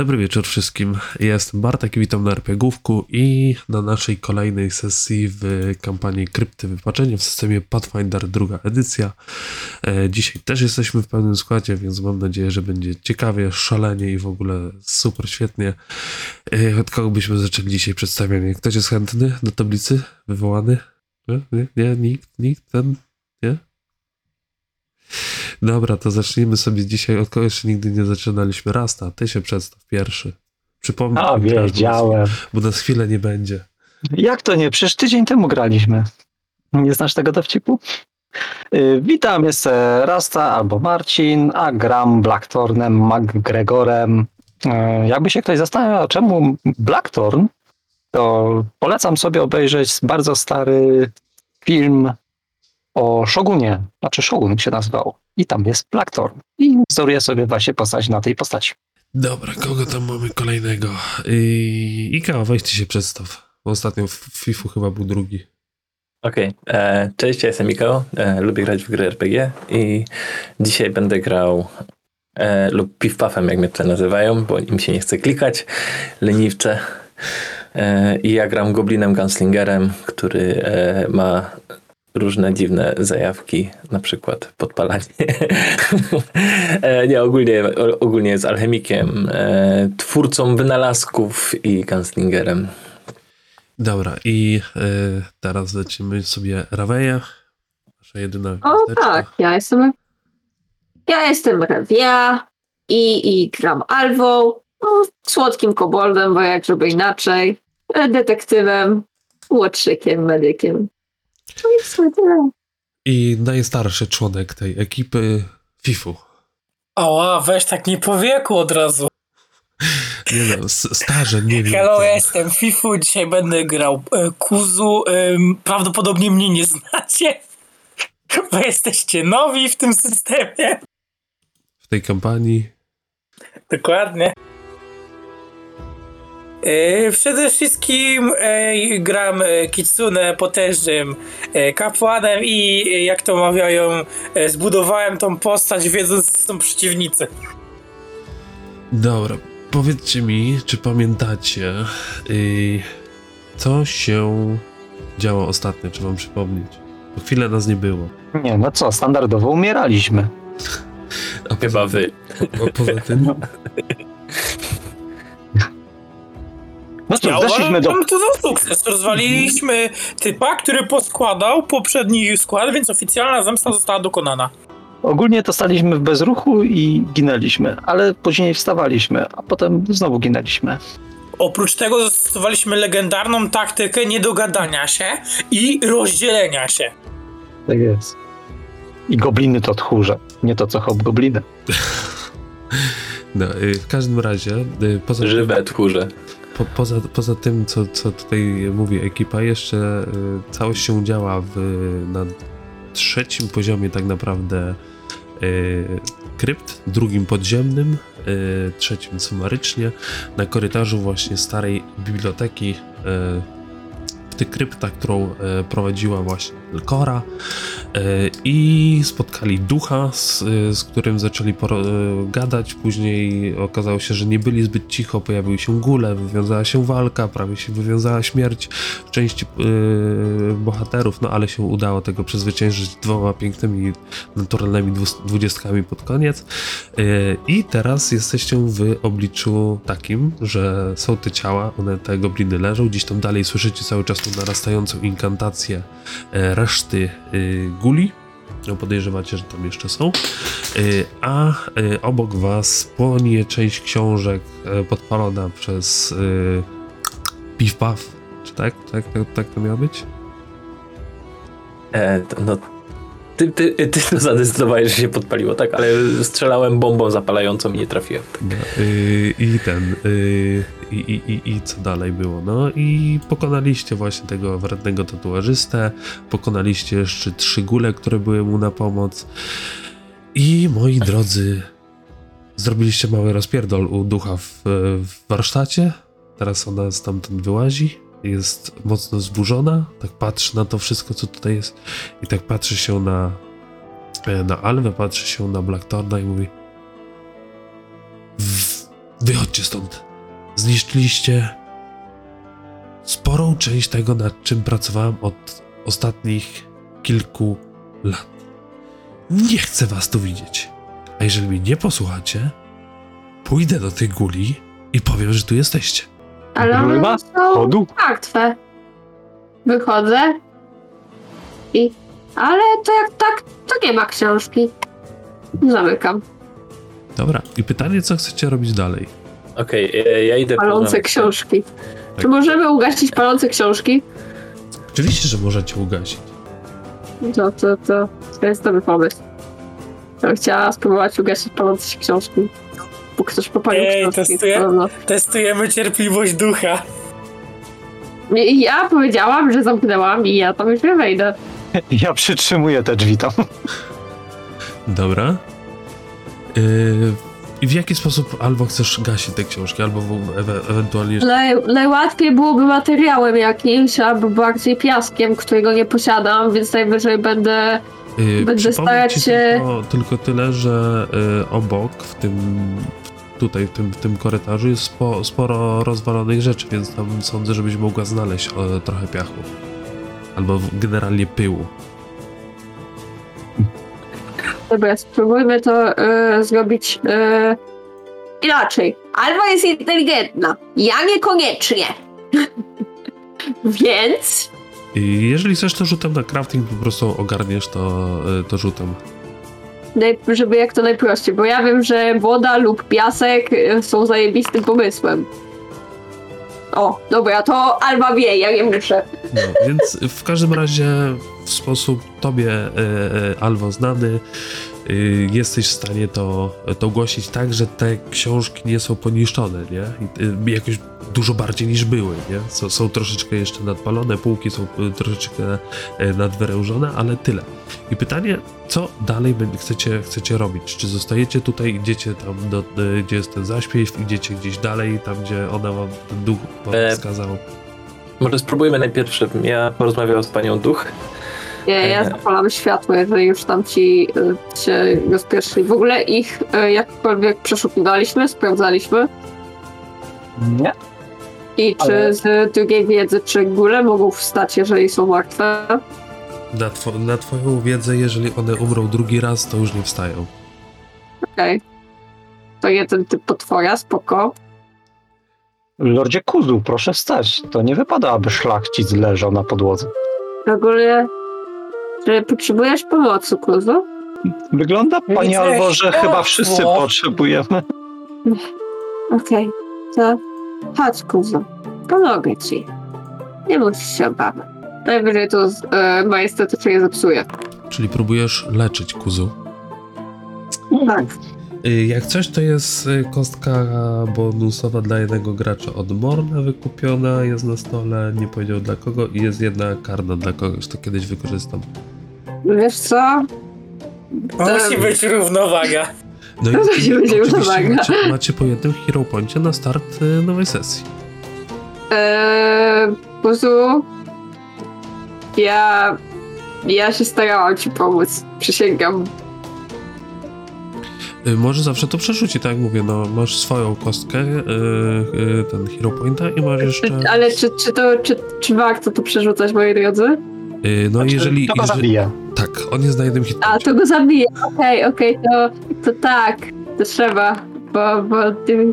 Dobry wieczór wszystkim. Jestem Bartek i witam na RPGówku i na naszej kolejnej sesji w kampanii Krypty Wypaczenie w systemie Pathfinder druga edycja. E, Dzisiaj też jesteśmy w pełnym składzie, więc mam nadzieję, że będzie ciekawie, szalenie i w ogóle super świetnie. E, Od kogo byśmy zaczęli dzisiaj przedstawianie? Ktoś jest chętny do tablicy? Wywołany? Nie? Nie? nie? Nikt? Nikt? Ten? Nie? Dobra, to zacznijmy sobie dzisiaj od kogo jeszcze nigdy nie zaczynaliśmy. Rasta, ty się przedstaw pierwszy. Przypomnij. A, wiedziałem. Bo nas chwilę nie będzie. Jak to nie? Przecież tydzień temu graliśmy. Nie znasz tego dowcipu? Yy, witam, jestem Rasta albo Marcin, a gram Blackthornem, McGregorem. Yy, jakby się ktoś zastanawiał, czemu Blackthorn, to polecam sobie obejrzeć bardzo stary film o Shogunie. Znaczy Shogun się nazywał. I tam jest Blackthorn. I wzoruję sobie właśnie postać na tej postaci. Dobra, kogo tam mamy kolejnego? I Ika, weź ty się przedstaw. Ostatnio w FIFU chyba był drugi. Okej, e, cześć, ja jestem Miko, e, lubię grać w gry RPG i dzisiaj będę grał e, lub piw-pafem, jak mnie to nazywają, bo im się nie chce klikać, leniwcze. E, I ja gram goblinem gunslingerem, który e, ma różne dziwne zajawki, na przykład podpalanie. e, nie, ogólnie, ogólnie jest alchemikiem, e, twórcą wynalazków i gunslingerem. Dobra, i y, teraz lecimy sobie Raweja. Nasza jedyna O gwiazdeczka. tak, ja jestem. Ja jestem Rewia i, i gram Alwą, no, słodkim koboldem, bo jak żeby inaczej, e, detektywem, łotrzykiem, medykiem. No i w sumie tyle. I najstarszy członek tej ekipy FIFU. Ała, weź tak nie po wieku od razu. Nie no, s- starze, nie wiem. Hello, ja jestem Fifu, dzisiaj będę grał e, Kuzu. Ym, prawdopodobnie mnie nie znacie, bo jesteście nowi w tym systemie. W tej kampanii. Dokładnie. E, Przede wszystkim e, gram e, Kitsune potężnym e, kapłanem i e, jak to mawiają, e, zbudowałem tą postać wiedząc, co są przeciwnicy. Dobra, powiedzcie mi, czy pamiętacie, y, co się działo ostatnio, czy wam przypomnieć? Bo chwilę nas nie było. Nie, no co, standardowo umieraliśmy. A Chyba wy. po, poza tym, No cóż, Ja uważam, do... to za sukces. Rozwaliliśmy typa, który poskładał poprzedni skład, więc oficjalna zemsta została dokonana. Ogólnie to staliśmy w bezruchu i ginęliśmy, ale później wstawaliśmy, a potem znowu ginęliśmy. Oprócz tego zastosowaliśmy legendarną taktykę niedogadania się i rozdzielenia się. Tak jest. I gobliny to tchórze, nie to co hobgobliny. no, y, w każdym razie, y, poza, Żywe tchórze. Po, poza, poza tym, co, co tutaj mówi ekipa, jeszcze y, całość się działa w, na trzecim poziomie tak naprawdę y, krypt, drugim podziemnym, y, trzecim sumarycznie, na korytarzu właśnie starej biblioteki y, w tych kryptach, którą e, prowadziła właśnie Kora e, i spotkali ducha, z, e, z którym zaczęli gadać. Później okazało się, że nie byli zbyt cicho, pojawiły się góle, wywiązała się walka, prawie się wywiązała śmierć w części bohaterów, no ale się udało tego przezwyciężyć dwoma pięknymi, naturalnymi dwudziestkami pod koniec. I teraz jesteście w obliczu takim, że są te ciała, one, te gobliny leżą, gdzieś tam dalej słyszycie cały czas tą narastającą inkantację e, reszty y, guli. No, podejrzewacie, że tam jeszcze są. Y, a obok was płonie część książek e, podpalona przez Piw Puff. Czy tak? Tak, tak? tak to miało być? E, no, ty, ty, ty to zadecydowałeś, że się podpaliło, tak? Ale strzelałem bombą zapalającą i nie trafiłem. No, y, I ten. y, I, i, i, co dalej było? No i pokonaliście właśnie tego wrednego tatuażystę. Pokonaliście jeszcze trzy gule, które były mu na pomoc. I moi drodzy, zrobiliście mały rozpierdol u ducha w, w warsztacie. Teraz ona stamtąd wyłazi. Jest mocno zburzona. Tak patrzy na to wszystko, co tutaj jest. I tak patrzy się na, e, na Alwę, patrzy się na Blacktorna i mówi: "W- wychodźcie stąd. Zniszczyliście sporą część tego, nad czym pracowałem od ostatnich kilku lat. Nie chcę was tu widzieć. A jeżeli mnie nie posłuchacie, pójdę do tych guli i powiem, że tu jesteście. Ale one są Chodu? martwe. Wychodzę i... Ale to jak tak, to nie ma książki. Zamykam. Dobra, i pytanie, co chcecie robić dalej? Okej, e, ja idę Palące porozmawiać. książki. Tak. Czy możemy ugasić palące książki? Oczywiście, że możecie ugasić. To, to, to, to jest dobry pomysł. Ja bym chciała spróbować ugasić palące się książki. Bo ktoś popalił Ej, książki. to no. Testujemy cierpliwość ducha. Ja powiedziałam, że zamknęłam i ja tam już nie wejdę. Ja przytrzymuję te drzwi tam. Dobra. Yy, I w jaki sposób albo chcesz gasić te książki, albo ewe, ewentualnie. Naj, najłatwiej byłoby materiałem jakimś, albo bardziej piaskiem, którego nie posiadam, więc najwyżej będę... Yy, Będę starać ci się- Tylko, tylko tyle, że yy, obok, w tym. Tutaj, w tym, w tym korytarzu jest spo, sporo rozwalonych rzeczy, więc tam sądzę, żebyś mogła znaleźć e, trochę piachu. Albo generalnie pyłu. Dobra, spróbujmy to e, zrobić e, inaczej. Alba jest inteligentna, ja niekoniecznie. Więc I jeżeli chcesz, to rzutem na crafting po prostu ogarniesz to, yy, to rzutem. Żeby jak to najprościej, bo ja wiem, że woda lub piasek e, są zajebistym pomysłem. O, dobra, to Alba wie, ja nie muszę. No, więc w każdym razie w sposób tobie, e, e, Alwo, znany, jesteś w stanie to, to głosić tak, że te książki nie są poniszczone, nie? E, jakoś dużo bardziej niż były, nie? Są, są troszeczkę jeszcze nadpalone, półki są e, troszeczkę nadwyrężone, ale tyle. I pytanie, co dalej chcecie, chcecie robić? Czy zostajecie tutaj, idziecie tam, do, gdzie jest ten zaśpiew, idziecie gdzieś dalej, tam gdzie ona wam, ten duch wam E, wskazał? Może spróbujmy najpierw, ja porozmawiał z panią duch. Nie, ja zapalam światło, jeżeli już tam ci e, się rozpieszli. W ogóle ich e, jakkolwiek przeszukiwaliśmy, sprawdzaliśmy. Nie? I czy Ale- z drugiej wiedzy, czy góle mogą wstać, jeżeli są martwe? Na, two, na twoją wiedzę, jeżeli one umrą drugi raz, to już nie wstają. Okej. To jeden typ potwora, spoko. Lordzie Kuzu, proszę wstać. To nie wypada, aby szlachcic leżał na podłodze. W ogóle, czy potrzebujesz pomocy, Kuzu? Wygląda, pani Widzę Albo, że światło. chyba wszyscy potrzebujemy. Okej, to chodź, Kuzu. Pomogę ci. Nie musisz się obawiać. Najwyżej to e, majestatycznie zepsuje. Czyli próbujesz leczyć kuzu. Tak. Y, Jak coś, to jest y, kostka bonusowa dla jednego gracza od Morna wykupiona, jest na stole, nie powiedział dla kogo i jest jedna karna dla kogoś, to kiedyś wykorzystam. Wiesz co? Musi Em. być równowaga. No To się będzie oczywiście równowaga. macie, macie po jednym hero poincie na start y, nowej sesji. Eee, Kuzu, ja, ja się starałam ci pomóc, przysięgam. Y, Może zawsze to przerzuci, tak jak mówię, no masz swoją kostkę, y, y, ten hero pointa i masz jeszcze... Ale czy, czy to, czy, czy warto to przerzucać, moi drodzy? y, No Znaczy, jeżeli... To go jeżeli. Tak, on jest na jednym hit A, to go zabiję. Okej, okej, to, to tak, to trzeba, bo, bo ty...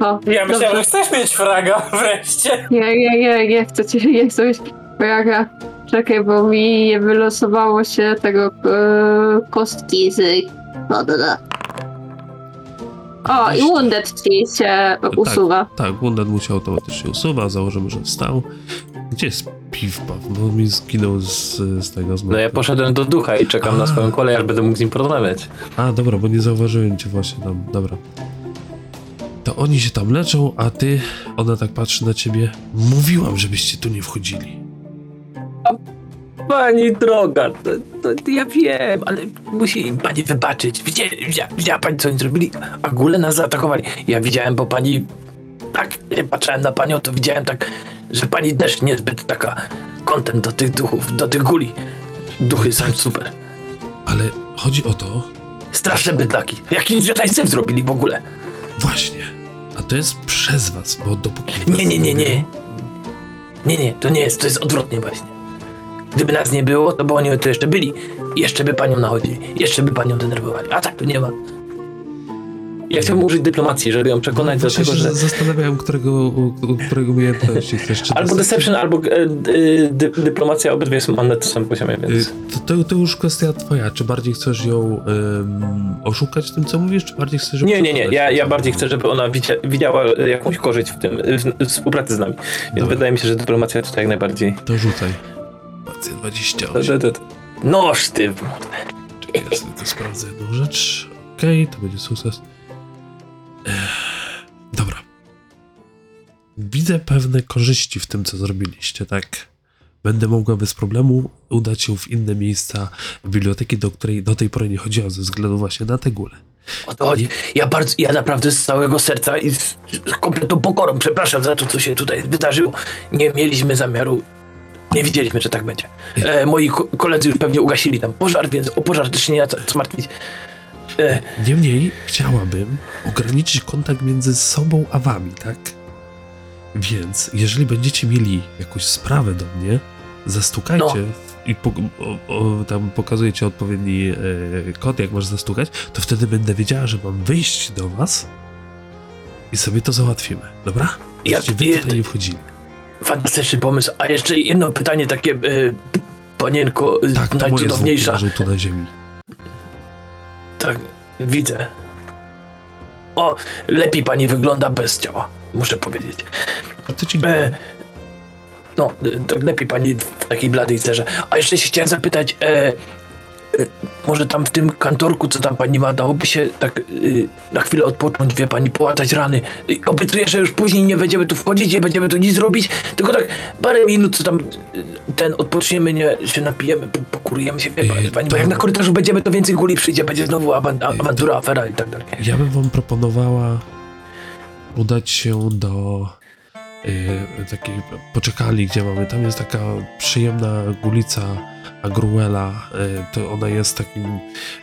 O, Ja myślałem, dobrze. że chcesz mieć fraga wreszcie. Nie, nie, nie, nie chcę ci, nie chcę mieć pojaga. Czekaj, bo mi nie wylosowało się tego e, kostki z... No, no, no. O, i Wounded ci się usuwa. Tak, Wounded mu się automatycznie usuwa, założymy, że wstał. Gdzie jest piw-paw? Bo mi zginął z, z tego z No ja poszedłem do ducha i czekam A. na swoją kolej, aż będę mógł z nim porozmawiać. A, dobra, bo nie zauważyłem cię właśnie tam, dobra. To oni się tam leczą, a ty, ona tak patrzy na ciebie. Mówiłam, żebyście tu nie wchodzili. Pani droga, to, to ja wiem, ale musi im pani wybaczyć. Widzia, widzia, widziała pani, co oni zrobili? A góle nas zaatakowali. Ja widziałem, bo pani... Tak, nie patrzyłem na panią, to widziałem tak, że pani też niezbyt taka kontent do tych duchów, do tych guli. Duchy są super. Ale chodzi o to, Straszne bydlaki. Jakim zwierzęcem zrobili w ogóle? właśnie, A to jest przez was, bo dopóki... Nie, nie, nie, nie. Nie, nie, to nie jest, to jest odwrotnie właśnie. Gdyby nas nie było, to by oni tu jeszcze byli. Jeszcze by panią nachodzili. Jeszcze by panią denerwowali. A tak, tu nie ma. Ja chciałbym użyć dyplomacji, żeby ją przekonać do Właśnie tego, że... zastanawiałem, którego, którego umiejętności chcesz. Czy to Albo deception, albo e, e, dy, dyplomacja, obydwie są na tym samym poziomie, więc... Y, To, to, to już kwestia twoja. Czy bardziej chcesz ją ym, oszukać tym, co mówisz, czy bardziej chcesz Nie, nie, nie. Ja, ja bardziej chcę, żeby ona widzia, widziała jakąś korzyść w tym, w, w współpracy z nami. Więc Dobra. wydaje mi się, że dyplomacja tutaj jak najbardziej. To rzucaj. Akcja 28. Da, da, da. Noż ty. Czekaj, ja sobie tylko sprawdzę jedną rzecz. Okej, to będzie sukces. Dobra. Widzę pewne korzyści w tym, co zrobiliście, tak? Będę mogła bez problemu udać się w inne miejsca biblioteki, do której do tej pory nie chodziłam, ze względu właśnie na te góle. O to chodzi. Ja bardzo, ja naprawdę z całego serca i z, z kompletną pokorą przepraszam za to, co się tutaj wydarzyło. Nie mieliśmy zamiaru. Nie wiedzieliśmy, że tak będzie. E, moi ko- koledzy już pewnie ugasili tam pożar, więc o pożar też nie ma co martwić. Niemniej chciałabym ograniczyć kontakt między sobą a wami, tak? Więc jeżeli będziecie mieli jakąś sprawę do mnie, zastukajcie No. i po, o, o, tam pokazujecie odpowiedni e, kod, jak masz zastukać, to wtedy będę wiedziała, że mam wyjść do was i sobie to załatwimy, dobra? Ja- Żebyście wy je- tutaj nie wchodzili. fantastyczny pomysł. A jeszcze jedno pytanie takie, e, panienko, e, Tak, to moje najcudowniejsza. tu na ziemi. Tak, widzę. O, lepiej pani wygląda bez ciała, muszę powiedzieć. A to dziękuję. E, no, e, tak lepiej pani w takiej bladej cerze. A jeszcze się chciałem zapytać, e, może tam w tym kantorku, co tam pani ma, dałoby się tak e, na chwilę odpocząć, wie pani, połatać rany. I obiecuję, że już później nie będziemy tu wchodzić, nie będziemy tu nic robić, tylko tak parę minut, co tam e, ten odpoczniemy, nie, się napijemy, po- pokurujemy się, wie pani, pani bo to- jak na korytarzu będziemy, to więcej guli przyjdzie, będzie znowu awantura, afera i tak dalej. Ja bym wam proponowała udać się do y, takiej poczekalni, gdzie mamy, tam jest taka przyjemna gulica Agruela, y, to ona jest takim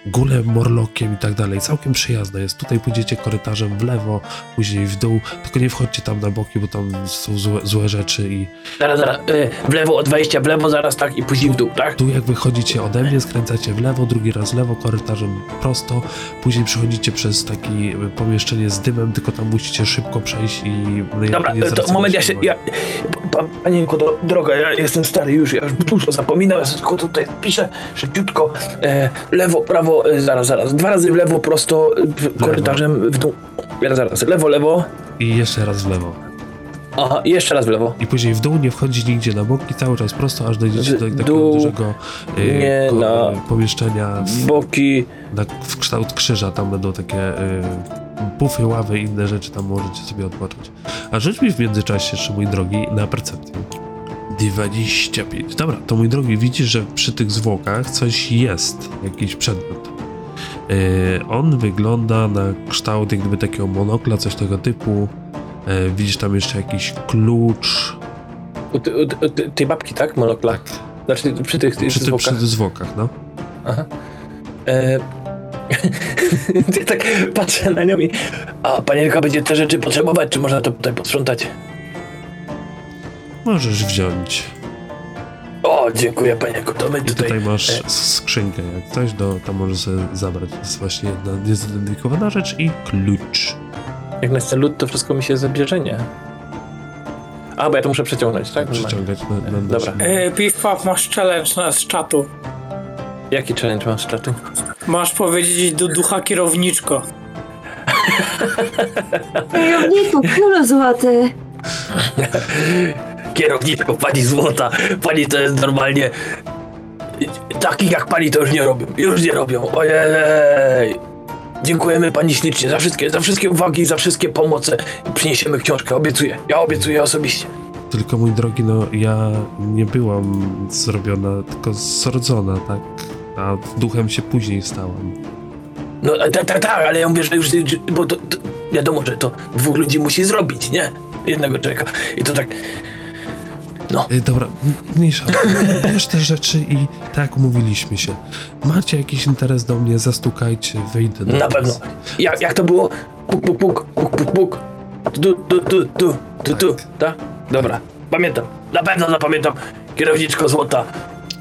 gulem, morlokiem i tak dalej, całkiem przyjazna jest. Tutaj pójdziecie korytarzem w lewo, później w dół, tylko nie wchodźcie tam na boki, bo tam są złe, złe rzeczy i Zaraz, zaraz, e, w lewo od wejścia, w lewo zaraz tak i później w dół, tak? tu jak wychodzicie ode mnie, skręcacie w lewo, drugi raz w lewo, korytarzem prosto, później przechodzicie przez takie pomieszczenie z dymem, tylko tam musicie szybko przejść i Dobra, to moment, ja się, ja, pa, panienko, do, droga, ja jestem stary już, ja już dużo zapominam, tylko tutaj piszę szybciutko, e, lewo, prawo, e, zaraz, zaraz, dwa razy w lewo, prosto, w, korytarzem w dół, zaraz, zaraz, lewo, lewo, I jeszcze raz w lewo. aha, i jeszcze raz w lewo. I później w dół nie wchodzi nigdzie na boki, cały czas prosto, aż dojdziecie do takiego dół, dużego e, nie ko- na- e, pomieszczenia w, Boki, na, w kształt krzyża. Tam będą takie e, pufy, ławy i inne rzeczy, tam możecie sobie odpocząć. A rzuć mi w międzyczasie jeszcze, mój drogi, na percepcję. 25. Dobra, to mój drogi, widzisz, że przy tych zwłokach coś jest, jakiś przedmiot. E, on wygląda na kształt jak gdyby takiego monokla, coś tego typu. E, widzisz tam jeszcze jakiś klucz. u, ty- u, ty- tej babki, tak, monokla? Tak, Znaczy przy tych, tych przy, zwłokach. przy zwłokach, no. Aha. E... ja tak patrzę na nią i... A panienka będzie te rzeczy potrzebować, czy można to tutaj posprzątać? Możesz wziąć. O, dziękuję panienko, to my I tutaj... tutaj masz e, skrzynkę, jak coś, do, tam możesz sobie zabrać. To jest właśnie jedna niezidentyfikowana rzecz i klucz. Jak na ten lód, to wszystko mi się zabierze, nie? A, bo ja to muszę przeciągnąć, tak? Przyciągać na, na Dobra. na- E, Piw Pap, masz challenge na, z czatu. Jaki challenge masz, czatu? Masz powiedzieć do ducha kierowniczko. Kierowniku, królu złoty. Kierowniczko, pani złota, pani to jest normalnie... Takich jak pani to już nie robią, już nie robią, ojej! Dziękujemy pani ślicznie za wszystkie, za wszystkie uwagi, za wszystkie pomoce. Przyniesiemy książkę, obiecuję. Ja obiecuję osobiście. Tylko mój drogi, no ja nie byłam zrobiona, tylko zrodzona, tak? A duchem się później stałam. No tak, tak, tak, ale ja mówię, że już, bo to, to wiadomo, że to dwóch ludzi musi zrobić, nie? Jednego człowieka. I to tak, no, Ej, dobra, mniejsza. Bierz te rzeczy i tak jak umówiliśmy się. Macie jakiś interes do mnie, zastukajcie, wyjdę do na was. pewno. Jak, jak to było? Puk, puk, puk, puk, puk, puk. Tu, tu, tu, tu, tu, tu, tak? Dobra, pamiętam. Na pewno zapamiętam. Kierowniczko złota.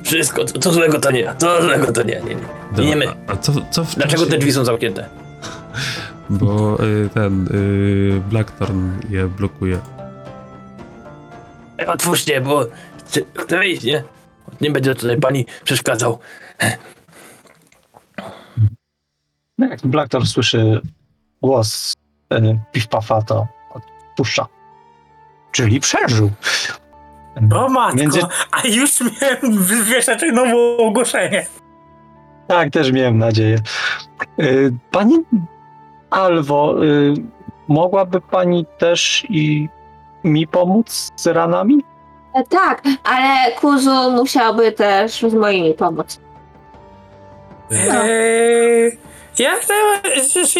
Wszystko, co, co złego to nie. Co złego to nie. Nie, nie. Nie my. A co, co w Dlaczego czasie- te drzwi są zamknięte? Bo y, ten y, Blackthorn je blokuje. Otwórzcie, bo chcę, chcę wyjść, nie? Nie będzie tutaj pani przeszkadzał. No Jak Blacktor słyszy głos e, Piff Puffa, to odpuszcza. Czyli przeżył. O matko, Między- a już miałem wywieszać nowe ogłoszenie. Tak, też miałem nadzieję. Y, Pani Alwo, y, mogłaby pani też i mi pomóc z ranami? E, Tak, ale Kuzu musiałby też z moimi pomóc. Eee, jak to,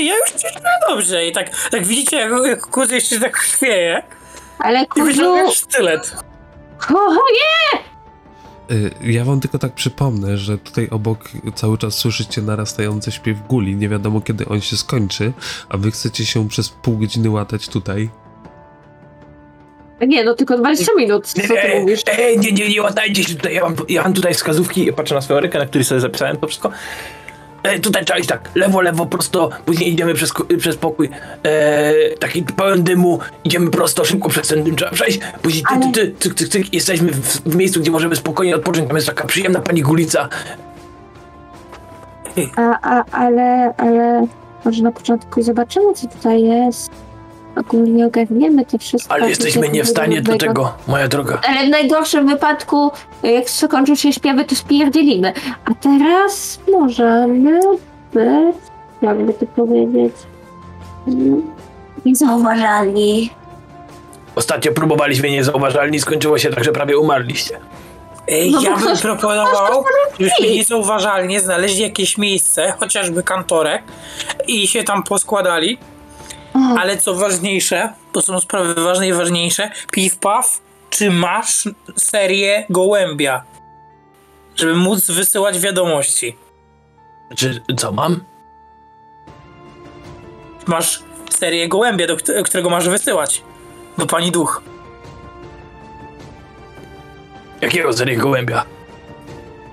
ja już czuję dobrze i tak, tak widzicie, jak, jak kurde jeszcze tak chwieje Ale i Kuzu... wyciągasz sztylet. O, nie! Y, Ja wam tylko tak przypomnę, że tutaj obok cały czas słyszycie narastający śpiew guli. Nie wiadomo kiedy on się skończy, a wy chcecie się przez pół godziny łatać tutaj. Nie, no tylko 20 minut, co ty Ej, mówisz? ej, nie, nie, nie łatajcie się tutaj. Ja mam, ja mam tutaj wskazówki, patrzę na swoją rękę, na której sobie zapisałem to wszystko. Ej, tutaj trzeba iść tak, lewo, lewo, prosto, później idziemy przez, przez pokój, e, taki pełen dymu, idziemy prosto, szybko przez ten dym trzeba przejść, później ty, ty, ty, cyk, cyk, cyk, jesteśmy w, w miejscu, gdzie możemy spokojnie odpocząć, tam jest taka przyjemna pani gulica. A, a, ale, ale może na początku zobaczymy, co tutaj jest. Ogólnie ogarniemy to wszystko. Ale jesteśmy nie w stanie do tego, moja droga. Ale w najgorszym wypadku, jak skończą się śpiewy, to spierdzielimy. A teraz możemy być, jakby to powiedzieć, mm, niezauważalni. Ostatnio próbowaliśmy niezauważalni, skończyło się tak, że prawie umarliście. Ej, No ja bym ktoś- proponował, żebyśmy niezauważalnie znaleźli jakieś miejsce, chociażby kantorek i się tam poskładali, ale co ważniejsze, to są sprawy ważne i ważniejsze, piw paw, czy masz serię gołębia, żeby móc wysyłać wiadomości? Czy co mam? Masz serię gołębia, do kt- którego masz wysyłać. Do pani duch. Jakiego serii gołębia?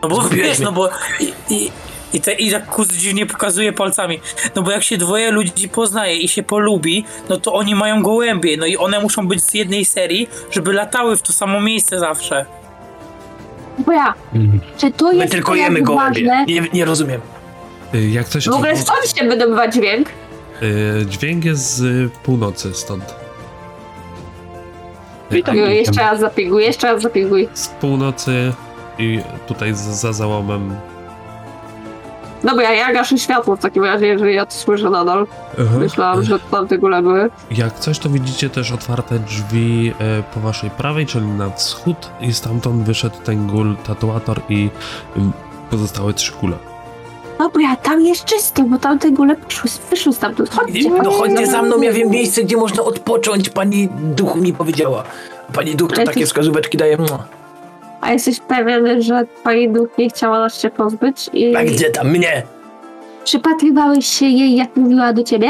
No bo Zgubiłeś wiesz, mnie. no bo i, i, i, te, i tak kuz dziwnie pokazuje palcami. No bo jak się dwoje ludzi poznaje i się polubi, no to oni mają gołębie, no i one muszą być z jednej serii, żeby latały w to samo miejsce zawsze. bo ja, czy to My jest tylko tak jemy gołębie. ważne? Nie, nie rozumiem. Y, Jak coś... W ogóle skąd się wydobywa dźwięk? Y, Dźwięk jest z północy stąd. Witam. Jo, Jeszcze raz zapieguj, jeszcze raz zapieguj. Z północy i tutaj za załomem. Dobra, ja gaszę światło w takim razie, jeżeli ja to słyszę nadal. Myślałam, że tam te góle były. Jak coś, to widzicie też otwarte drzwi e, po waszej prawej, czyli na wschód i stamtąd wyszedł ten gul tatuator i ym, pozostałe trzy kule. Dobra, tam jest czysto, bo tam te góle wyszły, wyszły stamtąd. Chodźcie. No chodźcie za mną, ja wiem miejsce, gdzie można odpocząć, pani duch mi powiedziała. Pani duch to Ale takie ty- wskazóweczki daje. mua. A jesteś pewien, że pani duch nie chciała nas się pozbyć? I A gdzie tam? Mnie! przypatrywałeś się jej, jak mówiła do ciebie?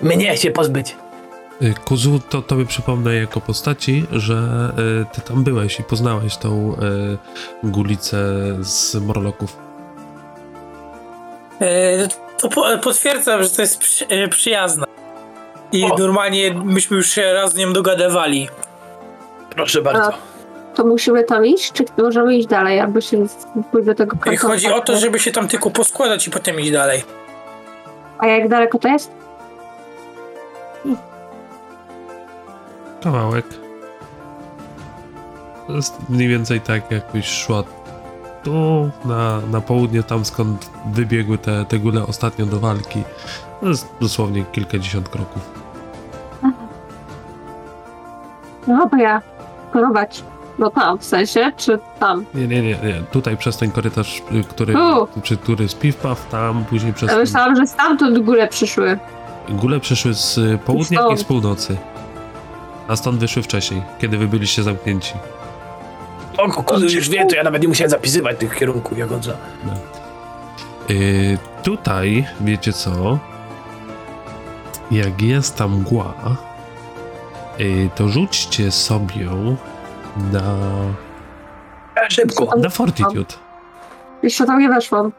Mnie się pozbyć. Y, Kuzu, to tobie przypomnę jako postaci, że y, ty tam byłeś i poznałeś tą y, gulicę z Morloków. E, to po, potwierdzam, że to jest przy, e, przyjazna. I O. normalnie myśmy już się raz z nią dogadywali. Proszę bardzo. To musimy tam iść, czy możemy iść dalej, albo się pójść do tego I kantora? chodzi o to, żeby się tam tylko poskładać i potem iść dalej. A jak daleko to jest? Kawałek. To jest mniej więcej tak, jakbyś szła tu, na, na południe, tam skąd wybiegły te, te gule ostatnio do walki. To jest dosłownie kilkadziesiąt kroków. No dobra, prowadź. No tam, w sensie, czy tam? Nie, nie, nie, nie. Tutaj przez ten korytarz, y, który, czy który jest piw-paw, tam później przez Ja ten... myślałam, że stamtąd góle przyszły. Gule przyszły z y, południa i Stąd. z północy. A stąd wyszły wcześniej, kiedy wy byliście zamknięci. O, kukuzy już wie, to ja nawet nie musiałem zapisywać tych kierunków, jak on za. Yy, tutaj, wiecie co? Jak jest ta mgła, y, to rzućcie sobie na, Szybko. na Fortitude. Jeszcze tam nie weszłam.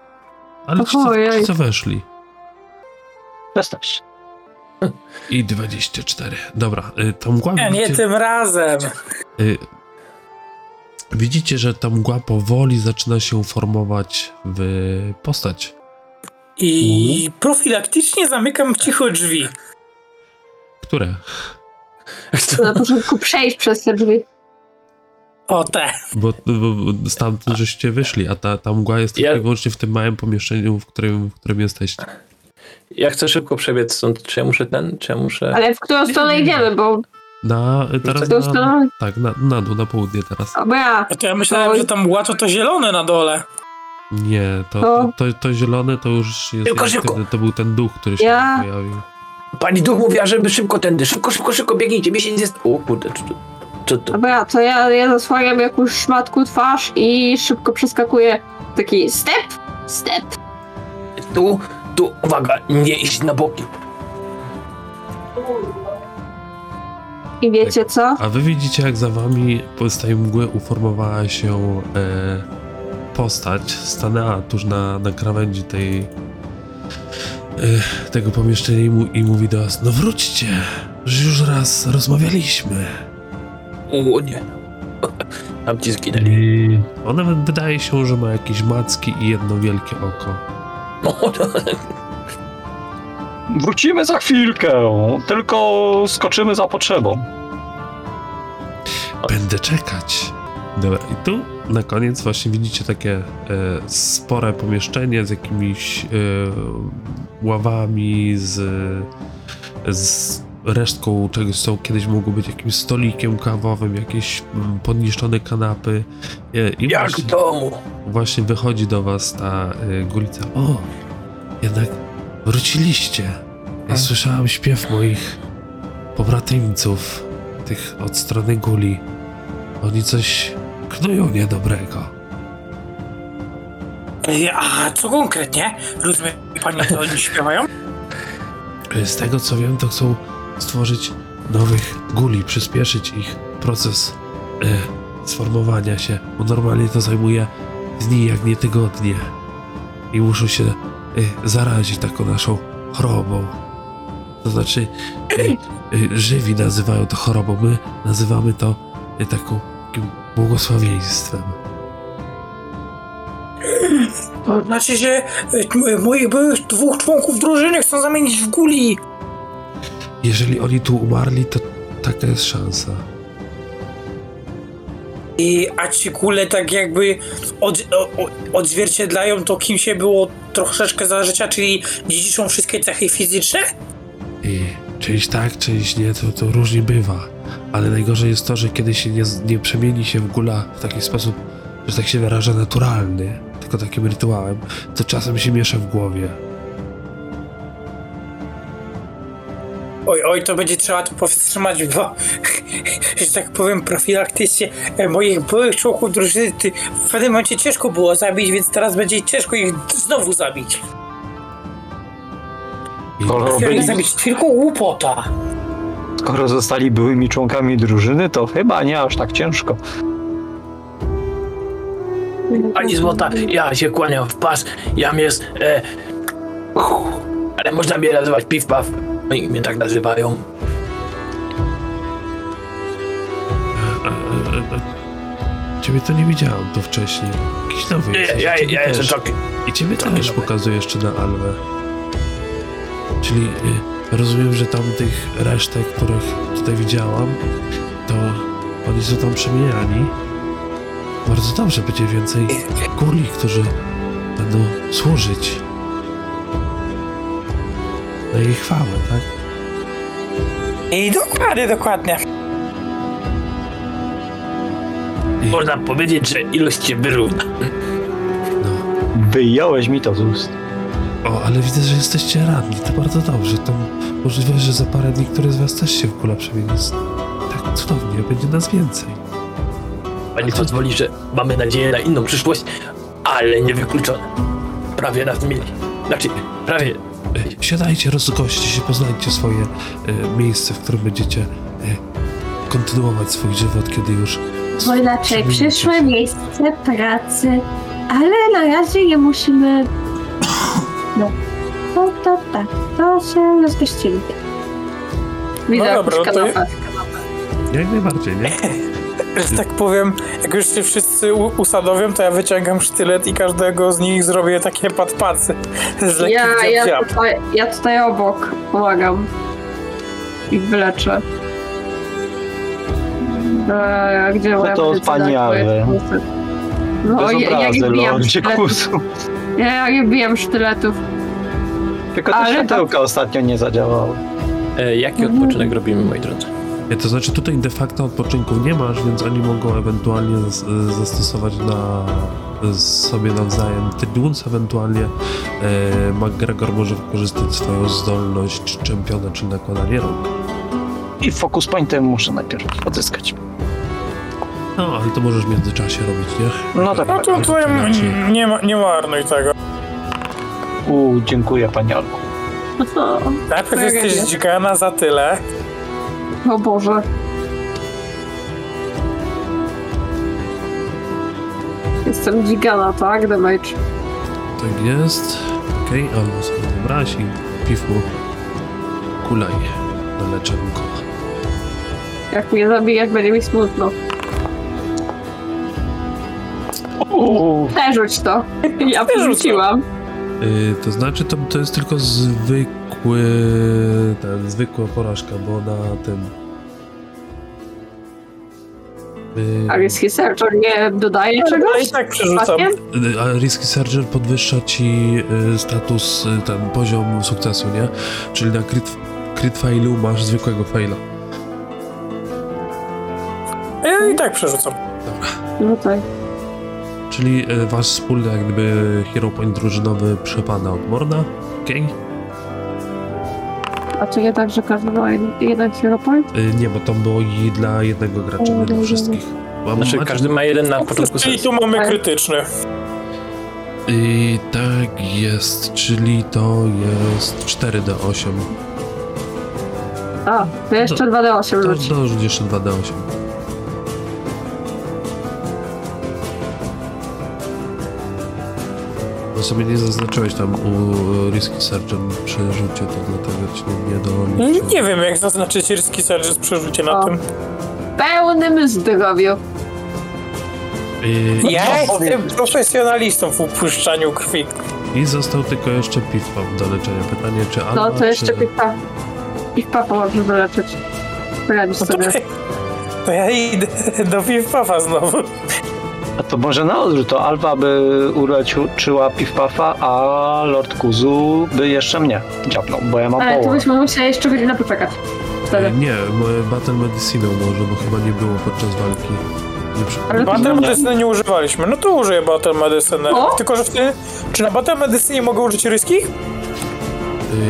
Ale ci co, ci co weszli? Jesteś. I 24. Dobra, y, ta mgła Nie, nie tym razem. y, widzicie, że ta mgła powoli zaczyna się formować w postać. I profilaktycznie zamykam cicho drzwi. Które? Na początku przejść przez te drzwi. O te. Bo, bo stamtąd żeście wyszli, a ta, ta mgła jest Ja- tylko i wyłącznie w tym małym pomieszczeniu, w którym, w którym jesteście. Ja chcę szybko przebiec stąd. Czy ja muszę ten, czy ja muszę... Ale w którą stronę idziemy, bo Na, teraz na, stronę... tak, na, na dół, na południe teraz. A bo ja. A to ja myślałem, że tam mgła to to zielone na dole. Nie, to, To- to, to, zielone to już jest. Szybko, szybko. To, to był ten duch, który się Ja- pojawił. Pani duch mówiła, żeby szybko tędy. Szybko, szybko, szybko biegnijcie. Mi się nic jest... O kurde, to... A bo ja, to ja, ja zasłaniam jakąś szmatku twarz i szybko przeskakuję. Taki step, step. Tu, tu, uwaga, nie iść na boki. I wiecie co? A wy widzicie, jak za wami z tej mgły uformowała się e, postać. Stanęła tuż na, na krawędzi tej, e, tego pomieszczenia i, mu, i mówi do was: No wróćcie, że już raz rozmawialiśmy. O nie. Tam ci zginęli. I Ona wy- wydaje się, że ma jakieś macki i jedno wielkie oko. No, to, wrócimy za chwilkę, tylko skoczymy za potrzebą. Będę czekać. Dobra, i tu na koniec właśnie widzicie takie e, spore pomieszczenie z jakimiś e, ławami, z, z resztką czegoś, co kiedyś mogło być jakimś stolikiem kawowym, jakieś mm, podniszczone kanapy. E, I jak w właśnie, domu. właśnie wychodzi do was ta e, gulica. O, jednak wróciliście. Ja słyszałam śpiew moich pobratyńców, tych od strony guli. Oni coś knują niedobrego. A co konkretnie? Rozumie pani, co oni śpiewają? Z tego co wiem, to chcą stworzyć nowych guli, przyspieszyć ich proces e, sformowania się, bo normalnie to zajmuje dni, jak nie tygodnie. I muszą się e, zarazić taką naszą chorobą. To znaczy, e, żywi nazywają to chorobą, my nazywamy to taką, takim błogosławieństwem. To znaczy, że moich byłych dwóch członków drużyny chcą zamienić w guli. Jeżeli oni tu umarli, to taka jest szansa. I, a ci kule tak jakby od, o, o- odzwierciedlają to, kim się było troszeczkę za życia, czyli dziedziczą wszystkie cechy fizyczne? I część tak, część nie, to, to różnie bywa. Ale najgorzej jest to, że kiedy się nie, nie przemieni się w gula w taki sposób, że tak się wyraża, naturalny, tylko takim rytuałem, to czasem się miesza w głowie. Oj, oj, to będzie trzeba to powstrzymać, bo, że tak powiem, profilaktycznie e, moich byłych członków drużyny ty, w pewnym momencie ciężko było zabić, więc teraz będzie ciężko ich znowu zabić. Skoro, byli, ich zabić tylko głupota. skoro zostali byłymi członkami drużyny, to chyba nie aż tak ciężko. Pani złota, ja się kłaniam w pas. Jam jest... E, ale można mnie nazywać Piw Paw. Oni mnie tak nazywają. ciebie to nie widziałem to wcześniej. Jakiś nowy Ja, jesteś. ja, Ciebie ja jestem. I ciebie też nowy. pokazuje jeszcze na Alwę. Czyli y, rozumiem, że tam tych resztek, których tutaj widziałam, to oni są tam przemieniani. Bardzo dobrze, będzie więcej guli, którzy będą służyć na jej chwałę, tak? I dokładnie, dokładnie. I, Można powiedzieć, że ilość się wyrówna. no. Wyjąłeś mi to z ust. O, ale widzę, że jesteście radni, to bardzo dobrze. To możliwe, że za parę dni któryś z was też się w gula przemieni. Tak cudownie, będzie nas więcej. Pani pozwoli, że mamy nadzieję na inną przyszłość, ale niewykluczone. Prawie nas mieli. Znaczy, prawie... E, Siadajcie, rozgoście się, poznajcie swoje e, miejsce, w którym będziecie e, kontynuować swój żywot, kiedy już... Bo inaczej przyszłe miejsce pracy, ale na razie je musimy. No, to, to tak, to się rozgościli. Widzę No dobra, to-. Jak najbardziej, nie? Że tak powiem, jak już się wszyscy usadowią, to ja wyciągam sztylet i każdego z nich zrobię takie padpacy z lekkich Ja, ja, tutaj, ja tutaj obok pomagam. I wyleczę. Eee, gdzie moja to od medycyna? pani Alwy. No, Bez ja, obrazy, sztyletów. Kusu. Ja, ja nie wbijam sztyletów. Tylko te Ale światełka ostatnio nie zadziałały. E, jaki odpoczynek robimy, moi drodzy? Nie, To znaczy tutaj de facto odpoczynków nie masz, więc oni mogą ewentualnie zas- zastosować na sobie nawzajem Triduns, ewentualnie e, McGregor może wykorzystać swoją zdolność czempiona, czyli nakładanie rąk. I focus pointem muszę najpierw odzyskać. No, ale to możesz w międzyczasie robić, nie? No tak. No to, to Inaczej. nie, ma, nie marnuj tego. U, dziękuję pani Olku. Najpierw Tragedia. jesteś dzikana za tyle. O Boże. Jestem gigana, tak? Damage. Tak jest. Okej, okay, albo sobie zabrałaś i piw mu kulaj na leczonko. Jak mnie zabijesz, będzie mi smutno. Uuu, Przerzuć to. Ja przerzuciłam. Yy, to znaczy to, to jest tylko zwykły ten, zwykła porażka, bo na tym yy, A Risky Searcher nie dodaje Ale czegoś? i tak przerzucam. A Risky Surgeon podwyższa ci yy, status, yy, ten poziom sukcesu, nie? Czyli na crit, crit failu masz zwykłego faila. Ja i tak przerzucam. No tak. Czyli yy, wasz wspólny jak gdyby hero point drużynowy przepada od Morna, okej? A to nie tak, że każdy ma jeden, hero point? Yy, nie, bo to było i dla jednego gracza, nie dla wszystkich. Mam- Znaczy, macie- każdy ma jeden na początku Czyli sesji. tu mamy Tak. krytyczny. I tak jest, czyli to jest 4D8. A, to jeszcze 2D8 To rzuci. dorzuć jeszcze 2D8. No sobie nie zaznaczyłeś tam u Risky Surgeon przy rzucie, to dlatego ci nie doliczyłem. Nie wiem, jak zaznaczyć ryski serce z przerzucie na O. tym. Pełnym zdrowiu. I, Ja No, jestem profesjonalistą w upuszczaniu krwi. I został tylko jeszcze Piwpap do leczenia. Pytanie, czy No to jeszcze czy... pipa. I papa może wyleczyć. Poradzisz No to, sobie. to ja idę do Piwpafa znowu. A to może na odwrót, to Alwa by uleczyła Piwpafa, a Lord Kuzu by jeszcze mnie dziabnął, bo ja mam Ale to połowę. byśmy musieli jeszcze godzinę poczekać. Wtedy. Nie, m- Battle Medicine może, bo chyba nie było podczas walki. Nie przy... Ale to Battle Medycyny nie używaliśmy. No to użyję Battle Medycyny. O! Tylko, że wtedy... Czy na Battle Medycynie mogę użyć ryskich?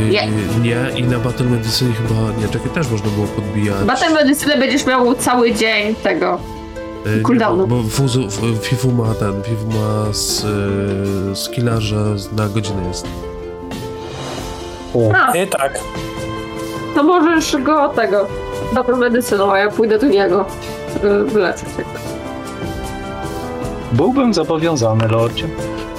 Yy, Nie. nie, i na Battle Medicine chyba, nie, czekaj, też można było podbijać. Battle medycynę będziesz miał cały dzień tego. Nie, cooldownu. Bo, bo Fuzu, F- Fifu ma ten, Fifu ma z, yy, skilla, że z- na godzinę jest. A, Nie tak. to możesz go tego. Battle medycyną, a ja pójdę do niego. Wyleczyć. Byłbym zobowiązany, Lordzie.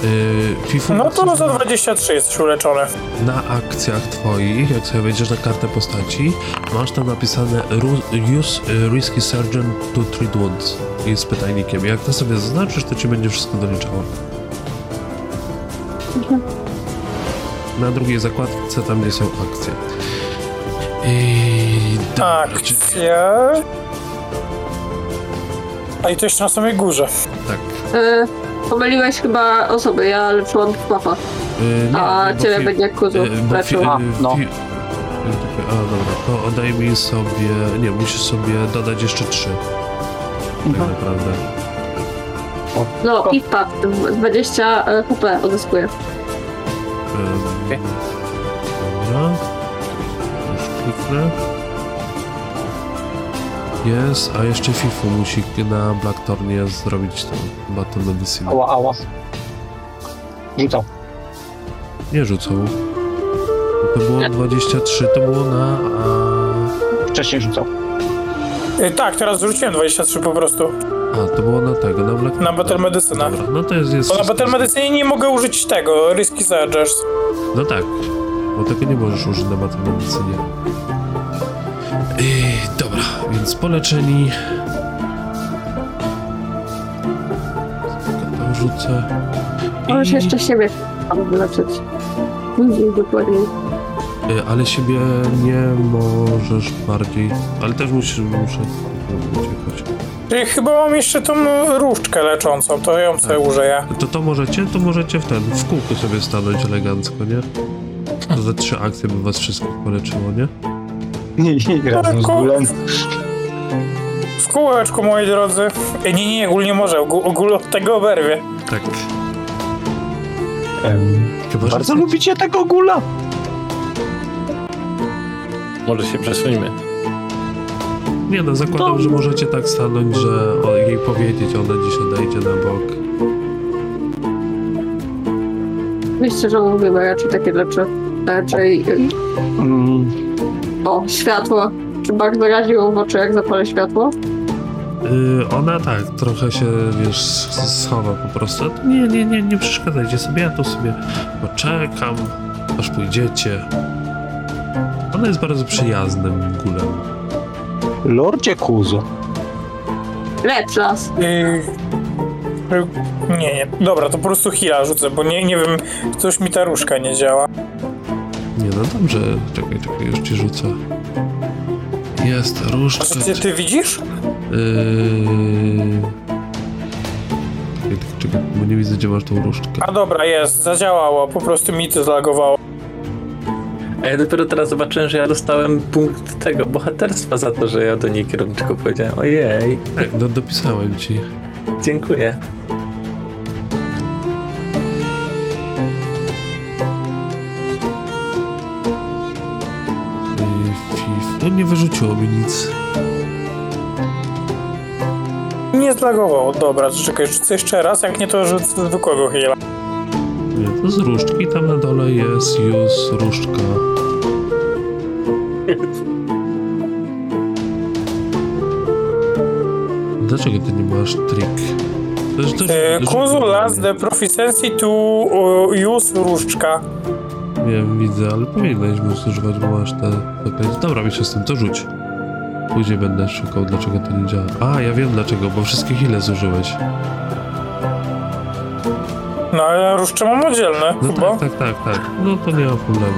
Yy, Fifu No to za na- 23 jesteś uleczony. na akcjach twoich, jak sobie wejdziesz na kartę postaci, masz tam napisane Use y, Risky Surgeon to treat wounds i z pytajnikiem. Jak to sobie zaznaczysz, to ci będzie wszystko doliczało. Na drugiej zakładce, tam gdzie są akcje. I... dobra, Akcja. A i to jeszcze na samej górze. Tak. E, pomyliłeś chyba osoby, ja leczyłam papa. Y, nie, A bo ciebie fi- będzie kuzu y, bo fi- leczył. A, no. fi- y, A, dobra, to oddaj mi sobie... Nie, musisz sobie dodać jeszcze trzy. Tak Mhm. naprawdę. No i wpadł. 20 HP odzyskuję. Ym. Dobra. Już kliknę. Jest, a jeszcze Fifu musi na Blackthornie zrobić tą Battle Medicine. Ała, ała. Rzucał. Nie rzucał. To było 23, to było na... A... Wcześniej rzucał. Y, tak, teraz wrzuciłem 23 po prostu. A, to było na tego, na Black Na Battle Medycynę. Dobra, no to jest... jest Bo na. Battle Medycynie nie mogę użyć tego, Risky Surgers. No tak, bo tego nie możesz użyć na Battle Medycynie. Ej, dobra, więc poleczeni. To rzucę. Możesz I- jeszcze siebie tam wyleczyć. Później dokładniej. Y, Ale siebie nie możesz bardziej. Ale też musisz, muszę uciekać. Czyli chyba mam jeszcze tą różdżkę leczącą, to ją sobie użyję. To to możecie, to możecie w ten, w kółku sobie stanąć elegancko, nie? To ze trzy akcje by was wszystkich poleczyło, nie? I razem z gulem. W kółeczku, moi drodzy. Y, Nie, nie, gól nie może, gól od tego oberwie. Tak. Em, Chyba, że Bardzo lubicie tego gula? Może się przesuńmy. Nie no, zakładam, To- że możecie tak stanąć, że o, jej powiedzieć, ona dziś odejdzie na bok. Myślę, że mówię, bo raczej takie rzeczy. Raczej y, Mm, o, światło. Czy bardzo raziło w oczy, jak zapalę światło? Yy, ona tak, trochę się, wiesz, schowa po prostu. Nie, nie, nie, nie przeszkadzajcie sobie, ja tu sobie poczekam, aż pójdziecie. Ona jest bardzo przyjaznym gulem. Lordzie Kuzo. Lecz las. Y, y, Nie, nie, dobra, to po prostu heala rzucę, bo nie, nie wiem, coś mi ta różka nie działa. Nie no dobrze, czekaj, czekaj, już ci rzucę. Jest A różdżka. co ty, ty widzisz? Yy... Czekaj, czekaj, bo nie widzę, gdzie masz tą różdżkę. A dobra, jest, zadziałało, po prostu mi to zlagowało. A ja dopiero teraz zobaczyłem, że ja dostałem punkt tego bohaterstwa za to, że ja do niej kierowniczko powiedziałem. Ojej, Tak, no dopisałem ci. dziękuję. Nie wyrzuciło mi nic. Nie zlagowało, dobra, czekaj, rzucę jeszcze raz, jak nie to rzucę zwykłego heala. Nie, to z różdżki, tam na dole jest już różdżka. Dlaczego ty nie masz jest też- też- Kuzu last the proficiency to uh, use różdżka. Wiem, widzę, ale powinieneś móc używać, bo masz te zaklęcia. Dobra, mi się z tym to rzuć. Później będę szukał, dlaczego to nie działa. A, ja wiem dlaczego, bo wszystkie heale zużyłeś. No ale różdżkę mam oddzielne, No chyba. tak, tak, tak, tak. No to nie ma problemu.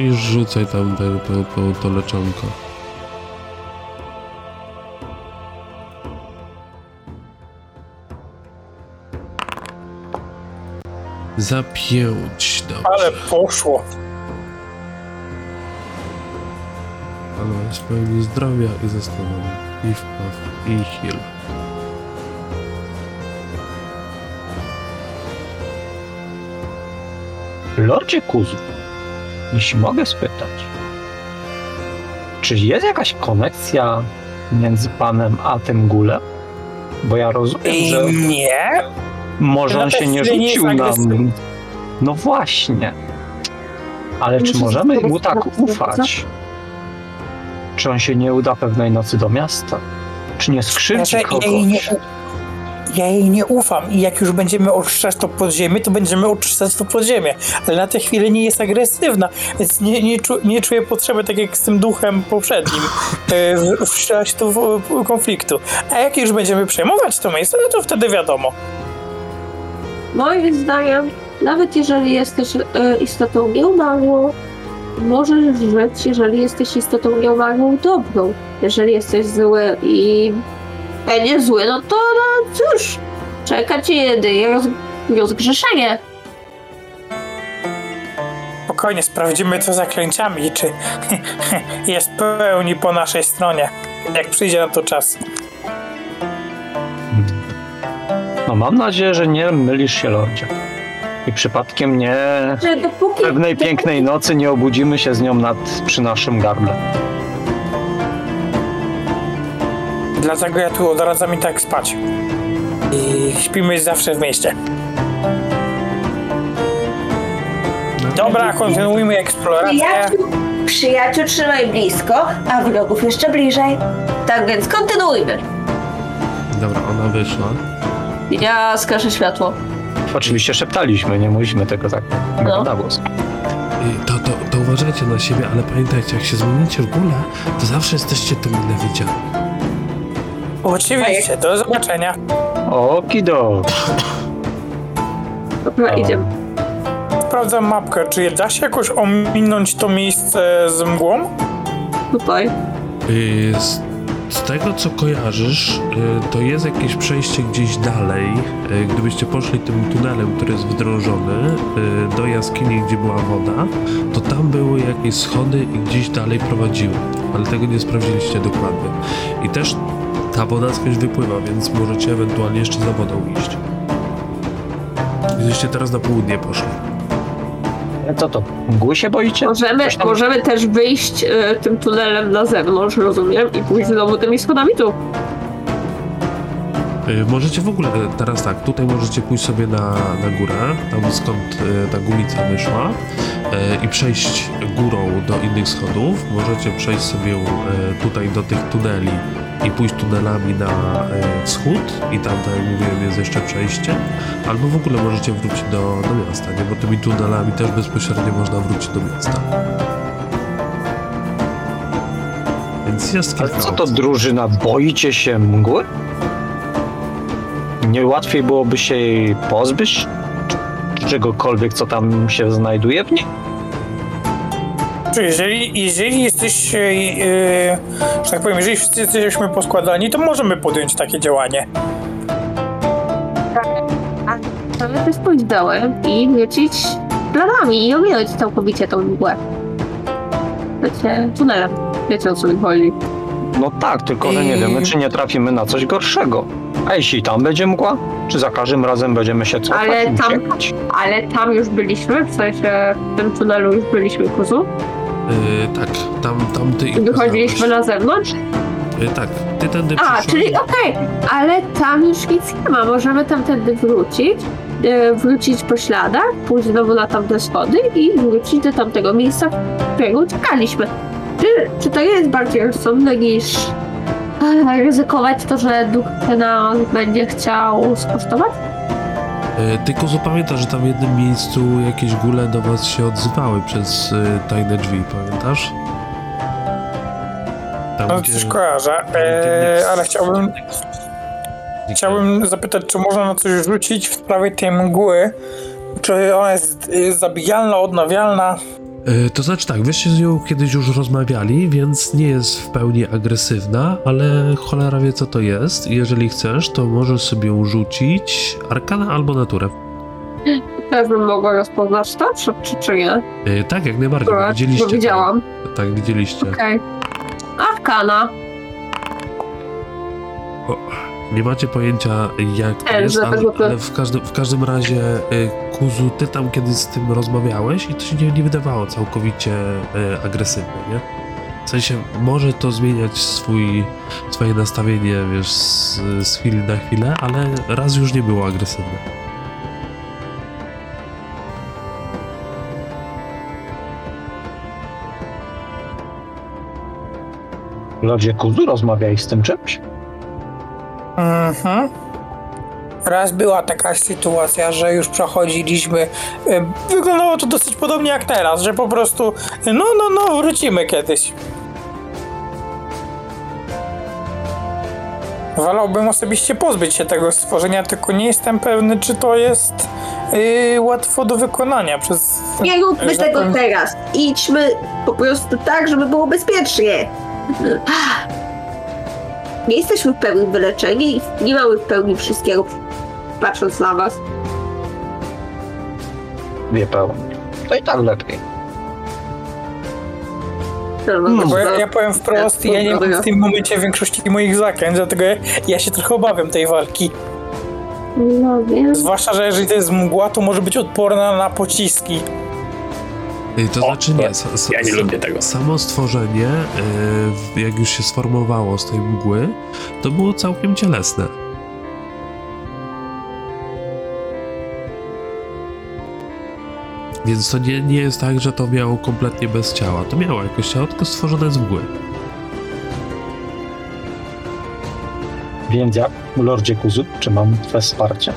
I rzucaj tam te, to, to, to leczonko. Za pięć, dobrze. Ale poszło. Ale jest pełni zdrowia i zastanowienia. I wpaw, i heal. Lordzie Kuzu, jeśli mogę spytać, czy jest jakaś konekcja między panem a tym gulem? Bo ja rozumiem, że I nie? może on się nie rzucił nam. No właśnie. Ale czy możemy mu tak ufać? Czy on się nie uda pewnej nocy do miasta? Czy nie skrzywdzi Znaczy, kogoś? Ja jej nie ufam i jak już będziemy oczyszczać to podziemie, to będziemy oczyszczać to podziemie. Ale na tę chwilę nie jest agresywna, więc nie, nie, czu, nie czuję potrzeby, tak jak z tym duchem poprzednim, e, wszczęła tu w, konfliktu. A jak już będziemy przejmować to miejsce, no to wtedy wiadomo. Moim zdaniem, nawet jeżeli jesteś e, istotą nieumarłą, możesz żyć, jeżeli jesteś istotą nieumarłą dobrą. Jeżeli jesteś zły i będzie zły, no to no cóż, czeka cię jedynie roz, rozgrzeszenie. Spokojnie, sprawdzimy to zaklęciami, czy jest pełni po naszej stronie, jak przyjdzie na to czas. No mam nadzieję, że nie mylisz się, Lordzie. I przypadkiem nie Że dopóki, pewnej pięknej nocy nie obudzimy się z nią nad, przy naszym gardle. Dlatego ja tu odradzam i tak spać. I śpimy zawsze w mieście. Dobra, kontynuujmy eksplorację. Przyjaciół, przyjaciół trzymaj blisko, a wrogów jeszcze bliżej. Tak więc kontynuujmy. Dobra, ona wyszła. Ja skażę światło. Oczywiście szeptaliśmy, nie mówiliśmy tego tak No. na głos. Y, To, to, to uważajcie na siebie, ale pamiętajcie, jak się zmienicie w górę, to zawsze jesteście tym mile widziani. Oczywiście, do zobaczenia. Okido. Dobra, O. idziemy. Sprawdzam mapkę, czy da się jakoś ominąć to miejsce z mgłą? Tutaj. Y, Z, z tego co kojarzysz, y, to jest jakieś przejście gdzieś dalej. Y, Gdybyście poszli tym tunelem, który jest wdrążony y, do jaskini, gdzie była woda, to tam były jakieś schody i gdzieś dalej prowadziły. Ale tego nie sprawdziliście dokładnie. I też ta woda skądś wypływa, więc możecie ewentualnie jeszcze za wodą iść. Gdybyście teraz na południe poszli. Co to? Mgły się boicie? Możemy, Coś tam- możemy też wyjść e, tym tunelem na zewnątrz, rozumiem, i pójść znowu tymi schodami tu. Y, Możecie w ogóle, teraz tak, tutaj możecie pójść sobie na, na górę, tam skąd y, ta gumica wyszła y, i przejść górą do innych schodów. Możecie przejść sobie y, tutaj do tych tuneli i pójść tunelami na y, wschód i tam, tak jak mówiłem, jest jeszcze przejście. Albo w ogóle możecie wrócić do, do miasta, nie? Bo tymi tunelami też bezpośrednio można wrócić do miasta. Więc jest Ale kilka co to drużyna? Boicie się mgły? Nie łatwiej byłoby się jej pozbyć? Czy Czegokolwiek, co tam się znajduje w niej? Czy jeżeli, jeżeli jesteś, e, e, że tak powiem, jeżeli wszyscy jesteśmy poskładani, to możemy podjąć takie działanie. Możemy też pójść dołem i wrócić planami i ominąć całkowicie tą mgłę. Wiecie, tunelem. Wiecie o co mi chodzi. No tak, tylko że nie I- wiemy, czy nie trafimy na coś gorszego. A jeśli tam będzie mgła? Czy za każdym razem będziemy się cofać Ale i tam- uciekać? Ale tam już byliśmy, w sensie w tym tunelu już byliśmy kuzu. Y, tak, tam, tam ty wychodziliśmy na zewnątrz. Y, tak, ty tędy A, czyli okej, ale tam już nic nie ma. Możemy tamtędy wrócić, e, wrócić po śladach, pójść znowu na tamte schody i wrócić do tamtego miejsca, którego uciekaliśmy. Czy, czy to jest bardziej rozsądne niż e, ryzykować to, że duch nas będzie chciał skosztować? Y, Tylko pamiętasz, że tam w jednym miejscu jakieś góle do was się odzywały przez y, tajne drzwi, pamiętasz? Tam, No gdzie- coś kojarzę, e, ale chciałbym, chciałbym zapytać, czy można na coś rzucić w sprawie tej mgły? Czy ona jest e, zabijalna, odnawialna? Y, To znaczy tak, wyście z nią kiedyś już rozmawiali, więc nie jest w pełni agresywna, ale cholera wie co to jest. Jeżeli chcesz, to możesz sobie rzucić arkana albo naturę. Też bym mogła rozpoznać to, czy, czy, czy nie? Y, Tak, jak najbardziej, Bo widzieliście. widziałam. Tak, tak widzieliście. Okej. Arkana. Nie macie pojęcia jak to jest, ale, ale w, każdym, w każdym razie y, Kuzu, ty tam kiedyś z tym rozmawiałeś i to się nie, nie wydawało całkowicie y, agresywne, nie? W sensie może to zmieniać swój, swoje nastawienie, wiesz, z, z chwili na chwilę, ale raz już nie było agresywne. Lodzie Kuzu, rozmawiaj z tym czymś? Mhm. Raz była taka sytuacja, że już przechodziliśmy. e, Wyglądało to dosyć podobnie jak teraz, że po prostu no, no, no, wrócimy kiedyś. Wolałbym osobiście pozbyć się tego stworzenia, tylko nie jestem pewny, czy to jest yy, łatwo do wykonania przez. Nie róbmy tak tego powiem- teraz. Idźmy po prostu tak, żeby było bezpiecznie. Nie jesteśmy w pełni wyleczeni i nie mamy w pełni wszystkiego, patrząc na was. Wie pełen. To i tak lepiej. No, Bo ja, ja powiem wprost, ja nie mam w tym momencie większości moich zakręt, dlatego ja, ja się trochę obawiam tej walki. no wiem. Zwłaszcza, że jeżeli to jest mgła, to może być odporna na pociski. Y, To O, znaczy nie, s- s- Ja nie lubię tego. Samo stworzenie, y, jak już się sformowało z tej mgły, to było całkiem cielesne. Więc to nie, nie jest tak, że to miało kompletnie bez ciała. To miało jakoś ciało, tylko stworzone z mgły. Więc jak, Lordzie Kuzu, czy mam twoje wsparcie?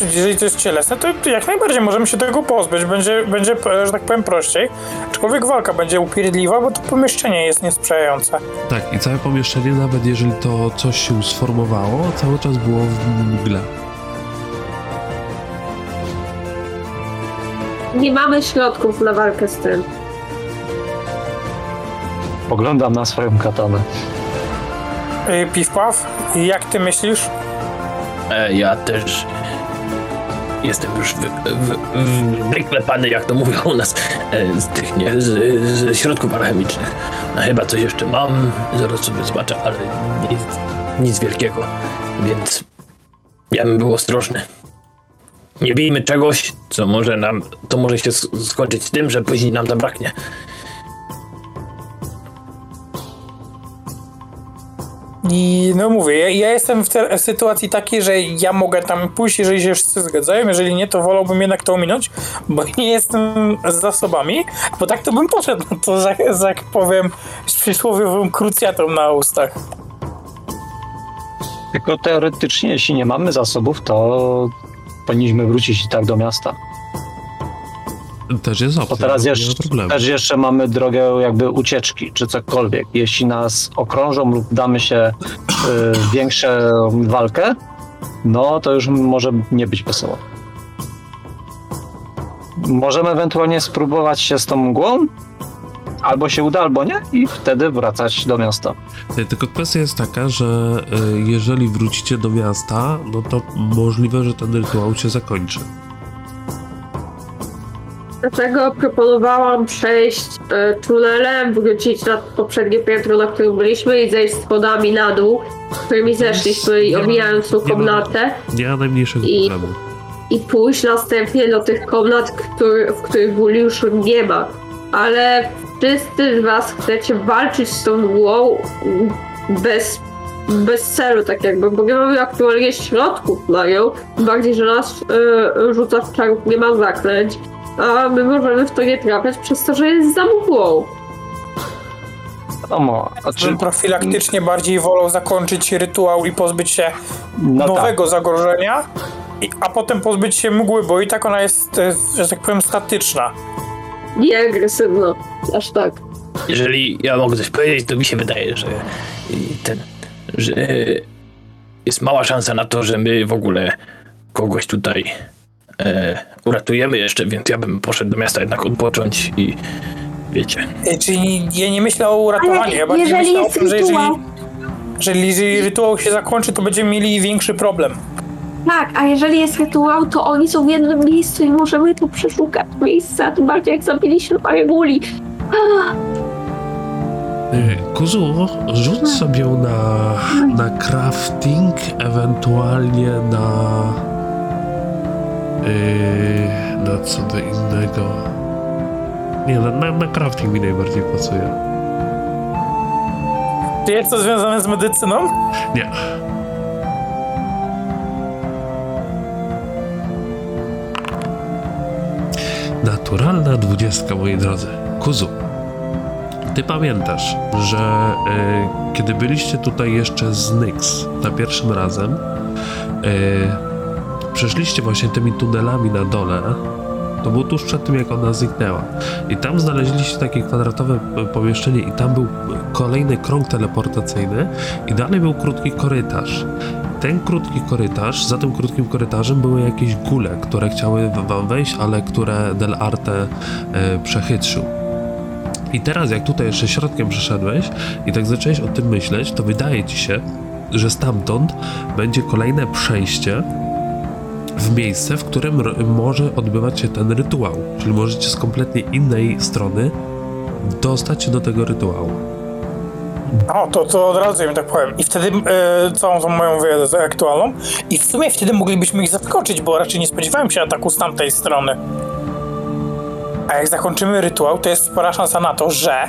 Jeżeli to jest cielesne, to, jak najbardziej możemy się tego pozbyć. Będzie, będzie, że tak powiem, prościej. Aczkolwiek walka będzie upierdliwa, bo to pomieszczenie jest niesprzyjające. Tak, i całe pomieszczenie, nawet jeżeli to coś się sformowało, cały czas było w mgle. Nie mamy środków na walkę z tym. Poglądam na swoją katanę. Yy, Piw-paw, jak ty myślisz? E, ja też jestem już wy, wy, wy, wyklepany, jak to mówią u nas, e, z tych, nie, z, z środków alchemicznych. No, chyba coś jeszcze mam, zaraz sobie zobaczę, ale nic, nic wielkiego, więc ja bym był ostrożny. Nie bijmy czegoś, co może nam, to może się skończyć tym, że później nam zabraknie. I no mówię, ja, ja jestem w, w sytuacji takiej, że ja mogę tam pójść, jeżeli się wszyscy zgadzają, jeżeli nie, to wolałbym jednak to ominąć, bo nie jestem z zasobami, bo tak to bym poszedł, no to za jak powiem, z przysłowiową krucjatą na ustach. Tylko teoretycznie, jeśli nie mamy zasobów, to powinniśmy wrócić i tak do miasta. Też jest opcja, teraz jeszcze, też jeszcze mamy drogę jakby ucieczki, czy cokolwiek. Jeśli nas okrążą lub damy się y, większą walkę, no to już może nie być wesoło. Możemy ewentualnie spróbować się z tą mgłą, albo się uda, albo nie, i wtedy wracać do miasta. Nie, Tylko kwestia jest taka, że y, jeżeli wrócicie do miasta, no to możliwe, że ten rytuał się zakończy. Dlatego proponowałam przejść e, tunelem, wrócić na poprzednie piętro, na którym byliśmy i zejść schodami na dół, którymi zeszliśmy i omijając tą komnatę Nie ma najmniejszego I- problemu. i pójść następnie do tych komnat, który, w których już nie ma. Ale wszyscy z was chcecie walczyć z tą mgłą bez, bez celu, tak jakby, bo nie mamy aktualnie środków na nią, bardziej, że nas e, rzuca w czarów, nie ma zaklęć, a my możemy w to nie trafiać przez to, że jest za mgłą. Wiadomo, a czy, Bym profilaktycznie bardziej wolał zakończyć rytuał i pozbyć się no tak, nowego zagrożenia, i, a potem pozbyć się mgły, bo i tak ona jest, e, że tak powiem, statyczna. Nie agresywno, aż tak. Jeżeli ja mogę coś powiedzieć, to mi się wydaje, że i ten, że jest mała szansa na to, że my w ogóle kogoś tutaj e, uratujemy jeszcze, więc ja bym poszedł do miasta jednak odpocząć i wiecie. E, Czyli ja nie myślę o uratowaniu, ja bardziej jeżeli myślę o jest tym, że jeżeli, rytuał- że jeżeli rytuał się zakończy, to będziemy mieli większy problem. Tak, a jeżeli jest rytuał, to oni są w jednym miejscu i możemy tu przeszukać miejsca, tym bardziej jak zabiliśmy parę guli. Y, Kuzu, rzuć sobie na, na crafting, ewentualnie na. Yy, na co do innego. Nie, na, na, na crafting mi najbardziej pasuje. Czy jest to związane z medycyną? Nie. Naturalna dwudziestka, moi drodzy. Kuzu, ty pamiętasz, że e, kiedy byliście tutaj jeszcze z Nyx za pierwszym razem, e, przeszliście właśnie tymi tunelami na dole. To było tuż przed tym, jak ona zniknęła. I tam znaleźliście takie kwadratowe e, pomieszczenie i tam był kolejny krąg teleportacyjny i dalej był krótki korytarz. Ten krótki korytarz, za tym krótkim korytarzem były jakieś gule, które chciały wam wejść, ale które Del Arte e, przechytrzył. I teraz, jak tutaj jeszcze środkiem przeszedłeś i tak zacząłeś o tym myśleć, to wydaje ci się, że stamtąd będzie kolejne przejście w miejsce, w którym może odbywać się ten rytuał. Czyli możecie z kompletnie innej strony dostać się do tego rytuału. O, to, to od razu im tak powiem. I wtedy e, całą tą moją wiedzę aktualną. I w sumie wtedy moglibyśmy ich zaskoczyć, bo raczej nie spodziewałem się ataku z tamtej strony. A jak zakończymy rytuał, to jest spora szansa na to, że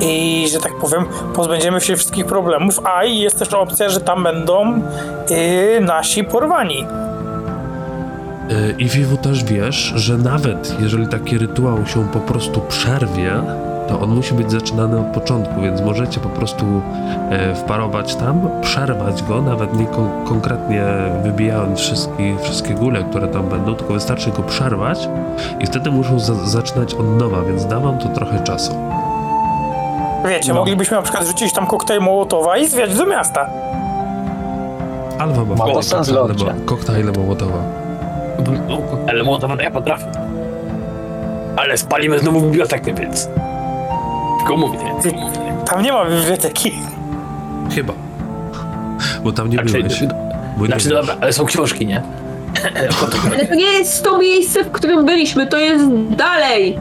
i że tak powiem, pozbędziemy się wszystkich problemów, a i jest też opcja, że tam będą e, nasi porwani. Y, I Vivu też wiesz, że nawet jeżeli taki rytuał się po prostu przerwie, to on musi być zaczynany od początku, więc możecie po prostu e, wparować tam, przerwać go, nawet nie kon- konkretnie wybijając wszystkie, wszystkie góle, które tam będą, tylko wystarczy go przerwać i wtedy muszą za- zaczynać od nowa, więc da wam to trochę czasu. Wiecie, No. moglibyśmy na przykład rzucić tam koktajl Mołotowa i zwiać do miasta. Alwa ma koktajle Mołotowa. Ale młodowa ja potrafię. Ale spalimy znowu bibliotekę, więc... Tylko mówię, tylko mówię. Tam nie ma biblioteki. Chyba. Bo tam nie Znaczy, byłeś. Bo nie Znaczy, dobra, ale są książki, nie? Ale to nie jest to miejsce, w którym byliśmy, to jest dalej.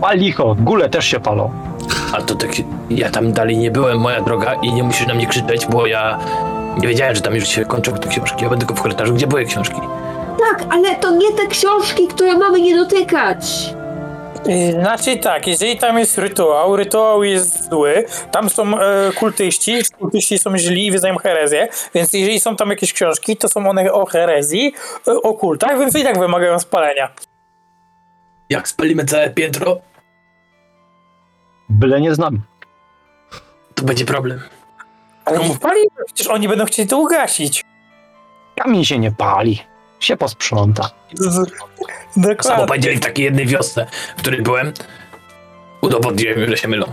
Pal licho, góle też się palą. A to tak, ja tam dalej nie byłem, moja droga, i nie musisz na mnie krzyczeć, bo ja nie wiedziałem, że tam już się kończą te książki. Ja będę tylko w korytarzu, gdzie były książki. Tak, ale to nie te książki, które mamy nie dotykać. Yy, Znaczy tak, jeżeli tam jest rytuał, rytuał jest zły, tam są e, kultyści, kultyści są źli i wyznają herezję, więc jeżeli są tam jakieś książki, to są one o herezji, e, o kultach, więc i tak wymagają spalenia. Jak spalimy całe piętro, Byle nie z nami. to będzie problem. Ale nie spalimy, przecież oni będą chcieli to ugasić. Kamień się nie pali. Się posprząta. Z- Samo Dokładnie. powiedzieli w takiej jednej wiosce, w której byłem, udowodniłem, że się mylą.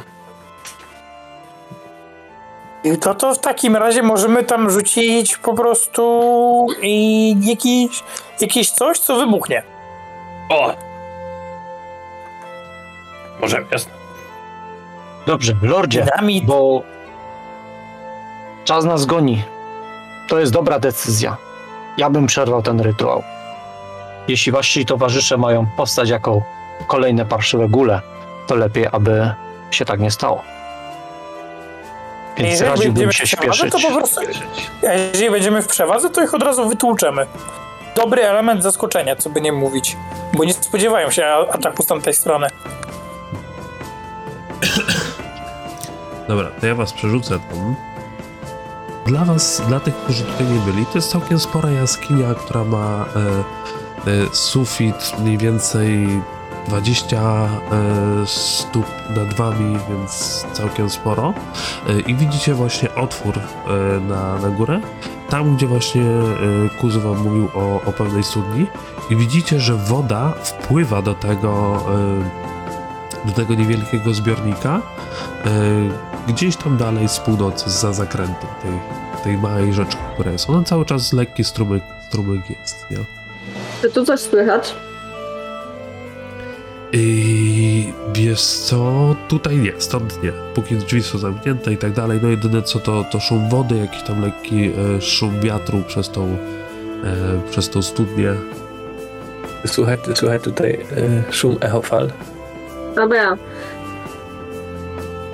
I To, to w takim razie możemy tam rzucić po prostu i jakiś, jakieś coś, co wybuchnie. O! Możemy, jasne. Dobrze, Lordzie, Dynamit. bo czas nas goni. To jest dobra decyzja. Ja bym przerwał ten rytuał. Jeśli wasi towarzysze mają powstać jako kolejne parszywe góle, to lepiej, aby się tak nie stało. Więc Jeżeli radziłbym będziemy się w przewadze, śpieszyć. to po prostu, a jeżeli będziemy w przewadze, to ich od razu wytłuczemy. Dobry element zaskoczenia, co by nie mówić, bo nie spodziewają się a- ataku z tamtej strony. Dobra, to ja was przerzucę tam. Dla was, dla tych, którzy tutaj nie byli, to jest całkiem spora jaskinia, która ma e, e, sufit mniej więcej 20 e, stóp nad wami, więc całkiem sporo. E, I widzicie właśnie otwór e, na, na górę, tam gdzie właśnie e, Kuzu wam mówił o, o pewnej studni. I widzicie, że woda wpływa do tego, e, do tego niewielkiego zbiornika. E, gdzieś tam dalej z północy, za zakrętem tej, tej małej rzeczki, która jest. Ona cały czas lekki strumyk, strumyk jest, nie? Czy tu coś słychać? I wiesz co, tutaj nie, stąd nie. Póki drzwi są zamknięte i tak dalej, no jedyne co to, to szum wody, jakiś tam lekki e, szum wiatru przez tą, e, przez tą studnię. Słuchaj, słuchaj tutaj y, szum echofal. Dobra,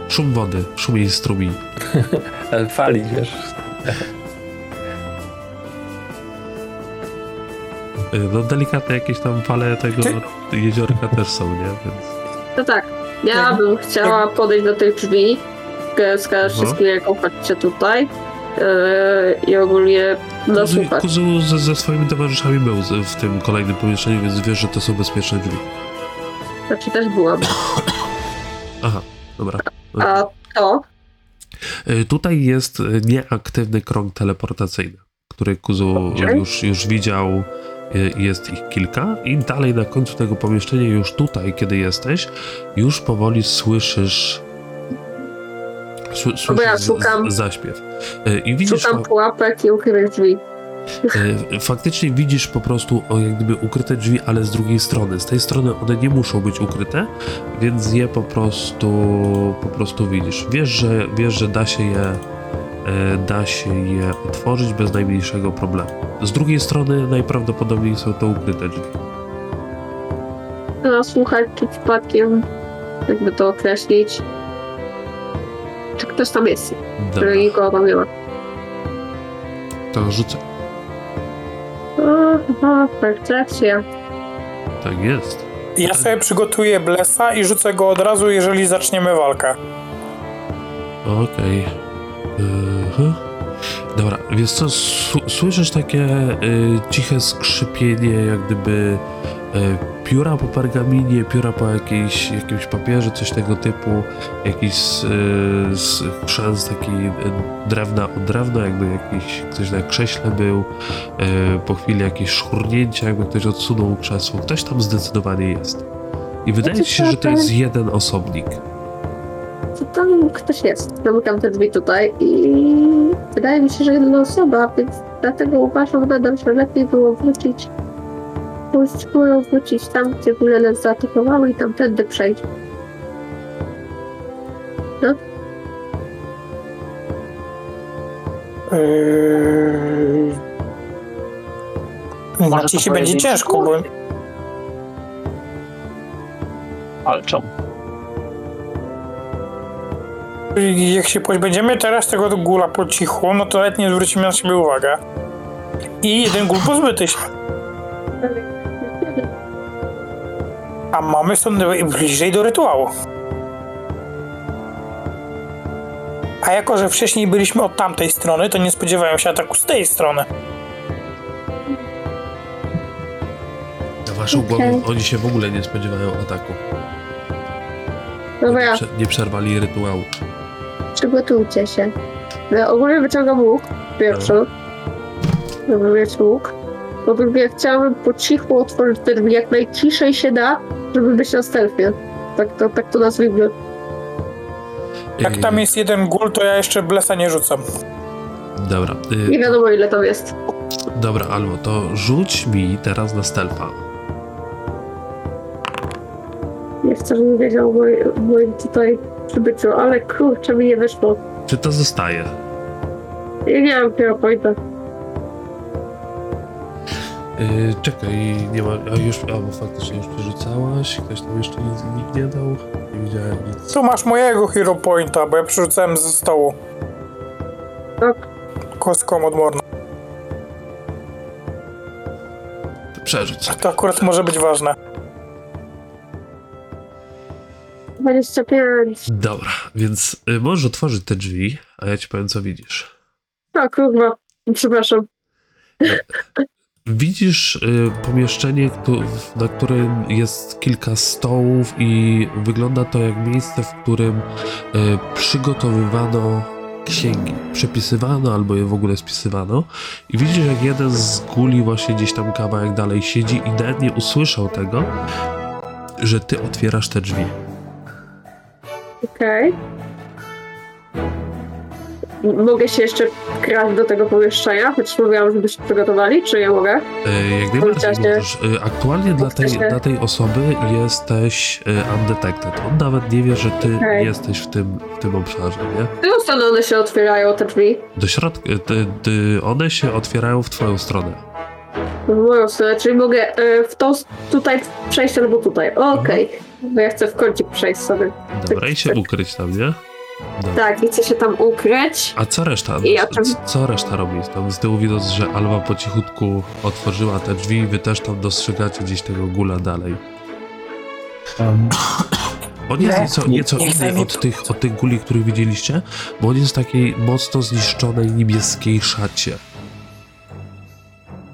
Szum wody, szum jej strumień. Fali, wiesz. E, no delikatne jakieś tam fale tego jeziorka też są, nie? Więc... to tak. Ja Mhm. bym chciała podejść do tych drzwi, skazać wszystkim, jaką chodźcie tutaj yy, i ogólnie Kuzu, nasłuchać. Kuzu ze, ze swoimi towarzyszami był z- w tym kolejnym pomieszczeniu, więc wiesz, że to są bezpieczne drzwi. Znaczy też byłam. Aha, dobra. A to? Y, Tutaj jest y, nieaktywny krąg teleportacyjny, który Kuzu już, już widział. Jest ich kilka, i dalej na końcu tego pomieszczenia, już tutaj, kiedy jesteś, już powoli słyszysz. ja Słyszysz z- szukam. zaśpiew. I widzisz. Szukam pułapek i ukrywych drzwi. Y, Faktycznie widzisz po prostu o, jak gdyby ukryte drzwi, ale z drugiej strony. Z tej strony one nie muszą być ukryte, więc je po prostu po prostu widzisz. Wiesz, że, wiesz, że da się je e, da się je otworzyć bez najmniejszego problemu. Z drugiej strony najprawdopodobniej są to ukryte drzwi. Nasłuchać czy przypadkiem, jakby to określić. czy ktoś tam jest, tam nie ma. to rzucę. Percepcja. Tak jest. Ja sobie przygotuję Blessa i rzucę go od razu, jeżeli zaczniemy walkę. Okej. Mhm. Dobra, więc co, słyszysz takie y, ciche skrzypienie, jak gdyby pióra po pergaminie, pióra po jakiejś, jakimś papierze, coś tego typu, jakiś y, z, chrzęst taki y, drewna od drewna, jakby jakiś ktoś na krześle był, po chwili jakieś szurnięcia, jakby ktoś odsunął krzesło. Ktoś tam zdecydowanie jest. I wydaje ci się, że to jest jeden osobnik. To tam ktoś jest. Zamykam te drzwi tutaj i wydaje mi się, że jedna osoba, więc dlatego uważam, nadal, że lepiej było wrócić. Pójść górą, wrócić tam, gdzie góle nas zaatakowały i tamtędy przejść. Yy... Może Marci to się będzie ciężko, bo Walczą. jak się pozbędziemy teraz tego gula po cichu, no to nawet nie zwrócimy na siebie uwagę. I jeden gul pozbyty się. A mamy stąd bliżej do rytuału. A jako, że wcześniej byliśmy od tamtej strony, to nie spodziewają się ataku z tej strony. Na waszą Okej. głowę oni się w ogóle nie spodziewają ataku. Dobra, Nie, prze- nie przerwali rytuału. przygotujcie się. Ja ogólnie wyciągam łuk pierwszy. Żeby mieć łuk. Po drugie, chciałabym po cichu otworzyć te drzwi jak najciszej się da, żeby być na stealthie. Tak to, tak to nazwijmy. Jak tam jest jeden gul, to ja jeszcze blesa nie rzucam. Dobra, Nie yy, wiadomo ile tam jest. dobra, Albo, to rzuć mi teraz na stealtha. Nie chcę, żeby wiedział o moim, moim tutaj przybyciu, ale kurczę mi nie wyszło. Czy to zostaje? Ja nie mam hero pointa. Yy, czekaj, nie ma. A już, a bo faktycznie już przerzucałaś. Ktoś tam jeszcze nic, nikt nie dał. Nie widziałem nic. Tu masz mojego hero pointa, bo ja przerzucałem ze stołu. Tak. Kostką odmorną. To Przerzuć. sobie. To akurat może być ważne. 25. Dobra, więc y, możesz otworzyć te drzwi, a ja ci powiem, co widzisz. A kurwa. Przepraszam. Widzisz y, pomieszczenie, na którym jest kilka stołów i wygląda to jak miejsce, w którym y, przygotowywano księgi. Przepisywano albo je w ogóle spisywano. I widzisz, jak jeden z guli właśnie gdzieś tam kawałek dalej siedzi i nawet nie usłyszał tego, że ty otwierasz te drzwi. Okej. M- Mogę się jeszcze kraść do tego pomieszczenia? Chociaż mówiłam, żebyście przygotowali, czy ja mogę? Y, Jak najbardziej możesz. Y, Aktualnie dla tej, dla tej osoby jesteś y, undetected. On nawet nie wie, że ty Okej. jesteś w tym, w tym obszarze, nie? W którą stronę one się otwierają, te drzwi? Do środka, ty, one się otwierają w twoją stronę. W moją stronę, czyli mogę e, w tą, tutaj przejść albo tutaj. Okej. Bo ja chcę w kącik przejść sobie. Dobra, i się ukryć tam, nie? Tak, i chcę się tam ukryć. A co reszta? I ja tam- Co reszta robi? Tam z tyłu widać, że Alba po cichutku otworzyła te drzwi i wy też tam dostrzegacie gdzieś tego gula dalej. Um, On jest Nie. nieco, nieco inny od tych, od tych guli, których widzieliście, bo on jest w takiej mocno zniszczonej niebieskiej szacie.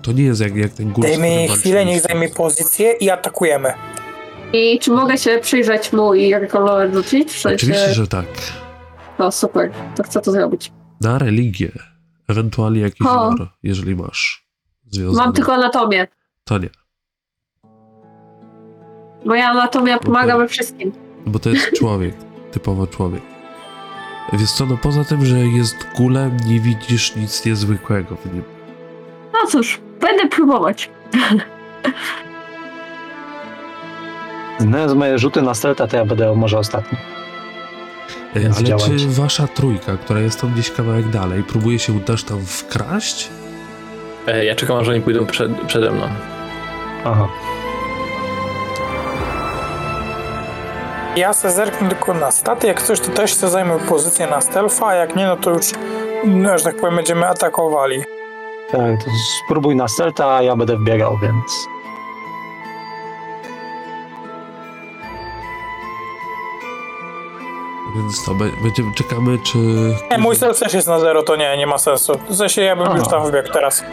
To nie jest jak, jak ten gul, Dajmy chwilę, niech zajmie pozycję i atakujemy. I czy mogę się przyjrzeć mu i jakkolwiek rzucić? W sensie... Oczywiście, że tak. No super, to chcę to zrobić. Na religię. Ewentualnie jakiś O. lore, jeżeli masz. Związane. Mam tylko anatomię, To nie, moja anatomia pomaga we wszystkim. bo to jest człowiek. typowo człowiek. Wiesz co, no poza tym, że jest gulem, nie widzisz nic niezwykłego w nim. No cóż, będę próbować. znając moje rzuty na stealtha, to ja będę może ostatni. E, Ale czy wasza trójka, która jest tam gdzieś kawałek dalej, próbuje się też tam wkraść? E, ja czekam, aż oni pójdą przed, przede mną. Aha. Ja se zerknę tylko na staty, jak coś to też se zajmę pozycję na stealtha, a jak nie, no to już, no, że tak powiem, będziemy atakowali. Tak, to spróbuj na Celta, a ja będę wbiegał, więc... Więc to będziemy, czekamy, czy... Nie, mój stealth też jest na zero, to nie, nie ma sensu. W sensie ja bym Aha. już tam wbiegł teraz.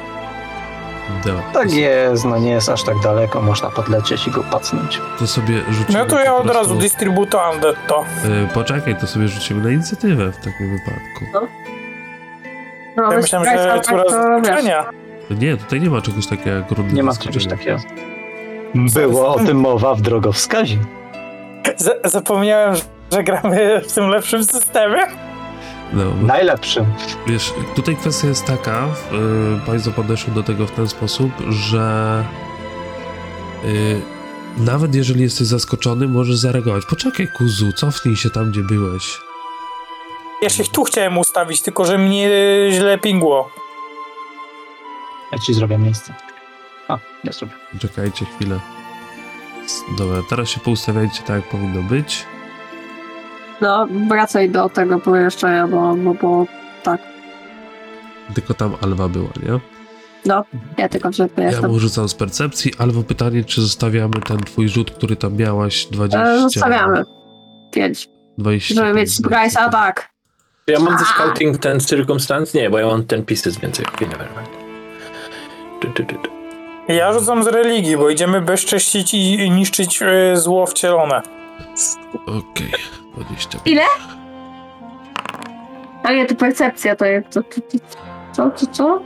Dobra, Tak jest, no nie jest aż tak daleko, można podlecieć i go pacnąć. to sobie rzucimy No to ja od razu distributo undead to. Y, poczekaj, to sobie rzucimy na inicjatywę w takim wypadku. No, Ja bez myślałem, że tak zaskoczenia. Nie, tutaj nie ma czegoś takiego jak rundy Nie ma czegoś takiego. Było o tym mowa w drogowskazie. Z- zapomniałem, że- gramy w tym lepszym systemie. No, Najlepszym. Wiesz, tutaj kwestia jest taka, yy, Państwo podeszły do tego w ten sposób, że yy, nawet jeżeli jesteś zaskoczony, możesz zareagować. Poczekaj, kuzu, cofnij się tam, gdzie byłeś. Ja się tu chciałem ustawić, tylko że mnie źle pingło. Ja ci zrobię miejsce. A, nie zrobię. Czekajcie chwilę. Dobra, teraz się poustawiajcie tak, jak powinno być. No, wracaj do tego pomieszczenia, bo, bo, bo tak. Tylko tam Alwa była, nie? No, ja tylko w rzeczy Ja mu rzucam z percepcji. Albo pytanie, czy zostawiamy ten twój rzut, który tam miałaś, 20... E, Zostawiamy. Pięć. 20 Żeby mieć Bryce'a, tak. Ja mam ze scouting ten circumstance? Nie, bo ja mam ten pieces więcej. Tu, tu. Ja rzucam z religii, bo idziemy bezcześcić i i niszczyć e, zło wcielone. Okej, 20. Ile? A nie, to percepcja to jest. To, to, to, co, co, co?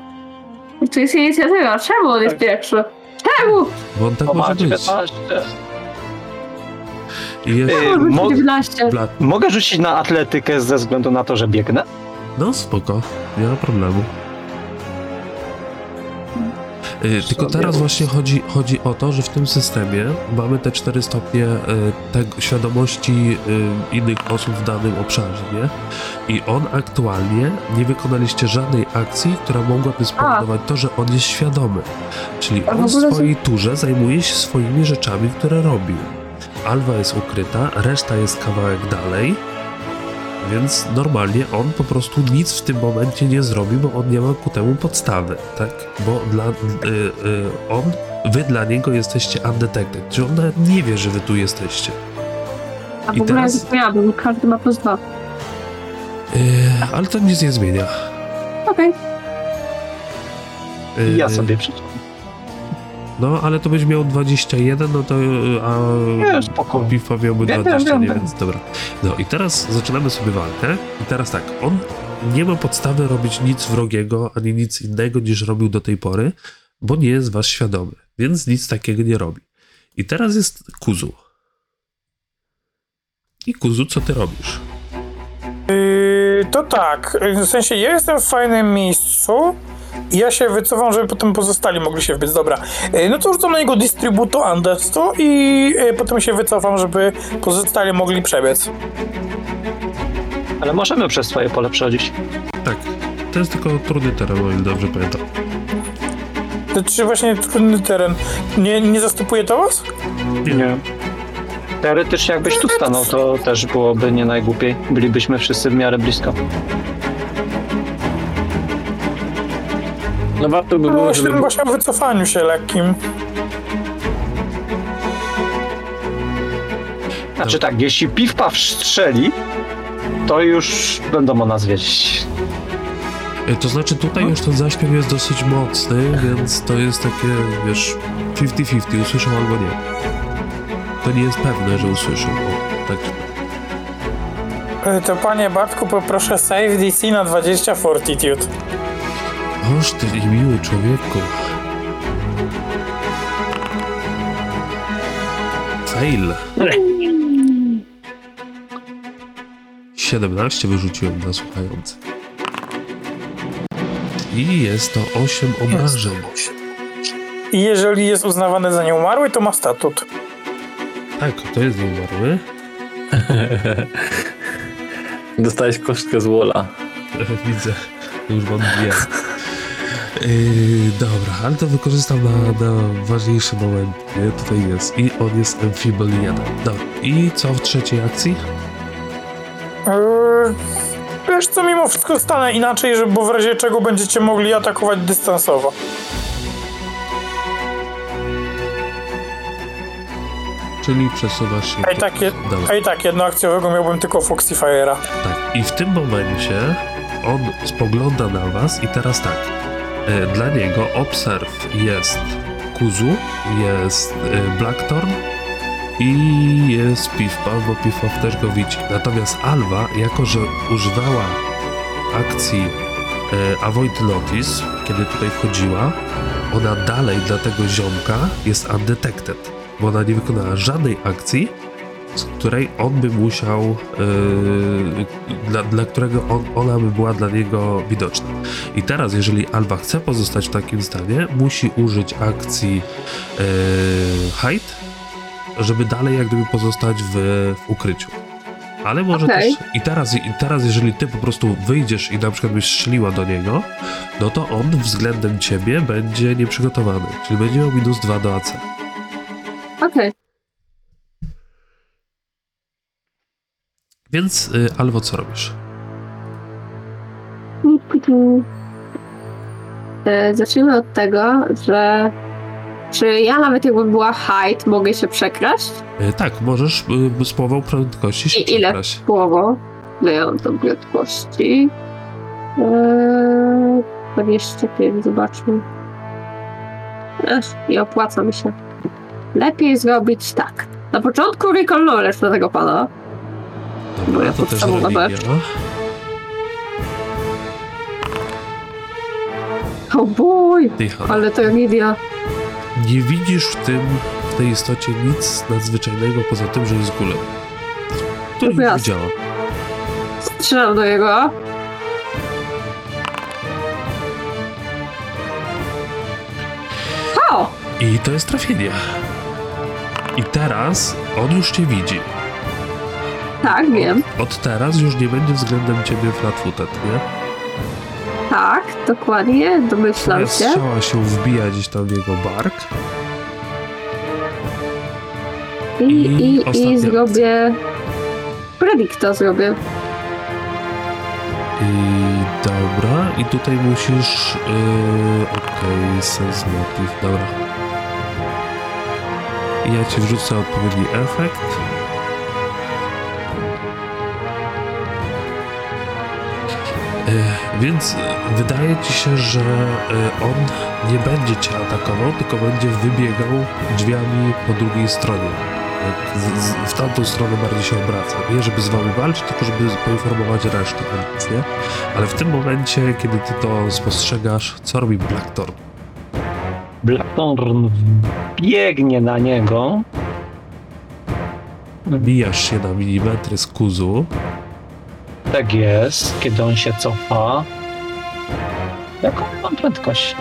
To jest inicjatywa. Czemu on jest pierwszy? Czemu? Bo on tak może być. 19. I jest... Yy, Czemu mo- 19? Bla... Mogę rzucić na atletykę ze względu na to, że biegnę? No spoko, nie ma problemu. Y, Tylko teraz właśnie chodzi, chodzi o to, że w tym systemie mamy te cztery stopnie y, tego, świadomości y, innych osób w danym obszarze, nie? I on aktualnie nie wykonaliście żadnej akcji, która mogłaby spowodować to, że on jest świadomy. Czyli on w swojej turze zajmuje się swoimi rzeczami, które robił. Alwa jest ukryta, reszta jest kawałek dalej, więc normalnie on po prostu nic w tym momencie nie zrobi, bo on nie ma ku temu podstawy, tak? Bo dla, y, y, on, wy dla niego jesteście undetected, czyli on nawet nie wie, że wy tu jesteście. A w I ogóle teraz- ja bo każdy ma plus dwa. Y, ale to nic nie zmienia. Okej. Y, Ja sobie przeczytam. No, ale to byś miał 21, no to y, a Nie. Bifa miałby Wiem, 20, wiem, nie, wiem. więc dobra. No i teraz zaczynamy sobie walkę i teraz tak, on nie ma podstawy robić nic wrogiego, ani nic innego niż robił do tej pory, bo nie jest was świadomy, więc nic takiego nie robi. I teraz jest Kuzu. I Kuzu, co ty robisz? Yy, to tak, w sensie ja jestem w fajnym miejscu i ja się wycofam, żeby potem pozostali mogli się wbiec. Dobra, yy, no to rzucam na niego distributo undead i yy, potem się wycofam, żeby pozostali mogli przebiec. Ale możemy przez twoje pole przechodzić. Tak, to jest tylko trudny teren, o ile dobrze pamiętam. To czy właśnie trudny teren nie, nie zastępuje to was? Nie. Teoretycznie jakbyś tu stanął, to też byłoby nie najgłupiej. Bylibyśmy wszyscy w miarę blisko. No warto by No, było, myślałem żeby... właśnie o wycofaniu się lekkim. Znaczy tak, jeśli piw-paw strzeli, to już będą o nas wiedzieć. E, To znaczy tutaj już ten zaśpiew jest dosyć mocny, więc to jest takie, wiesz, 50-50, usłyszą albo nie. To nie jest pewne, że usłyszą. O, tak. Yy, To panie Bartku, poproszę save DC na 20 Fortitude. Oż ty miły człowieku. Fail. 17 wyrzuciłem na słuchający. I jest to 8 obrażeń. I jeżeli jest uznawany za nieumarły, to ma statut. Tak, to jest nieumarły. Dostałeś kostkę z Wola. Widzę. Już mam dwie. Yy, dobra, ale to wykorzystam na, na ważniejszy moment. Nie? Tutaj jest. I on jest Amphibol 1. Dobra. I co w trzeciej akcji? Eee, wiesz co, mimo wszystko stanę inaczej, żeby, bo w razie czego będziecie mogli atakować dystansowo. Czyli przesuwasz się. A i tak, je, a i tak jednoakcjowego miałbym tylko Foxy Fire'a. Tak, i w tym momencie on spogląda na was i teraz tak. E, Dla niego obserw jest Kuzu, jest e, Blackthorn i jest Piwpaw, bo Piwpaw też go widzi. Natomiast Alwa, jako że używała akcji e, Avoid Notice, kiedy tutaj wchodziła, ona dalej dla tego ziomka jest undetected, bo ona nie wykonała żadnej akcji, z której on by musiał, yy, dla, dla którego on, ona by była dla niego widoczna. I teraz, jeżeli Alba chce pozostać w takim stanie, musi użyć akcji yy, hide, żeby dalej jak gdyby pozostać w, w ukryciu. Ale może Okej. też. I teraz, I teraz, jeżeli ty po prostu wyjdziesz i na przykład byś strzeliła do niego, no to on względem ciebie będzie nieprzygotowany. Czyli będzie miał minus 2 do AC. Okej. Więc y, Albo co robisz? E, Zacznijmy od tego, że czy ja nawet jakbym była height, mogę się przekraść? E, Tak, możesz y, z połową prędkości się I ile? przekraść. Połową. Mam tam prędkości? Eee, 25, zobaczmy. Ech, nie opłaca mi się. Lepiej zrobić tak. Na początku recall knowledge do tego pana. Dobra, to też religia. O bój, ale to tragedia. Nie widzisz w tym, w tej istocie nic nadzwyczajnego poza tym, że jest gulem. To nie widziała. Strzelam do jego. O! I to jest trafienie. I teraz on już cię widzi. Tak, wiem. Od teraz już nie będzie względem ciebie flatfooted, nie? Tak, dokładnie. Domyślam Twoja się. strzała się wbija gdzieś tam w jego bark. I, I i, i zrobię. Predicta zrobię. I dobra, i tutaj musisz. Yy, Okej, sense motive, dobra. I ja ci wrzucę odpowiedni efekt. Więc yy, wydaje ci się, że yy, on nie będzie cię atakował, tylko będzie wybiegał drzwiami po drugiej stronie. Tak, z, z, w tamtą stronę bardziej się obraca. Nie żeby z wami walczyć, tylko żeby poinformować resztę nic, nie? Ale w tym momencie, kiedy ty to spostrzegasz, co robi Blackthorn? Blackthorn biegnie na niego. Bijasz się na milimetry z kuzu. Tak jest, kiedy on się cofa. Jaką mam prędkość?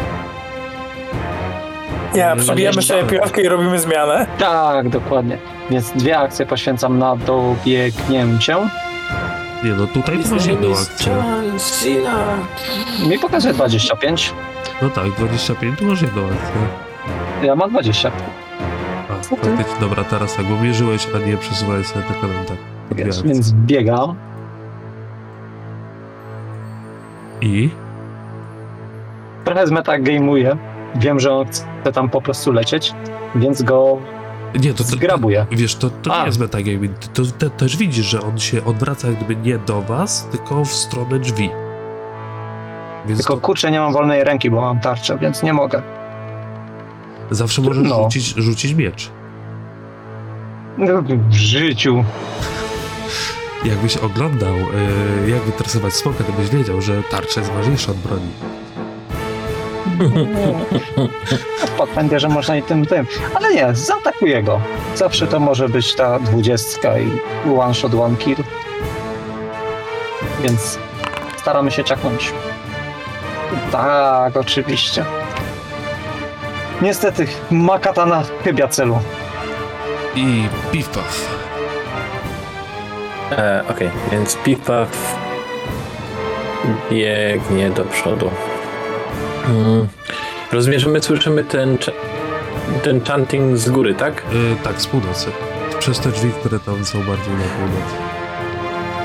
Ja, przybijamy sobie piłkę i robimy zmianę. Tak, dokładnie. Więc dwie akcje poświęcam na dobiegnięcie. Nie no, tutaj masz jedną akcję. Mi pokazuje 25. No tak, 25 to masz jedną akcję. Ja mam 20. A, faktycznie, dobra, teraz tak, bo mierzyłeś, a nie przesuwałeś sobie tak, tak. więc biegam. I? Trochę zmetagame'uję. Wiem, że on chce tam po prostu lecieć, więc go Nie, to, to, zgrabuję. Wiesz, to, to A. nie jest metagaming. Ty, to, te, też widzisz, że on się odwraca jak gdyby nie do was, tylko w stronę drzwi. Więc Tylko to kurczę, nie mam wolnej ręki, bo mam tarczę, więc nie mogę. zawsze możesz No. rzucić, rzucić miecz. W życiu. Jakbyś oglądał, yy, jak wytresować smoka, to byś wiedział, że tarcza jest ważniejsza od broni. Podpędzę, że można i tym, tym. Ale nie, zaatakuję go. Zawsze to może być ta dwudziestka i one shot, one kill. Więc staramy się ciaknąć. Tak, oczywiście. Niestety, ma katana chybia celu. I piw. E, Okej, więc Pipaw biegnie do przodu. Mm. Rozumiem, że my słyszymy ten, ten chanting z góry, tak? Y, tak, z północy. Przez te drzwi, które tam są bardziej na północ.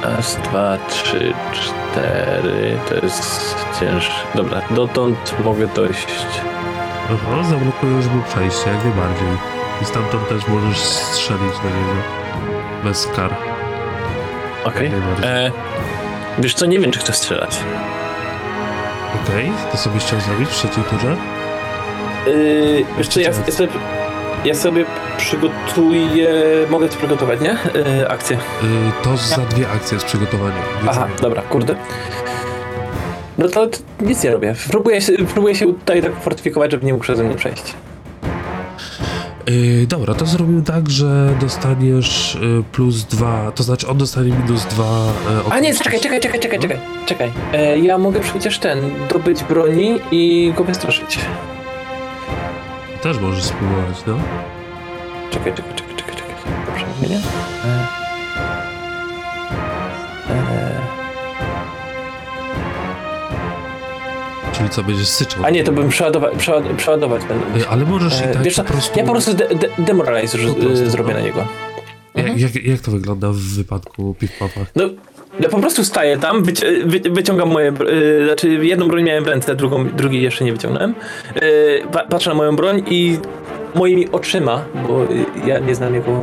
Raz, dwa, trzy, cztery. To jest cięższe. Dobra, dotąd mogę dojść. Aha, zablokujesz mu przejście, jak najbardziej. I stamtąd też możesz strzelić do niego. Bez kar. Okej. Najbardziej. E, Wiesz co, nie wiem, czy chcę strzelać. Okej, to co byś chciał zrobić w trzeciej turze? Yy, wiesz co, ja, ja, sobie, ja sobie przygotuję... Mogę to przygotować, nie? Yy, akcję. Y, to za dwie akcje z przygotowaniem. Aha, dobra, kurde. No to t- nic nie robię. Próbuję się, próbuję się tutaj tak fortyfikować, żeby nie mógł przeze mnie przejść. Yy, dobra, to zrobił tak, że dostaniesz y, plus dwa, to znaczy on dostanie minus dwa. y, A nie, czekaj, czekaj, czekaj, czekaj, czekaj. czekaj. E, ja mogę przecież ten, dobyć broni i go wystraszyć. Też możesz spróbować, no. Czekaj, czekaj, czekaj, czekaj, czekaj. Dobrze nie? Czyli co, będziesz syczał. a nie, to bym przeładować, przeład, przeładować będę. Ale możesz E, i tak wiesz po prostu... ja po prostu de, de, demoralize Po prostu, y, zrobię no. na niego. Jak, jak, jak to wygląda w wypadku Pick-Papa? No, ja po prostu staję tam, wyci- wy, wyciągam moje, y, znaczy jedną broń miałem w ręce, drugą, drugiej jeszcze nie wyciągnąłem. Y, pa, patrzę na moją broń i moimi oczyma, bo y, ja nie znam jego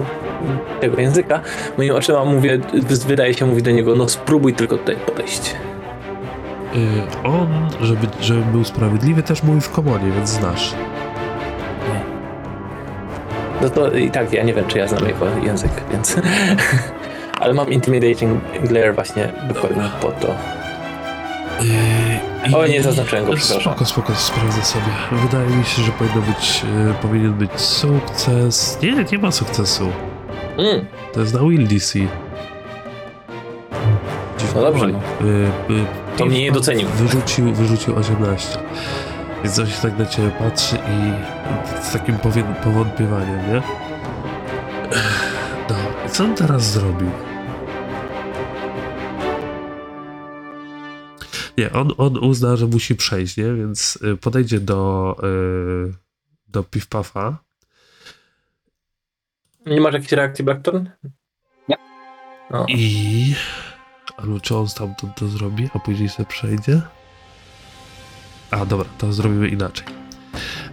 tego języka, moimi oczyma mówię, wy- wydaje się mówić do niego, no spróbuj tylko tutaj podejść. Y, on, żeby, żeby był sprawiedliwy, też mówi w komonie, więc znasz. No to i tak, ja nie wiem, czy ja znam jego język, więc... Ale mam Intimidating Glare właśnie dokładnie po to. Yy, O, nie zaznaczyłem go, przepraszam. Spoko, spoko, sprawdzę sobie. Wydaje mi się, że powinno być, yy, powinien być sukces. Nie, nie ma sukcesu. Mm, To jest na Will DC. no dobrze, no. Yy, To mnie nie docenił. Wyrzucił, wyrzucił 18. Więc on się tak na ciebie patrzy i z takim powątpiewaniem, nie? No, i co on teraz zrobił? Nie, on, on uzna, że musi przejść, nie? Więc y, podejdzie do, y, do Piff-Puffa. Nie masz jakiejś reakcji Blackthorn? Nie. O. I... Albo czy on stamtąd to zrobi, a później sobie przejdzie? A, dobra, to zrobimy inaczej.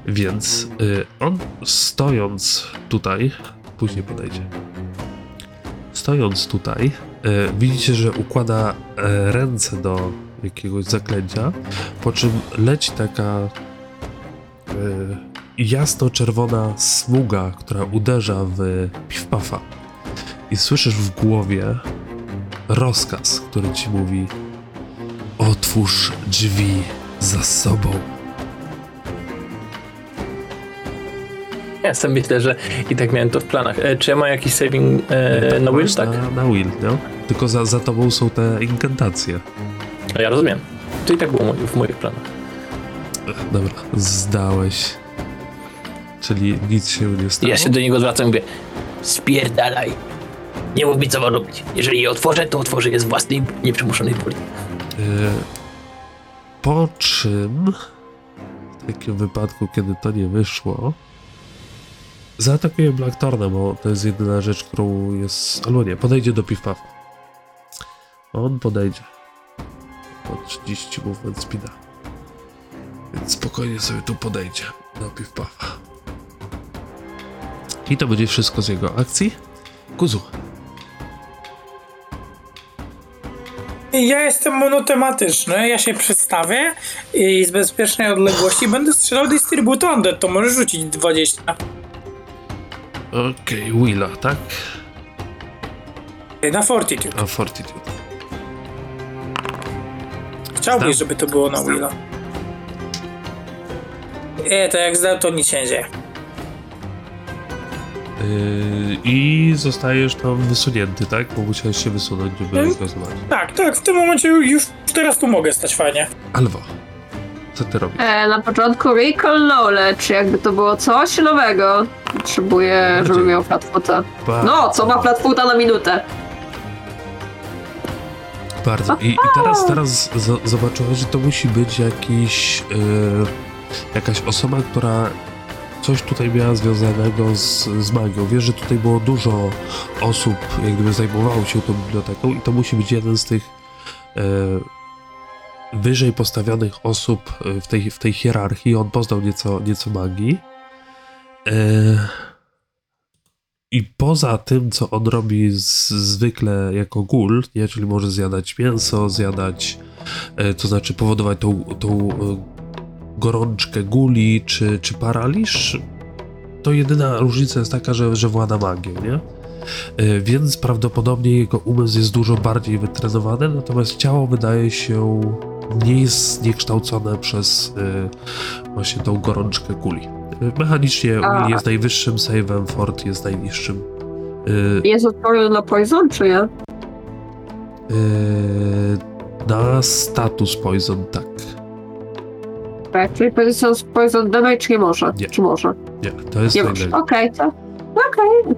Więc y, on stojąc tutaj, później podejdzie. Stojąc tutaj, y, widzicie, że układa y, ręce do jakiegoś zaklęcia, po czym leci taka y, jasno-czerwona smuga, która uderza w Piff-Puffa. I słyszysz w głowie rozkaz, który ci mówi: Otwórz drzwi za sobą. Ja sam myślę, że i tak miałem to w planach. E, czy ja mam jakiś saving e, Tak, na Will? Tak. Na, na Will, no. Tylko za, za tobą są te inkantacje. No ja rozumiem. To i tak było w moich planach. Dobra, zdałeś. Czyli nic się nie stało. Ja się do niego zwracam i mówię spierdalaj. Nie mów mi, co mam robić. Jeżeli je otworzę, to otworzę je z własnej nieprzymuszonej woli. E, Po czym, w takim wypadku, kiedy to nie wyszło, zaatakuje Blacktorna, bo to jest jedyna rzecz, którą jest. Albo nie, podejdzie do Piff-Puffa. On podejdzie. Po 30 movement speeda. Więc spokojnie sobie tu podejdzie do Piff-Puffa. I to będzie wszystko z jego akcji. Kuzu. Ja jestem monotematyczny, ja się przedstawię i z bezpiecznej odległości będę strzelał dystrybutor undead, to możesz rzucić 20. Okej, Willa, tak? Na Fortitude. A Fortitude. Chciałbyś, Znam. żeby to było na Willa. Nie, to jak zdał, to nic się nie dzieje. Yy, I zostajesz tam wysunięty, tak? Bo musiałeś się wysunąć, żeby Mm. go zobaczyć. Tak, tak, w tym momencie już teraz tu mogę stać fajnie. Alwo, co ty robisz? E, na początku Recall Knowledge, jakby to było coś nowego. Potrzebuję, żeby miał flatfoota. No, co ma flatfoota na minutę? Bardzo. I, i teraz, teraz z- zobaczyłem, że to musi być jakiś, e, jakaś osoba, która coś tutaj miała związanego z, z magią. Wiesz, że tutaj było dużo osób, jak gdyby zajmowało się tą biblioteką i to musi być jeden z tych e, wyżej postawionych osób e, w tej, w tej hierarchii. On poznał nieco, nieco magii. E, I poza tym, co on robi z, zwykle jako gul, czyli może zjadać mięso, zjadać, e, to znaczy powodować tą, tą e, gorączkę guli czy, czy paraliż, to jedyna różnica jest taka, że, że włada magią, nie? E, Więc prawdopodobnie jego umysł jest dużo bardziej wytrenowany, natomiast ciało wydaje się nie jest zniekształcone przez e, właśnie tą gorączkę guli. E, Mechanicznie. Will jest najwyższym save'em, Ford jest najniższym. Jest odporny na poison, czy nie? e, na status poison, tak. Tak, czyli poison, poison damage nie może. Nie. Czy może? Nie, to jest Nie może. Okej, to. Okej.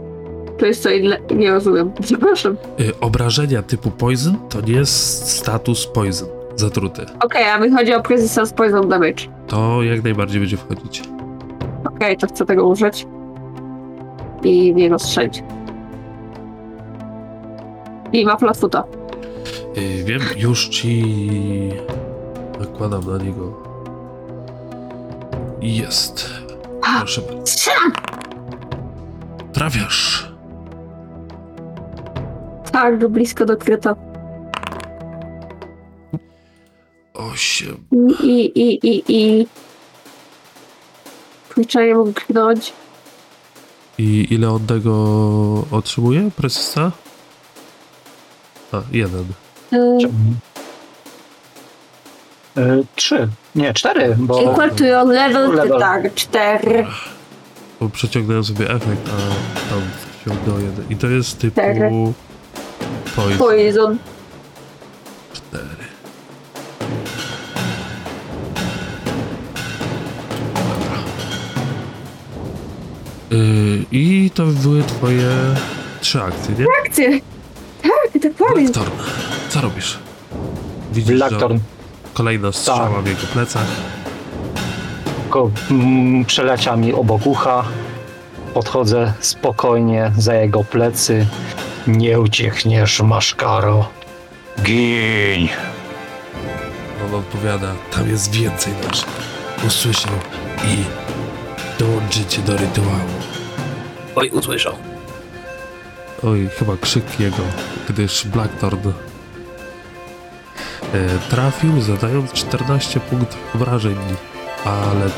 To jest co inne. Nie rozumiem. Przepraszam. Y, Obrażenia typu poison to nie jest status poison, zatruty. Okej, a mi chodzi o resistance poison damage. To jak najbardziej będzie wchodzić. Okej, to chcę tego użyć. I nie rozstrzelić. I ma flatfuta. Y, Wiem, już ci nakładam na niego. Jest. Proszę. Strzelam! Trafiasz. Tak, blisko do kryta. Osiem. I, i, i, i, nie mógł kliknąć. I ile od tego otrzymuje? Precysta? A, jeden. Y, Trzy. Nie, cztery, bo... Equal to your level, Level. tak, cztery. Bo przeciągnąłem sobie efekt, a tam ściągnął jeden. I to jest typu... Cztery. Poison. Poison. Cztery. Dobra. Yy, I to były twoje trzy akcje, nie? Akcje. Tak, dokładnie. Blackthorn, co robisz? Widzisz, że Blackthorn. Kolejna strzała Tak. w jego plecach. Tylko mm, przelecia mi obok ucha. Podchodzę spokojnie za jego plecy. Nie uciekniesz, maszkaro. Gin! On odpowiada, tam jest więcej naszych. Usłyszał i dołączycie do rytuału. Oj, usłyszał. Oj, chyba krzyk jego, gdyż Blackthorn trafił, zadając 14 punktów obrażeń, ale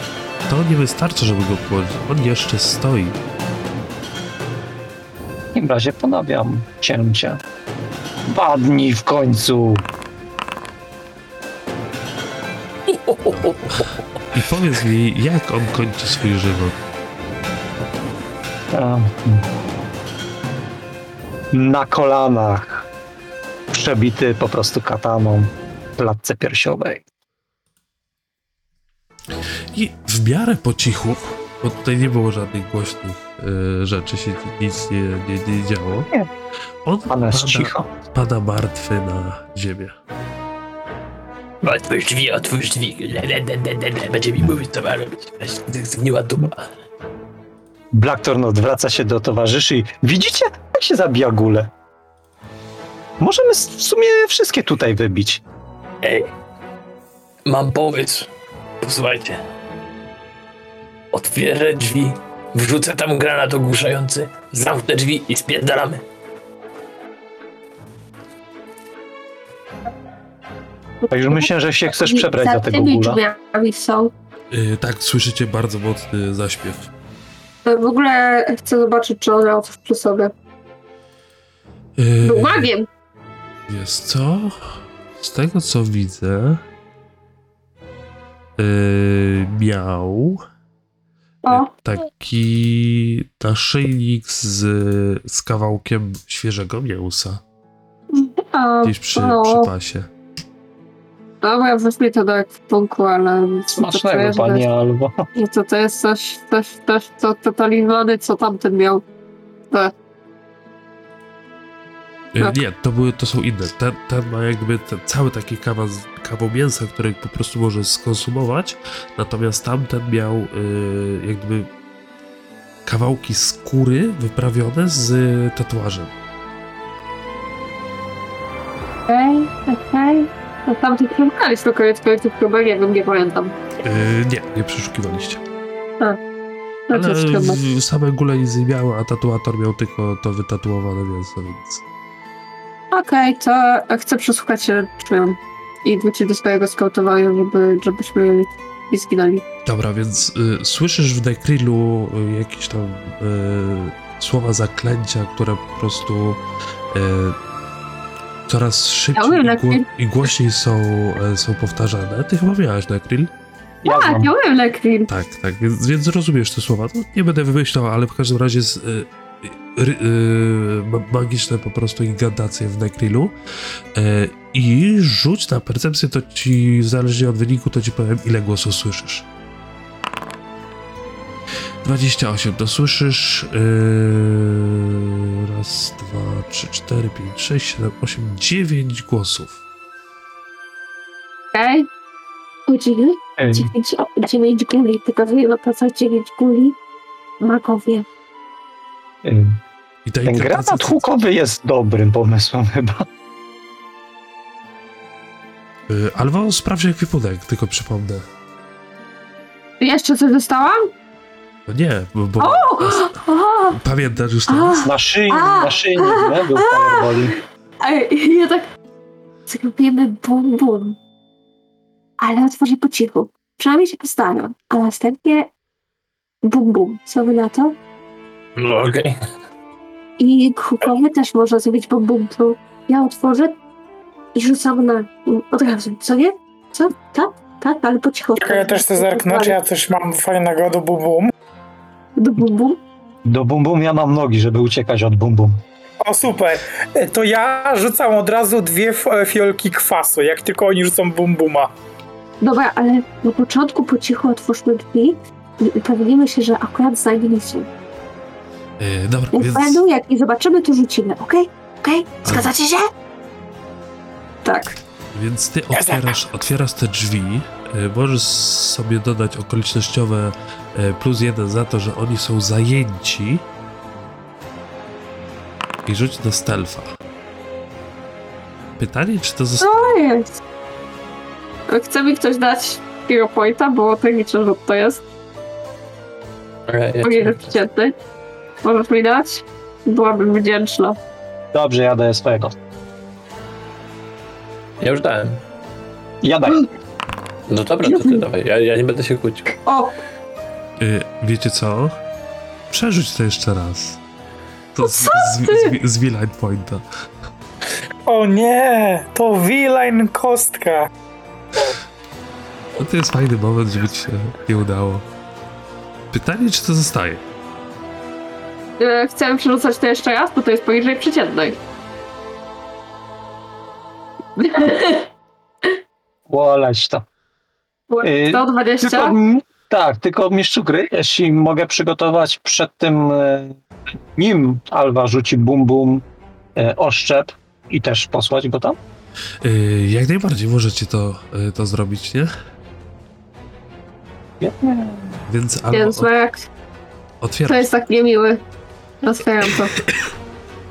to nie wystarczy, żeby go położyć. On jeszcze stoi. W takim razie ponawiam cięcie. Badnij w końcu. I powiedz mi, jak on kończy swój żywot. Na kolanach. Przebity po prostu kataną w klatce piersiowej. I w miarę po cichu, bo tutaj nie było żadnych głośnych e, rzeczy, się nic nie, nie, nie działo. Nie. On pada, cicho. pada martwy na ziemię. Otwórz drzwi, otwórz drzwi. Le, le, le, le, le, le. Będzie mi mówić, co ma robić. Zgniła dupa. Blackthorn odwraca się do towarzyszy i widzicie, jak się zabija gule. Możemy w sumie wszystkie tutaj wybić. Ej, mam pomysł. Posłuchajcie. Otwierzę drzwi, wrzucę tam granat ogłuszający, zamknę drzwi i spierdalamy. Tak już myślę, że się chcesz przebrać za tego tymi gula. drzwiami są. E, tak, słyszycie bardzo mocny zaśpiew. W ogóle chcę zobaczyć, czy on miał coś przy sobie. E, Był magiem. Jest co? Z tego co widzę, yy, miał O, taki naszyjnik z, z kawałkiem świeżego mięsa a, gdzieś przy, o. przy pasie. Dobra, weźmie to do ekwipunku, ale... to Smacznego, panie Albo. Że to, to jest coś, coś, coś, co to talizmany, co tamten miał. To. Tak. Nie, to, były, to są inne. Ten, ten ma jakby ten, cały taki kawał, kawał mięsa, który po prostu może skonsumować, natomiast tamten miał y, jakby kawałki skóry wyprawione z y, tatuażem. Okej, okej. No tam tych tylko koniec końców chyba, nie wiem, nie pamiętam. Y, nie, nie przeszukiwaliście. No to jest Ale same gule nic nie miały, a tatuator miał tylko to wytatuowane mięso, więc... Okej, to chcę przesłuchać się czy i wrócić do swojego skautowania, żeby, żebyśmy nie zginęli. Dobra, więc y, słyszysz w Nekrilu y, jakieś tam y, słowa zaklęcia, które po prostu y, coraz szybciej i, Nekril. i głośniej są, y, są powtarzane. Ty chyba miałeś Nekril? Ja Tak, znam. ja Lekrin. Tak, tak, więc, więc rozumiesz te słowa. No, nie będę wymyślał, ale w każdym razie z, y, y, ma- magiczne po prostu ingantacje w Nekrilu. Y, I rzuć na percepcję, to ci, zależnie od wyniku, to ci powiem, ile głosów słyszysz. 28, to słyszysz yy, raz, dwa, trzy, cztery, pięć, sześć, siedem, osiem, dziewięć głosów. Okej. Ej, Dziewięć, o, dziewięć guli. Pokazuję na pasach dziewięć guli. Magowie. Ten granat hukowy jest dobrym pomysłem chyba. Yy, Albo sprawdź ekwipunek, tylko przypomnę. Jeszcze coś dostałam? No nie, bo, bo O! O! pamiętasz już teraz? Naszyjnik, A! naszyjnik, nie? Był ja tak... Zrobimy bum bum. Ale otworzę po cichu. Przynajmniej się postaram. A następnie bum bum. Co wy na to? No okej. I hukowy też można zrobić bum bum. To ja otworzę i rzucam na... Od razu, co nie? Co? Tak? Tak, ale po cichu. Czekaj, ja też chcę zerknąć, ja coś mam fajnego do bum Do bum bum? Do bum bum ja mam nogi, żeby uciekać od bum bum. O super, E, to ja rzucam od razu dwie e, fiolki kwasu, jak tylko oni rzucą bum buma. Dobra, ale na początku po cichu otwórzmy drzwi i upewnimy się, że akurat nimi są. Yy, dobra, Jak więc... będą, jak nie zobaczymy, to rzucimy, okej? Okej? Zgadzacie się? Tak. Więc ty otwierasz, otwierasz te drzwi, y, możesz sobie dodać okolicznościowe y, plus jeden za to, że oni są zajęci i rzuć na stealtha. Pytanie, czy to zostało... To jest. Chce mi ktoś dać hero pointa, bo techniczny rzut to jest. Mogę rzecz przeciętny. Możesz mi dać? Byłabym wdzięczna. Dobrze, ja daję swojego. ja już dałem. Ja daję. No dobra, to ty dawaj. Ja, ja nie będę się kłócił. O! Y, wiecie co? Przerzuć to jeszcze raz. To z, z, z, z Villain Pointa. O nie, to V-line kostka. No to jest fajny moment, żeby ci się nie udało. Pytanie, czy to zostaje? E, Chcę przerzucać to jeszcze raz, bo to jest poniżej przeciętnej. Woleć to. Yy, 120? Tylko, m- tak, tylko mistrzu gry, jeśli mogę przygotować przed tym, e, nim Alwa rzuci bum bum e, oszczep i też posłać go tam. Y, jak najbardziej możecie to, y, to zrobić, nie? Nie. Więc albo Więc o, jak to jest tak niemiły. Otwieram to.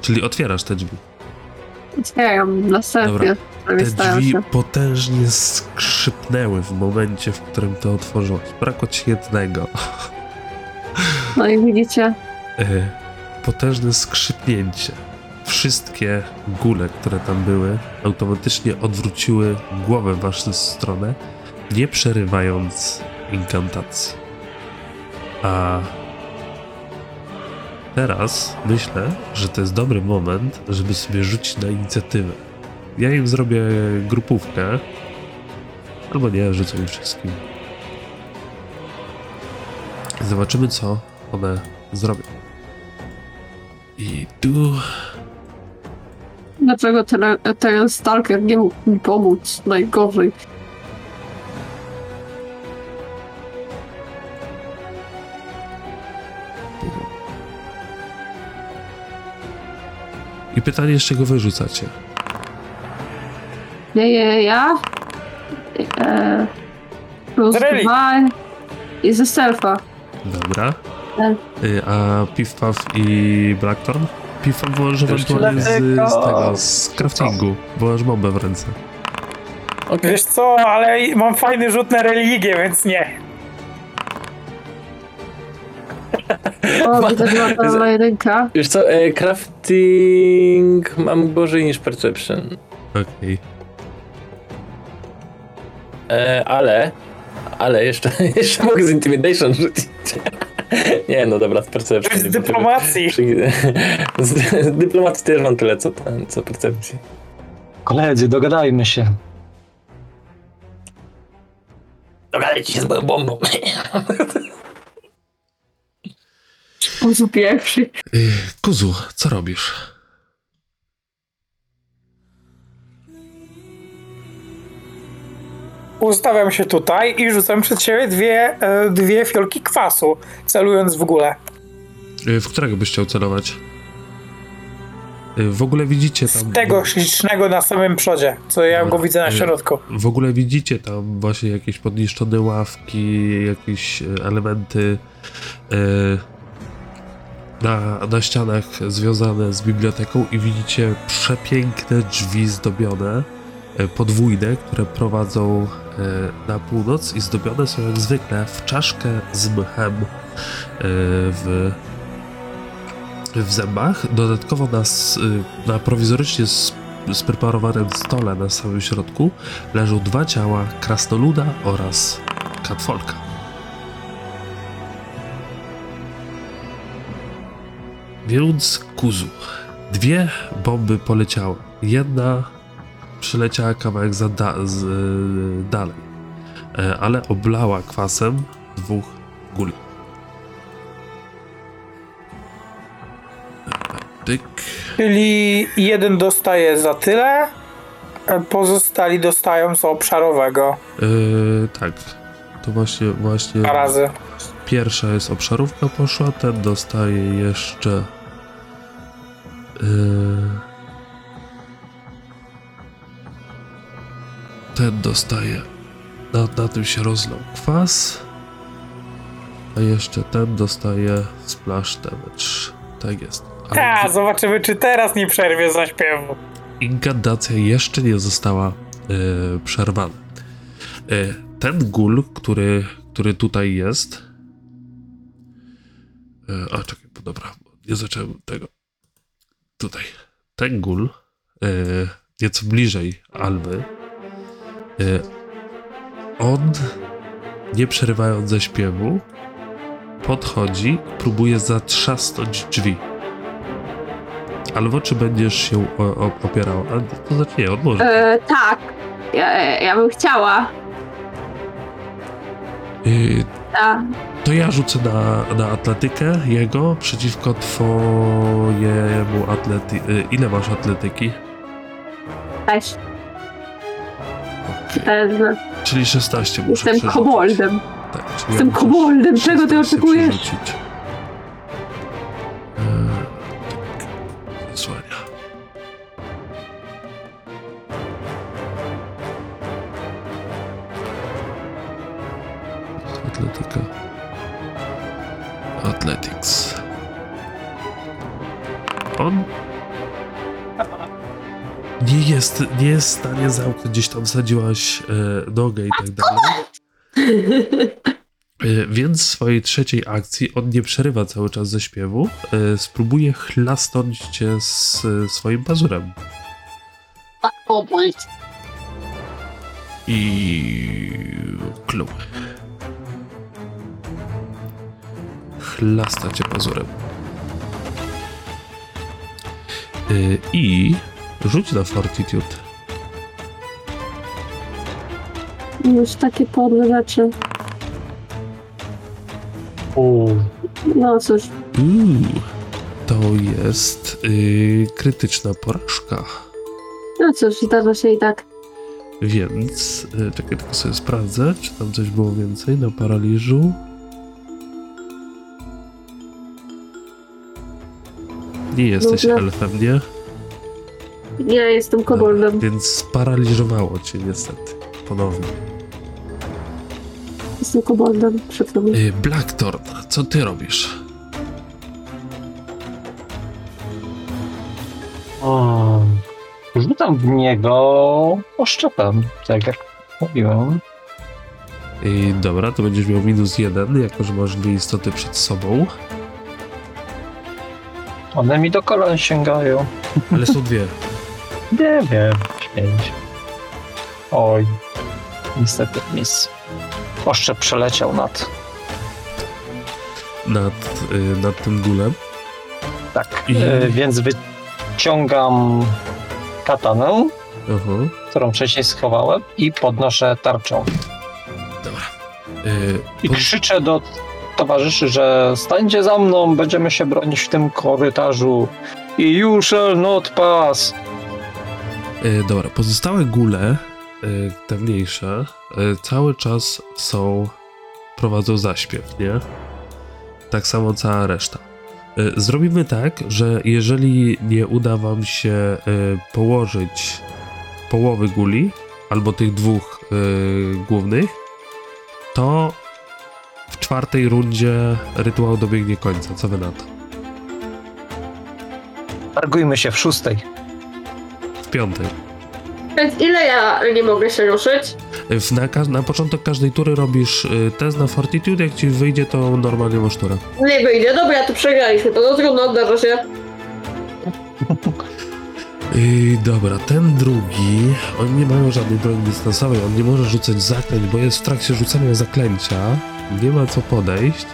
czyli otwierasz te drzwi. Otwieram następnie. Te drzwi się. potężnie skrzypnęły w momencie, w którym to otworzyłaś. Brakło ci jednego. No i widzicie, Y, potężne skrzypnięcie. Wszystkie gule, które tam były, automatycznie odwróciły głowę w waszą stronę, nie przerywając inkantacji. A teraz myślę, że to jest dobry moment, żeby sobie rzucić na inicjatywę. Ja im zrobię grupówkę, albo nie, rzucę im wszystkim. Zobaczymy, co one zrobią. I tu dlaczego ten, ten stalker nie mógł mi pomóc. Najgorzej. I pytanie, z czego wyrzucacie? Ja, ja, ja. E, plus Z religii. dwa i ze selfa. Dobra. Tak. Y, A Piff Puff i Blackthorn? Piff Puff może ewentualnie z, z tego, z craftingu, bo masz bombę w ręce. Wiesz co, ale mam fajny rzut na religię, więc nie. O, widzę, że jedynka. Wiesz co, e, crafting mam gorzej niż perception. Okej. E, ale, ale jeszcze, jeszcze mogę z intimidation rzucić. Nie, no dobra, z perception. Z dyplomacji. Przy- Z, z dyplomacji też mam tyle, co, co percepcji. Koledzy, dogadajmy się. Dogadajcie się z moją bombą. Uzu pierwszy. Y, Kuzu, co robisz? Ustawiam się tutaj i rzucam przed siebie dwie, e, dwie fiolki kwasu, celując w górę. Y, W którego byś chciał celować? Y, W ogóle widzicie tam... Z tego ślicznego na samym przodzie, co ja go widzę na środku. W ogóle widzicie tam właśnie jakieś podniszczone ławki, jakieś e, elementy e, na, na ścianach związane z biblioteką i widzicie przepiękne drzwi zdobione, e, podwójne, które prowadzą e, na północ i zdobione są jak zwykle w czaszkę z mchem e, w, w zębach. Dodatkowo na, na prowizorycznie spreparowanym stole na samym środku leżą dwa ciała krasnoluda oraz katfolka. Więc kuzu. Dwie bomby poleciały. Jedna przyleciała kawałek za da- z, y, dalej, e, ale oblała kwasem dwóch guli. Tyk. Czyli jeden dostaje za tyle, pozostali dostają z obszarowego Yy, tak. To właśnie, właśnie dwa razy. pierwsza jest obszarówka poszła, ten dostaje jeszcze ten dostaje na, na tym się rozlał kwas a jeszcze ten dostaje splash damage tak jest ale A, zobaczymy, czy teraz nie przerwie zaśpiewu. inkantacja jeszcze nie została e, przerwana. E, ten gul, który, który tutaj jest. E, a czekaj, dobra, nie zacząłem tego. Tutaj. Ten gul, e, nieco bliżej Alby. E, on, nie przerywając zaśpiewu, podchodzi i próbuje zatrzasnąć drzwi. Albo czy będziesz się opierał? To znaczy nie, on może. Tak. Ja, ja bym chciała. Y, A, to ja rzucę na, na atletykę jego przeciwko twojemu atlety... y, Ile masz atletyki? E, no, Czyli 16 muszę jestem koboldem. Tak, ja Jestem muszę koboldem. Czego ty 16 oczekujesz? przerzucić. On nie jest, nie jest w stanie zamknąć, gdzieś tam sadziłaś e, nogę i tak dalej. E, Więc w swojej trzeciej akcji on nie przerywa cały czas ze śpiewu. e, Spróbuje chlasnąć cię z e, swoim pazurem. Kobold. I klub. Chlasta cię pazurem. E, I rzuć na Fortitude. Już takie podłe rzeczy. Uuu. No cóż. To jest y, krytyczna porażka. No cóż, zdarza się i tak. Więc, y, czekaj, tylko sobie sprawdzę, czy tam coś było więcej na paraliżu. Nie jesteś Dobra. elfem, nie? Ja jestem koboldem. Więc sparaliżowało cię niestety. Ponownie. Jestem koboldem. Przykro mi. Y, Blackthorn, co ty robisz? O, rzucam w niego oszczepem, tak jak mówiłem. I dobra, to będziesz miał minus jeden, jako że masz dwie istoty przed sobą. One mi do kolan sięgają. Ale są dwie. Nie wiem, pięć. Oj, niestety mis. Oszczep przeleciał nad. Nad, y, nad tym gulem. Tak, I- e, więc wyciągam katanę, Aha. którą wcześniej schowałem i podnoszę tarczą. Dobra. Y, I krzyczę do towarzyszy, że stańcie za mną, będziemy się bronić w tym korytarzu. I you shall not pass. y, dobra, pozostałe gule, y, te mniejsze, y, cały czas są, prowadzą zaśpiew, nie? Tak samo cała reszta. Zrobimy tak, że jeżeli nie uda wam się położyć połowy guli, albo tych dwóch głównych, to w czwartej rundzie rytuał dobiegnie końca. Co wy na to? Targujmy się w szóstej. W piątej. Więc ile ja nie mogę się ruszyć? W, na, ka- na początek każdej tury robisz y, test na Fortitude, jak ci wyjdzie, to normalnie masz turę. Nie wyjdzie. Dobra, to przegraliśmy. To no trudno, zdarza się. I dobra, ten drugi, oni nie mają żadnej broni dystansowej, on nie może rzucać zaklęć, bo jest w trakcie rzucania zaklęcia, nie ma co podejść,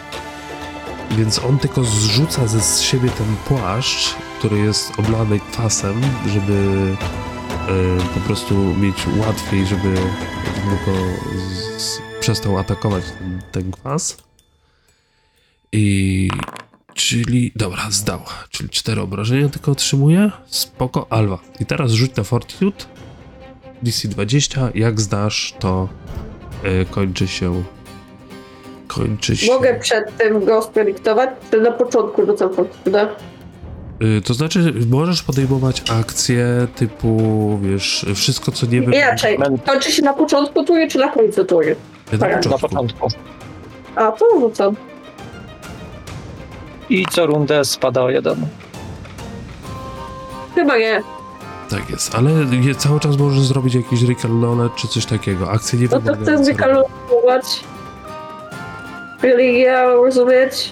więc on tylko zrzuca ze siebie ten płaszcz, który jest oblany kwasem, żeby y, po prostu mieć łatwiej, żeby, żeby go z, z, przestał atakować ten, ten kwas. I Czyli, dobra, zdał. Czyli cztery obrażenia tylko otrzymuje. Spoko, Alwa. I teraz rzuć na Fortitude. DC 20. Jak zdasz, to y, kończy się. Kończy się. Mogę przed tym go spredyktować, czy na początku rzucam fortuna? Y, to znaczy, możesz podejmować akcje typu, wiesz, wszystko co nie wiem. Inaczej. Kończy się na początku tury, czy na końcu tury? Na tak, Na początku. początku. A, to rzucam. I co rundę spada o jeden. Chyba nie. Tak jest, ale je, cały czas możesz zrobić jakiś recall knowledge czy coś takiego. Akcje nie No to wymagają chcę. Religia, rozumieć?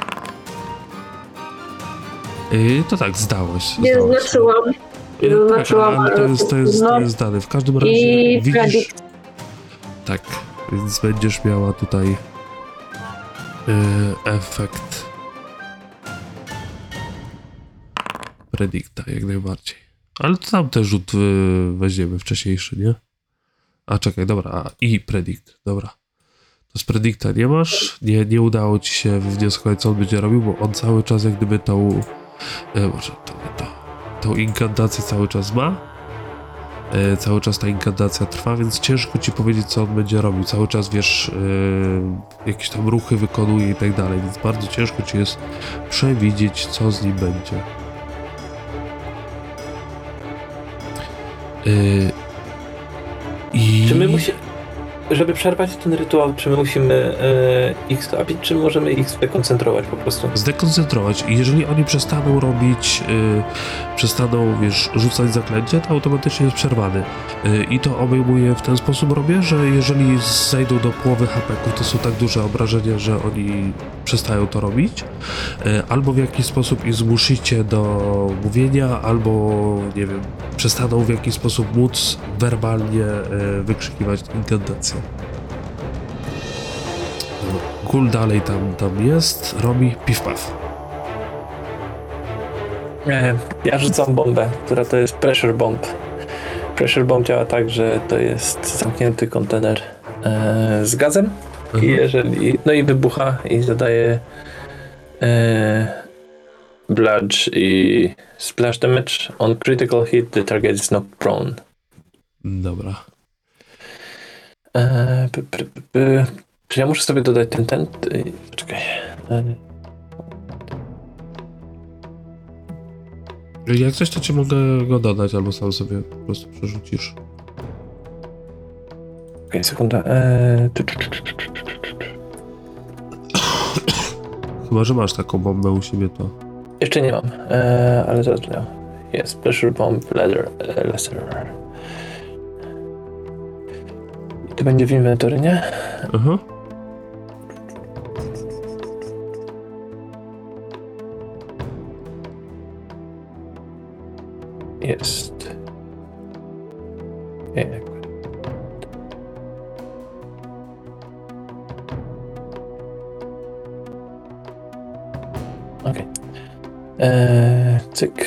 Y, to tak, zdałeś. Nie zdałeś. znaczyłam. Y, tak, zaznaczyłam, ale to jest, to, jest, to no. jest dane. W każdym razie I widzisz... Tak, więc będziesz miała tutaj y, efekt predicta, jak najbardziej. Ale to tam też rzut y, weźmiemy wcześniejszy, nie? A czekaj, dobra, a, i predict, dobra. To z predicta nie masz, nie, nie udało ci się wywnioskować, co on będzie robił, bo on cały czas jak gdyby tą, e, może nie to, tą inkantację cały czas ma, e, cały czas ta inkantacja trwa, więc ciężko ci powiedzieć, co on będzie robił. Cały czas wiesz, e, jakieś tam ruchy wykonuje i tak dalej, więc bardzo ciężko ci jest przewidzieć, co z nim będzie. E, I... Czy my musimy, żeby przerwać ten rytuał, czy my musimy e, ich stopić, czy możemy ich zdekoncentrować po prostu? zdekoncentrować i jeżeli oni przestaną robić, y, przestaną, wiesz, rzucać zaklęcia, to automatycznie jest przerwany. Y, I to obejmuje w ten sposób robię, że jeżeli zejdą do połowy HP, to są tak duże obrażenia, że oni przestają to robić, y, albo w jakiś sposób ich zmuszycie do mówienia, albo, nie wiem, przestaną w jakiś sposób móc werbalnie y, wykrzykiwać inkantację. Kul dalej tam, tam jest, robi piw-paw. E, ja rzucam bombę, która to jest pressure bomb. Pressure bomb działa tak, że to jest zamknięty kontener e, z gazem i Mhm. jeżeli, no i wybucha i zadaje e, bludge i splash damage. On critical hit, the target is not prone. Dobra. E, p, p, p. Czy ja muszę sobie dodać ten, ten? Poczekaj. Jak coś, to ci mogę go dodać, albo sam sobie po prostu przerzucisz. Okej, okay, sekunda. Chyba, że masz taką bombę u siebie, to... Jeszcze nie mam, e, ale zaraz będę Jest, special bomb, leather, e, laser. To będzie w inwentory, nie? Uh -huh. Jest. Jakby. Okej. Eee, cyk.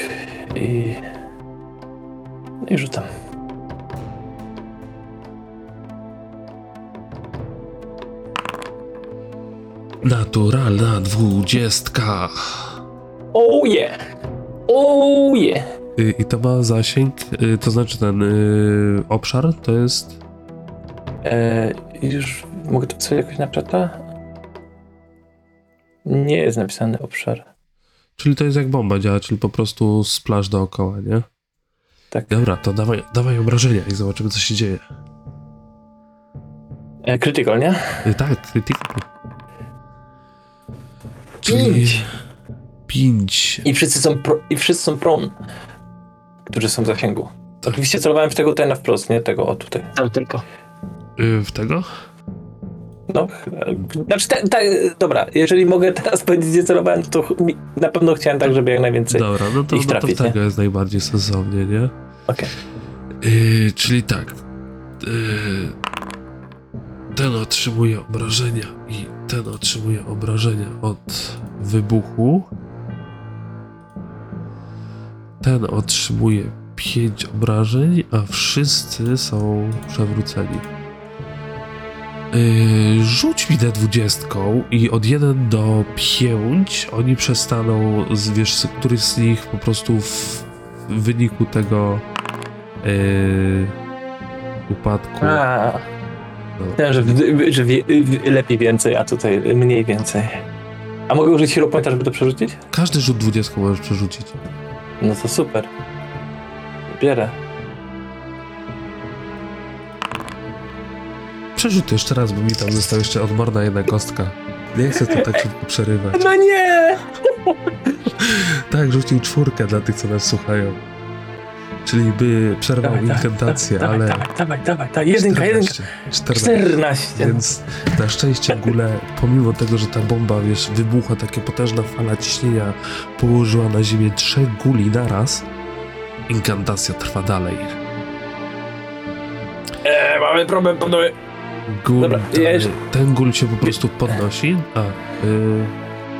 I... No i rzucam. Naturalna dwudziestka. Oh yeah! Oh yeah! Y, I to ma zasięg, y, to znaczy ten y, obszar to jest... Eee, już mogę to sobie jakoś na czata? Nie jest napisany obszar. Czyli to jest jak bomba działa, czyli po prostu splash dookoła, nie? Tak. Dobra, to dawaj, dawaj obrażenia i zobaczymy, co się dzieje. E, critical, nie? Y, tak, krytykuj. Czyli Pięć. 5. I wszyscy są, pro, i wszyscy są prone, którzy są w zasięgu. Oczywiście celowałem w tego tutaj na wprost, nie tego o tutaj. Ale tylko. Y, w tego? No, e, znaczy, te, te, dobra, jeżeli mogę teraz powiedzieć, gdzie celowałem, to na pewno chciałem tak, żeby jak najwięcej. Dobra, no to, ich no to w trafić, tego jest najbardziej sensownie, nie? Okej. Yy, czyli tak. Yy, ten otrzymuje obrażenia i ten otrzymuje obrażenia od wybuchu. Ten otrzymuje 5 obrażeń, a wszyscy są przewróceni. Yy, rzuć mi D20 i od 1 do 5 oni przestaną, z, wiesz, z- któryś z nich po prostu w wyniku tego yy, upadku. A, No. Że, w- że w- lepiej więcej, a tutaj mniej więcej. A mogę użyć hero pointa, żeby to przerzucić? Każdy rzut 20 możesz przerzucić. No to super. Bierę. Przerzuć to jeszcze raz, bo mi tam została jeszcze odmorna jedna kostka. Nie chcę to tak szybko przerywać. No nie! Tak, rzucił czwórkę dla tych, co nas słuchają. Czyli by przerwał Dawaj, dawaj, inkantację, dawaj, ale... Dawaj, dawaj, dawaj, dawaj. Jedynka, jedynka. 14. 14. Więc na szczęście Gule, pomimo tego, że ta bomba, wiesz, wybucha, taka potężna fala ciśnienia położyła na ziemię trzech guli naraz, inkantacja trwa dalej. Eee, mamy problem, panowie. Gul, Dobra, ten, ja jeszcze- ten gul się po prostu podnosi, a... Yy,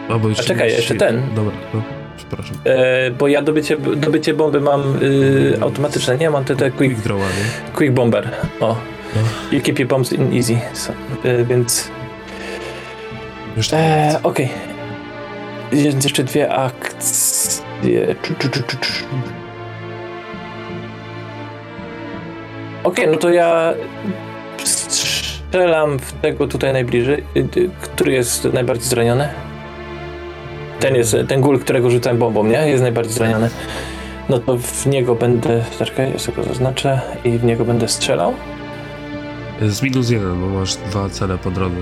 albo jeszcze, czekaj, musi- jeszcze ten. Dobra, no, przepraszam. Eee, bo ja dobycie, dobycie bomby mam y, automatyczne, nie? Mam te, te quick, Quick draw, nie? quick bomber. O. No. You keep your bombs in easy. So, y, więc... Jeszcze Eee, okej. Jest jeszcze dwie akcje. Czu, czu, czu, czu, czu. Okej, no to ja strzelam w tego tutaj najbliżej. Y, y, Który jest najbardziej zraniony? Ten jest, ten gul, którego rzucałem bombą, nie? Jest najbardziej zraniony. No to w niego będę, czekaj, ja sobie go zaznaczę i w niego będę strzelał. z minus jeden, bo masz dwa cele po drodze.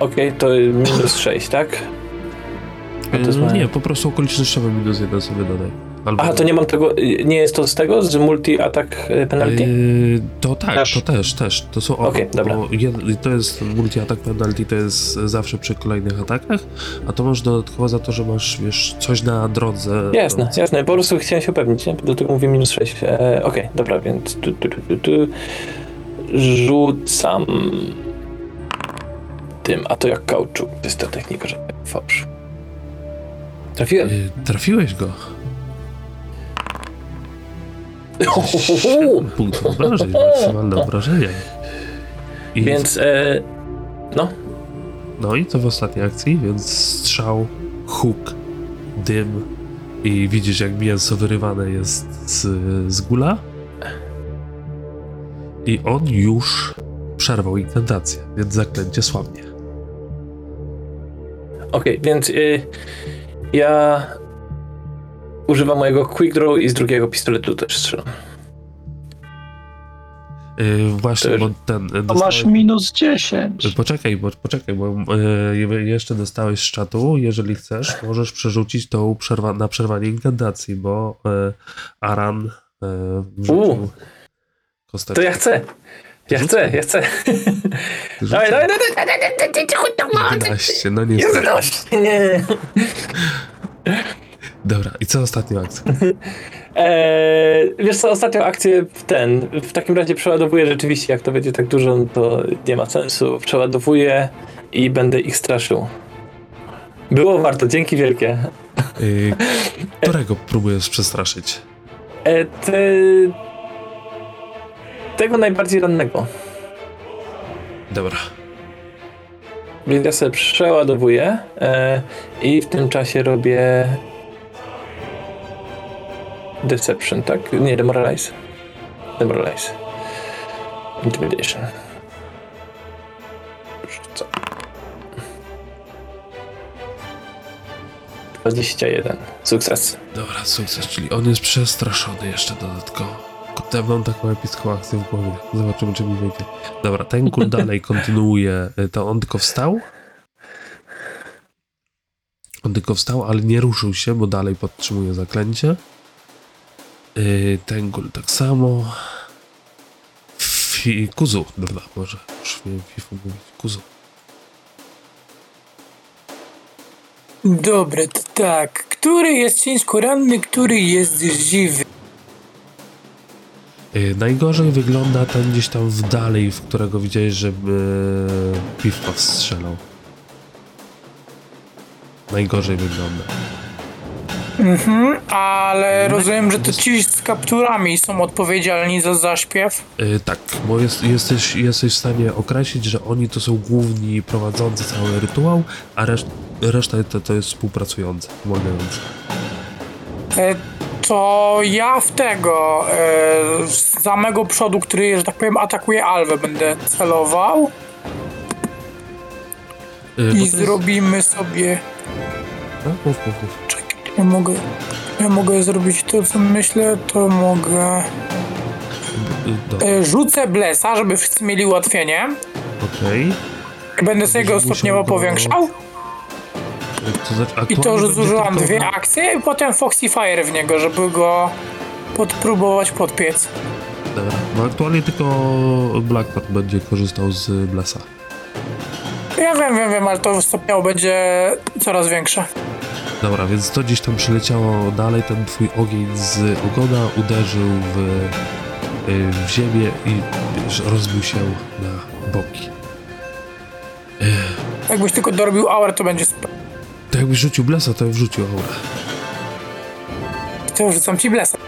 Okej, to minus 6, tak? No to jest nie, po prostu okolicznościowe minus jeden sobie dodaj. Albo, Aha, to nie mam tego, y, nie jest to z tego, z multi-attack y, penalty? Yy, to tak, Też. to też, też. To są Okej, dobra. bo jed, to jest multi-attack penalty, to jest zawsze przy kolejnych atakach, a to masz dodatkowo za to, że masz, wiesz, coś na drodze. Jasne, to, jasne, po prostu chciałem się upewnić, nie? Do tego mówię minus 6. E, Okej, dobra, więc tu, tu, tu, tu, tu. rzucam tym, a to jak kauczuk, to jest ta technika, że fałsz. Trafiłem. Yy, trafiłeś go. Punkt obrażeń, maksymalne obrażenia. I, Więc, e, no, No i to w ostatniej akcji, więc strzał, huk, dym i widzisz jak mięso wyrywane jest z, z gula. I on już przerwał inkantację, więc zaklęcie słabnie. okej, więc y, ja używam mojego quick draw i z drugiego pistoletu też strzelam. Yy, właśnie, Też. bo ten... To masz minus 10. Poczekaj, bo, poczekaj, bo e, jeszcze dostałeś z czatu. Jeżeli chcesz, możesz przerzucić to przerwa, na przerwanie inkantacji, bo e, Aran e, wrzucił kosteczkę. To ja chcę. Ja chcę, ja chcę. Dawaj, dawaj, dawaj, dawaj, dawaj, dawaj, dawaj, 11, no niestety. 11, nie. Dobra, i co ostatnia akcja? Eee, wiesz co, ostatnią akcję w ten, w takim razie przeładowuję rzeczywiście, jak to będzie tak dużo, no to nie ma sensu. Przeładowuję i będę ich straszył. Było warto, dzięki wielkie. Y, którego próbujesz przestraszyć? E, te, tego najbardziej rannego. Dobra. Więc ja sobie przeładowuję e, i w tym czasie robię Deception, tak? Nie, Demoralize. Demoralize. Intimidation. Co? 21. Sukces. Dobra, sukces, czyli on jest przestraszony jeszcze dodatkowo. Kurde, mam taką epicką akcję w głowie. Zobaczymy, czy mi wyjdzie. Dobra, ten kul dalej kontynuuje. Y, To on tylko wstał? On tylko wstał, ale nie ruszył się, bo dalej podtrzymuje zaklęcie. Yy, ten kul tak samo. Fi, kuzu, dobra, może. Już fifu mówić. Kuzu. Dobra, to tak. Który jest ciężko ranny, który jest żywy? Yy, najgorzej wygląda ten gdzieś tam w dalej, w którego widziałeś, że yy, piwka strzelał. Najgorzej wygląda. Mhm, ale rozumiem, że to ci z kapturami są odpowiedzialni za zaśpiew. Yy, tak, bo jest, jesteś, jesteś w stanie określić, że oni to są główni prowadzący cały rytuał, a reszt, reszta to, to jest współpracujący, pomagający. E, To ja w tego e, z samego przodu, który, że tak powiem, atakuje Alwę, będę celował Yy, i zrobimy sobie. No, mów, mów, mów. Ja mogę. Ja mogę zrobić to, co myślę, to mogę. E, Rzucę blesa, żeby wszyscy mieli ułatwienie. okej. Będę sobie go stopniowo go- powiększał. To znaczy, I to już będzie zużyłam tylko- dwie akcje i potem Foxy Fire w niego, żeby go podpróbować podpiec. Dobra, bo aktualnie tylko Blackpart będzie korzystał z Blessa. Ja wiem, wiem, wiem, ale to stopniowo będzie coraz większe. Dobra, więc to gdzieś tam przyleciało dalej, ten twój ogień z ogona uderzył w, y, w ziemię i rozbił się na boki. Jakbyś tylko dorobił hour, to będzie. To jakbyś rzucił Blessa, to ja wrzucił aurę. To rzucam ci blesa.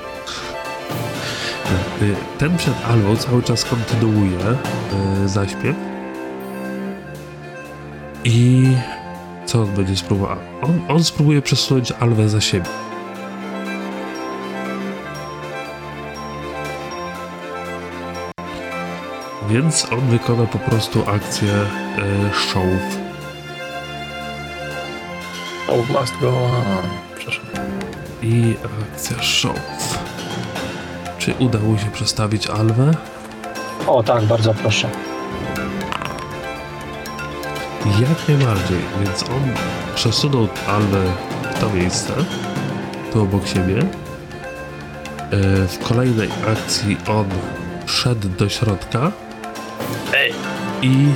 Y, Ten przed Alwą cały czas kontynuuje y, zaśpiew. I co on będzie spróbował? On, on spróbuje przesunąć Alwę za siebie. Więc on wykona po prostu akcję y, show. Oh, must go on. I akcja show. Czy udało się przestawić Alwę? O tak, bardzo proszę. Jak najbardziej, więc on przesunął Alwę w to miejsce, tu obok siebie. E, W kolejnej akcji on wszedł do środka i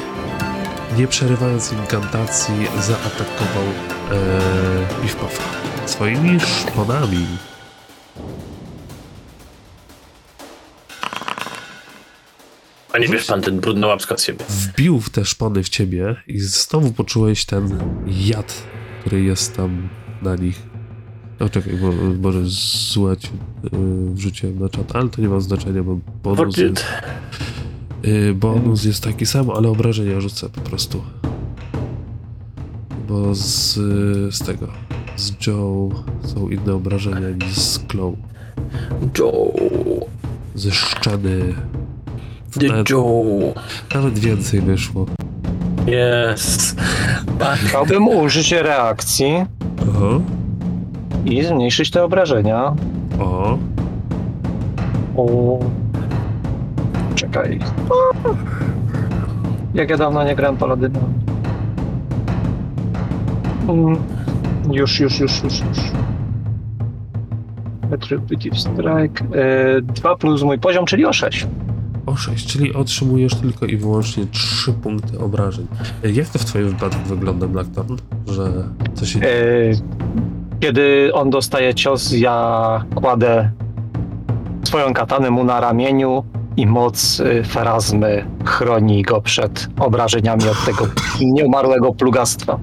nie przerywając inkantacji zaatakował e, Piwpafa swoimi szponami. A nie wiesz pan ten brudny łapska z siebie. Wbił w te szpony w ciebie i znowu poczułeś ten jad, który jest tam na nich. O czekaj, bo, może złe ci, yy, wrzuciłem na czat, ale to nie ma znaczenia, bo bonus jest, yy, bonus jest taki sam, ale obrażenia rzucę po prostu. Bo z, z tego, z Joe są inne obrażenia niż z Claw. Joe. Ze szczeny The Nawet- Joe. nawet więcej wyszło. Yes. Back. Chciałbym użyć reakcji Aha. i zmniejszyć te obrażenia. O, O. Czekaj. O. Jak ja dawno nie grałem paladyna. Mm. Już, już, już, już, już. Retributive Strike. E, 2 plus mój poziom, czyli o 6. o 6, czyli otrzymujesz tylko i wyłącznie 3 punkty obrażeń. Jak to w twoim wypadku wygląda, Blackthorn? Że co się... E, kiedy on dostaje cios, ja kładę swoją katanę mu na ramieniu i moc y, ferazmy chroni go przed obrażeniami od tego nieumarłego plugastwa.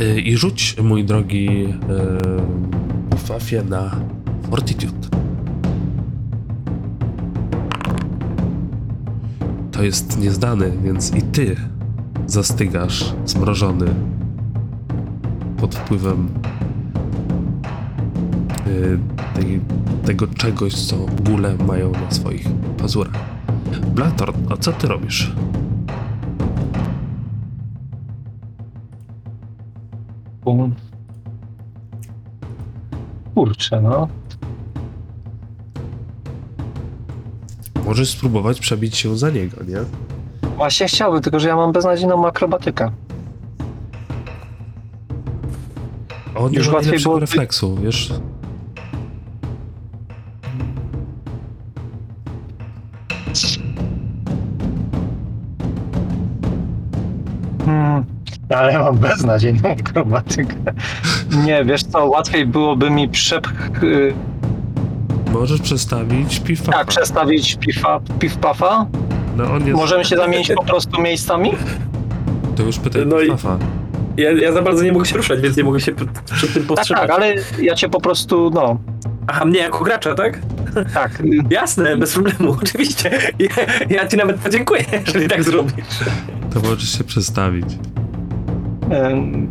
E, I rzuć, mój drogi e, Fafie, na Fortitude. To jest niezdany, więc i ty zastygasz zmrożony pod wpływem e, tej, tego czegoś, co góle mają na swoich pazurach. Blator, a co ty robisz? Kurczę, no. Możesz spróbować przebić się za niego, nie? Właśnie chciałbym, tylko że ja mam beznadziejną akrobatykę. On Już nie ma łatwiej najlepszego byłoby- refleksu, wiesz? Hmm, ale mam beznadziejną akrobatykę. Nie, wiesz co, łatwiej byłoby mi przepch... y, Możesz przestawić piw Tak, przestawić pifa, piw-pafa? No on jest... Możemy się zamienić po prostu miejscami? To już pytaj No i-. Ja, ja za bardzo nie mogę się ruszać, więc nie mogę się przed tym Tak, powstrzymać. tak, ale ja cię po prostu, no, Aha, mnie jako gracza, tak? tak. Jasne, bez problemu, oczywiście. Ja, ja ci nawet podziękuję, jeżeli tak zrobisz. To możesz się przestawić.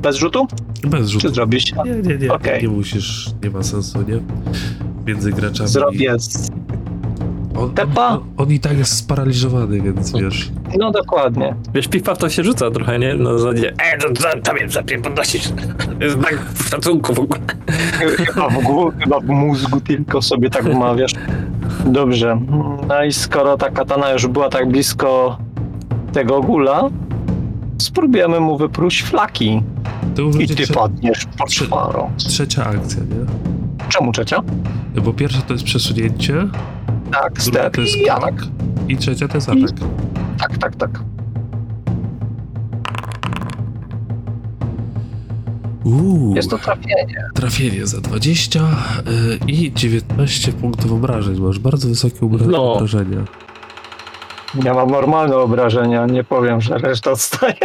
Bez rzutu? Bez Czy rzutu. zrobić? Nie, nie, nie. Okej. Nie musisz, nie ma sensu, nie? Między graczami. Zrobię. On, Tepa? on, on i tak jest sparaliżowany, więc wiesz. No dokładnie. Wiesz, piwa w to się rzuca trochę, nie? Na zasadzie, e, to, to, to mnie zacznie podnosić. To jest brak szacunku w ogóle. Chyba w, gł- chyba w mózgu tylko sobie tak umawiasz. Dobrze. No i skoro ta katana już była tak blisko tego gula, spróbujemy mu wypróć flaki. To I ty trze- padniesz pod szparą. trzecia akcja, nie? Czemu trzecia? Bo pierwsza to jest przesunięcie, Tak, druga step to jest i atak. krok i trzecia to jest I- atak. Tak, tak, tak. Uuu, Jest to trafienie. trafienie za 20 y, i 19 punktów obrażeń. Masz bardzo wysokie obra- No. obrażenia. Ja mam normalne obrażenia, nie powiem, że reszta odstaje.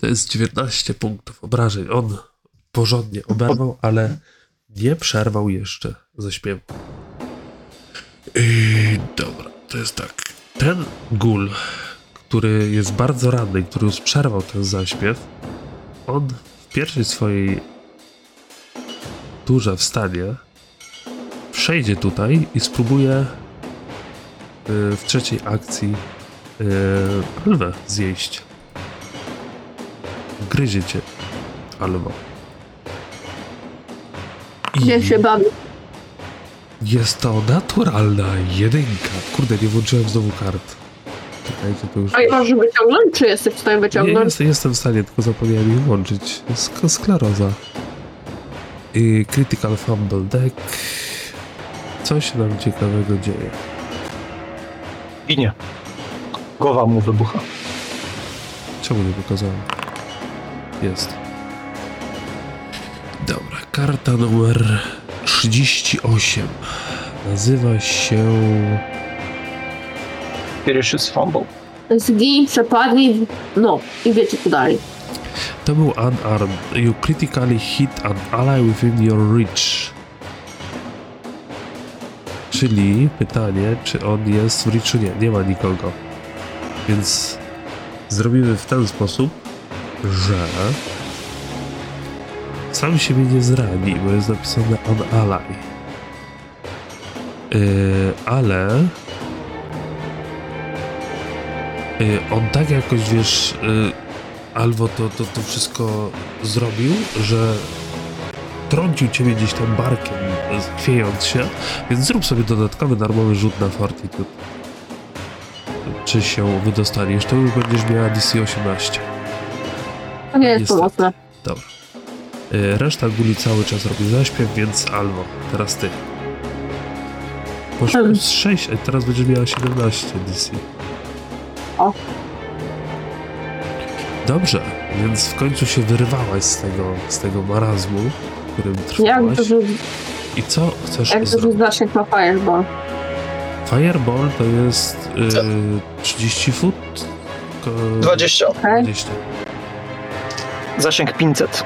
To jest 19 punktów obrażeń. On porządnie oberwał, ale nie przerwał jeszcze zaśpiewu. I dobra, to jest tak. Ten gul, który jest bardzo ranny, który już przerwał ten zaśpiew, on w pierwszej swojej turze wstanie, przejdzie tutaj i spróbuje y, w trzeciej akcji y, lwę zjeść. Gryzie cię, albo. Gdzie się bawi? Jest to naturalna jedynka. Kurde, nie włączyłem znowu kart. Czekajcie, to już... A i możesz wyciągnąć, czy jesteś w stanie Nie, wyciągnąć? jest, jestem w stanie, tylko zapomniałem ich włączyć. Sk skleroza. I Critical Fumble Deck. Co się nam ciekawego dzieje? Ginie. Głowa mu wybucha. Czemu nie pokazałem? Jest. Dobra, karta numer 38. Nazywa się... Pierwszy z fumble. Zgij, przepadnij, no i wiecie co dalej. To był unarmed. You critically hit an ally within your reach. Czyli pytanie, czy on jest w reachu? Nie, nie ma nikogo. Więc zrobimy w ten sposób, że sam siebie nie zrani, bo jest napisane on ally. Yy, ale yy, on tak jakoś, wiesz, yy, Albo to, to, to wszystko zrobił, że trącił ciebie gdzieś tam barkiem, chwiejąc się, więc zrób sobie dodatkowy darmowy rzut na Fortitude. Czy się wydostaniesz, to już będziesz miała DC 18. To nie jest Niestety. pomocne. Dobra. Y, Reszta guli cały czas robi zaśpiew, więc Alwo, teraz ty. Masz plus 6, a teraz będziesz miała 17 DC. O. Dobrze, więc w końcu się wyrywałaś z tego, z tego marazmu, w którym Jak trwałaś. I co chcesz jak duży zrobić? zasięg ma Fireball? Fireball to jest y, Co? 30 foot? Ko- 20. Okej, 20. Zasięg 500.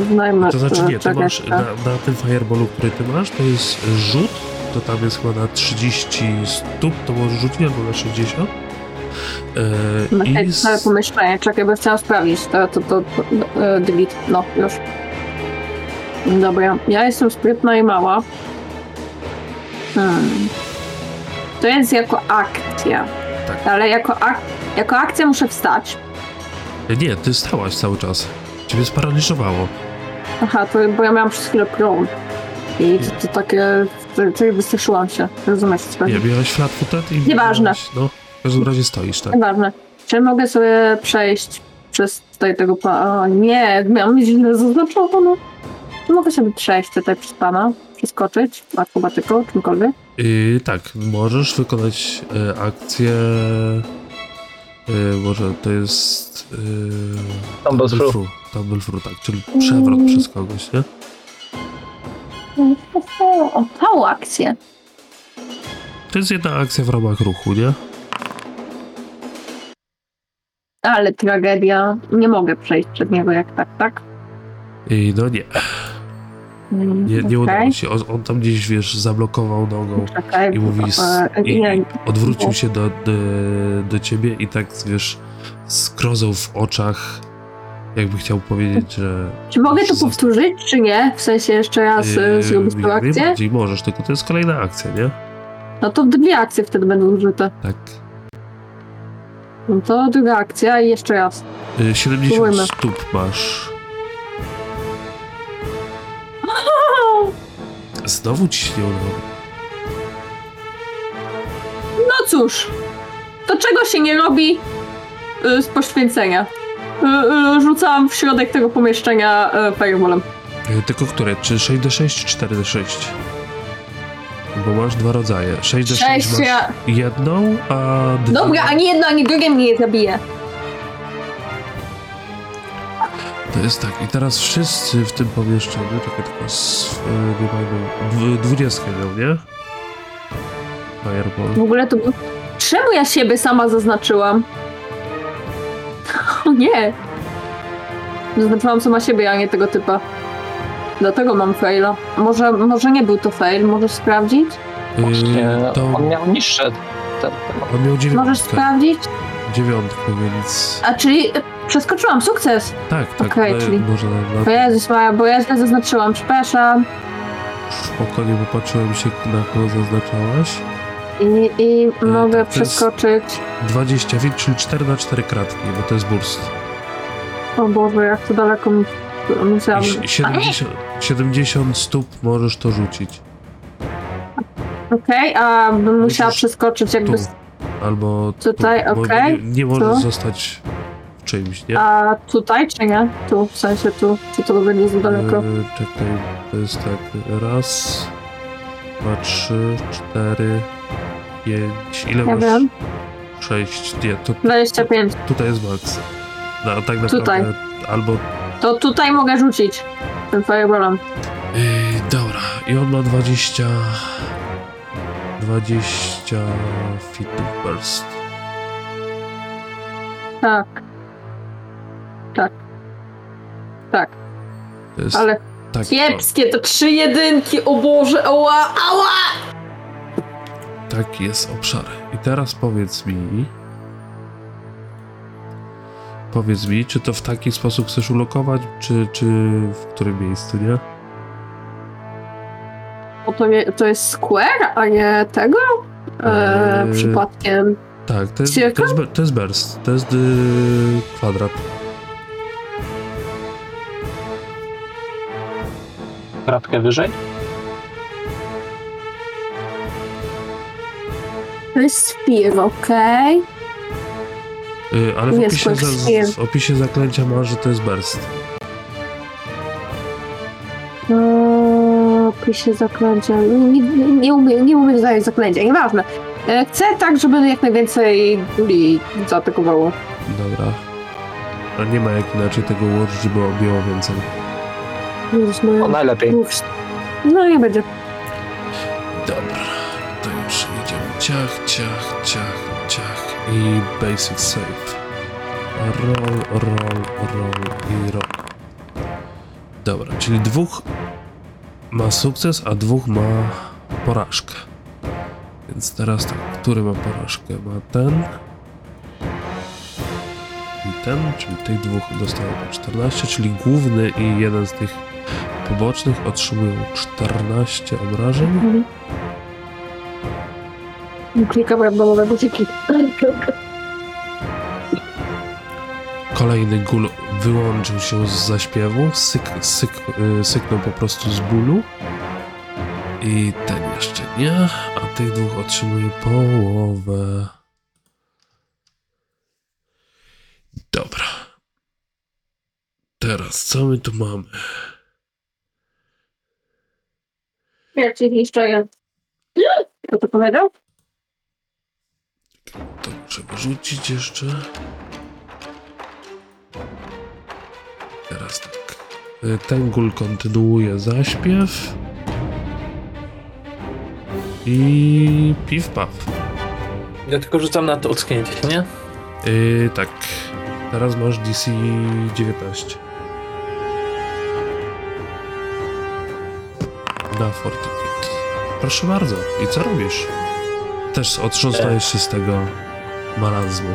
znajmy. To znaczy nie, czekaj, masz tak. na, na tym fireballu, który ty masz, to jest rzut, to tam jest chyba na 30 stóp, to możesz rzucić albo na 60. E, Okej, I to całe s- pomyślenie, czekaj, bo chciałam sprawdzić, to, to, to, to e, delete, no, już. Dobra, ja jestem sprytna i mała. Hmm. To jest jako akcja. Tak. Ale jako, ak jako akcja muszę wstać. nie, ty stałaś cały czas. Ciebie sparaliżowało. Aha, to bo ja miałam przez chwilę prąd. I to, to takie, to, wystraszyłam się, rozumiesz co? Nie, miałaś flat footed i... Nieważne. miałaś- No, w każdym razie stoisz, tak? Nieważne. Czy mogę sobie przejść przez tutaj tego pana? O nie, miałam źle zaznaczone. Czy mogę sobie przejść tutaj przez pana? Przeskoczyć? Akrobatyką, czymkolwiek? I tak, możesz wykonać e, akcję... E, może to jest... E, Tumble through. Tumble through, tak, czyli przewrot Mm. przez kogoś, nie? O, tą akcję. To jest jedna akcja w ramach ruchu, nie? Ale tragedia. Nie mogę przejść przed niego jak tak, tak? I no nie, nie, nie okej. udało się. On, on tam gdzieś, wiesz, zablokował nogą Czekaj, i mówi... e, I, nie, i odwrócił się do, do, do ciebie i tak, wiesz, z grozą w oczach, jakby chciał powiedzieć, że... Czy mogę to powtórzyć, czy nie? W sensie jeszcze raz Yy, yy, zrobić tą akcję? najbardziej możesz, tylko to jest kolejna akcja, nie? No to dwie akcje wtedy będą użyte. Tak. No to druga akcja i jeszcze raz. Y, 70 Spróbujmy. stóp masz. Znowu ci się nie udało. No cóż, to czego się nie robi y, z poświęcenia? Y, y, rzucam w środek tego pomieszczenia y, fireballem. Y, Tylko które? Czy 6d6 czy 4d6? Bo masz dwa rodzaje. 6d6 Sześć, masz ja... jedną, a dwie... Dobra, ani jedno, ani drugie mnie nie zabije. To jest tak. I teraz wszyscy w tym pomieszczeniu, czekaj tylko z... y, dw- Dwudziestkę miał, nie? W Fireball. ogóle to... Czemu ja siebie sama zaznaczyłam? O nie! Zaznaczyłam sama siebie, a nie tego typa. Dlatego mam faila. Może, może nie był to fail, możesz sprawdzić? Właśnie Y, to on miał niższe. Te, on miał Możesz dziewiątkę. sprawdzić? Dziewiątkę, więc... A czyli przeskoczyłam, sukces! Tak, tak. Okej, ale czyli- Może na, O na Jezus Maja, bo ja źle zaznaczyłam, przepraszam. spokojnie popatrzyłem się, na kogo zaznaczałaś. I, i mogę to jest- przeskoczyć. 20 feet, czyli 4 na 4 kratki, bo to jest burst. O Boże, jak to daleko mi- musiałam. I si- 70, 70 stóp możesz to rzucić. Okej, a bym musiała przeskoczyć jakby. Tu. Albo Tutaj, tu, bo okej. Nie, nie możesz Tu. zostać czymś, nie? A tutaj czy nie? Tu, w sensie tu. Czy to będzie za daleko? Yy, czekaj, to jest tak. Raz, dwa, trzy, cztery, pięć. Ile Ja masz? wiem. Sześć. Nie, to 25. tutaj jest max. No, tak naprawdę Tutaj. albo To tutaj mogę rzucić. Tym fireballem. Yy, dobra, i on ma 20. 20 feet burst. Tak. Tak. Tak, To jest ale tak, kiepskie, to trzy jedynki, o Boże, ała, ała! taki jest obszar. I teraz powiedz mi. Powiedz mi, czy to w taki sposób chcesz ulokować, czy, czy w którym miejscu, nie? Bo to, nie, to jest square, a nie tego? E, Eee. Przypadkiem. Tak, to jest, to jest, to jest burst, to jest y, kwadrat. Kratkę wyżej? To jest Spear, okej. Y, ale w opisie, za, z, w opisie zaklęcia ma, że to jest burst. Okay. Pisze zaklęcia. Nie, nie, nie, umiem, nie umiem zadać zaklęcia, nieważne. E, Chcę tak, żeby jak najwięcej duli zaatakowało. Dobra. A nie ma jak inaczej tego ułożyć, żeby objęło więcej. Jezus, O, najlepiej. No nie będzie. Dobra, to już idziemy. Ciach, ciach, ciach, ciach i basic save. Roll, roll, roll i roll. Dobra, czyli dwóch ma sukces, a dwóch ma porażkę. Więc teraz tak, który ma porażkę? Ma ten i ten, czyli tych dwóch dostają po 14, czyli główny i jeden z tych pobocznych otrzymują 14 obrażeń. Mhm. Klikam randomowe buciki. Kolejny gul wyłączył się z zaśpiewu, syk, syk, y, syknął po prostu z bólu. I ten jeszcze nie, a tych dwóch otrzymuje połowę. Dobra. Teraz co my tu mamy? Ja cię niszczaję. Kto to powiedział? To muszę wyrzucić jeszcze. Teraz tak. Y, Ten gul kontynuuje zaśpiew. I piw paw. Ja tylko rzucam na to ocknięcie się, nie? Yy, tak. Teraz masz DC 19. Na. Proszę bardzo. I co robisz? Też otrząsnąłeś się z tego marazmu.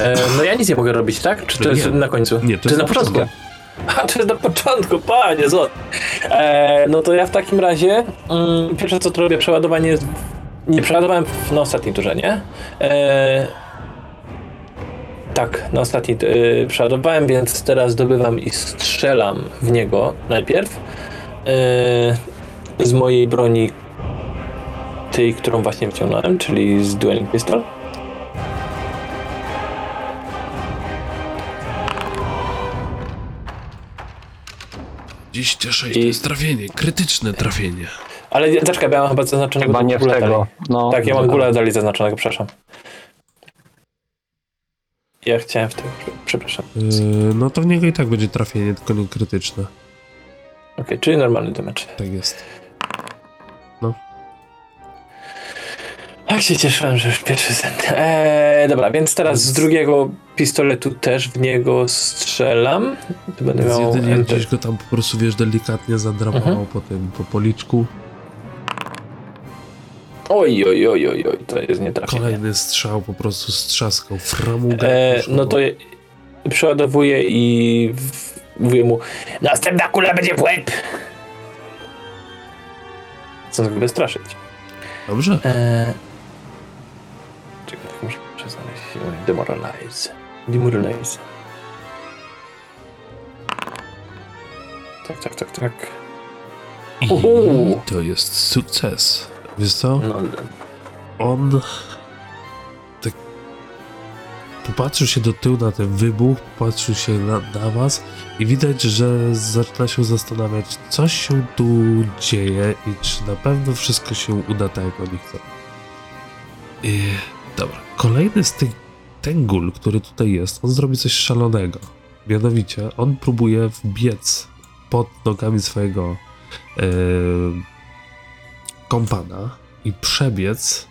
E, no ja nic nie mogę robić, tak? Czy to Nie. jest na końcu? Nie, to Czy jest na początku? A, to jest na początku, panie złot. E, no to ja w takim razie mm, pierwsze co to robię, przeładowanie jest... Nie, przeładowałem w, na ostatnim turze, nie? E, tak, na ostatni y, przeładowałem, więc teraz zdobywam i strzelam w niego najpierw. E, z mojej broni tej, którą właśnie wyciągnąłem, czyli z Dueling Pistol. Dziś 6 I- to jest trafienie, krytyczne trafienie. Ale zaczekaj, ja mam chyba zaznaczonego Chyba nie dalej. tego. No, Tak, ja mam gula dalej zaznaczonego, przepraszam. Ja chciałem w tym, przepraszam. Yy, no to w niego i tak będzie trafienie, tylko nie krytyczne. Okej, czyli normalny damage. Tak jest. Jak się cieszyłem, że już pierwszy sen. Eee, dobra, więc teraz z drugiego pistoletu też w niego strzelam. Tu będę miał... jedynie enter. gdzieś go tam po prostu, wiesz, delikatnie zadrapało Mhm. po tym, po policzku. Oj, oj, oj, oj, oj, to jest nietrafienie. Kolejny strzał po prostu strzaskał framugę. Eee, no to je, przeładowuję i w- mówię mu Następna kula będzie w łeb! Chcę go wystraszyć. Dobrze. Eee... Czekaj, tylko muszę przeznaleźć się. Demoralize. Demoralize. Tak, tak, tak, tak. I Uhu. to jest sukces. Wiesz co? No, On tak popatrzył się do tyłu na ten wybuch, popatrzył się na, na was i widać, że zaczyna się zastanawiać, co się tu dzieje i czy na pewno wszystko się uda tak, jak oni chcą. I, dobra, kolejny z tych, ten gul, który tutaj jest, on zrobi coś szalonego. Mianowicie, on próbuje wbiec pod nogami swojego yy, kompana i przebiec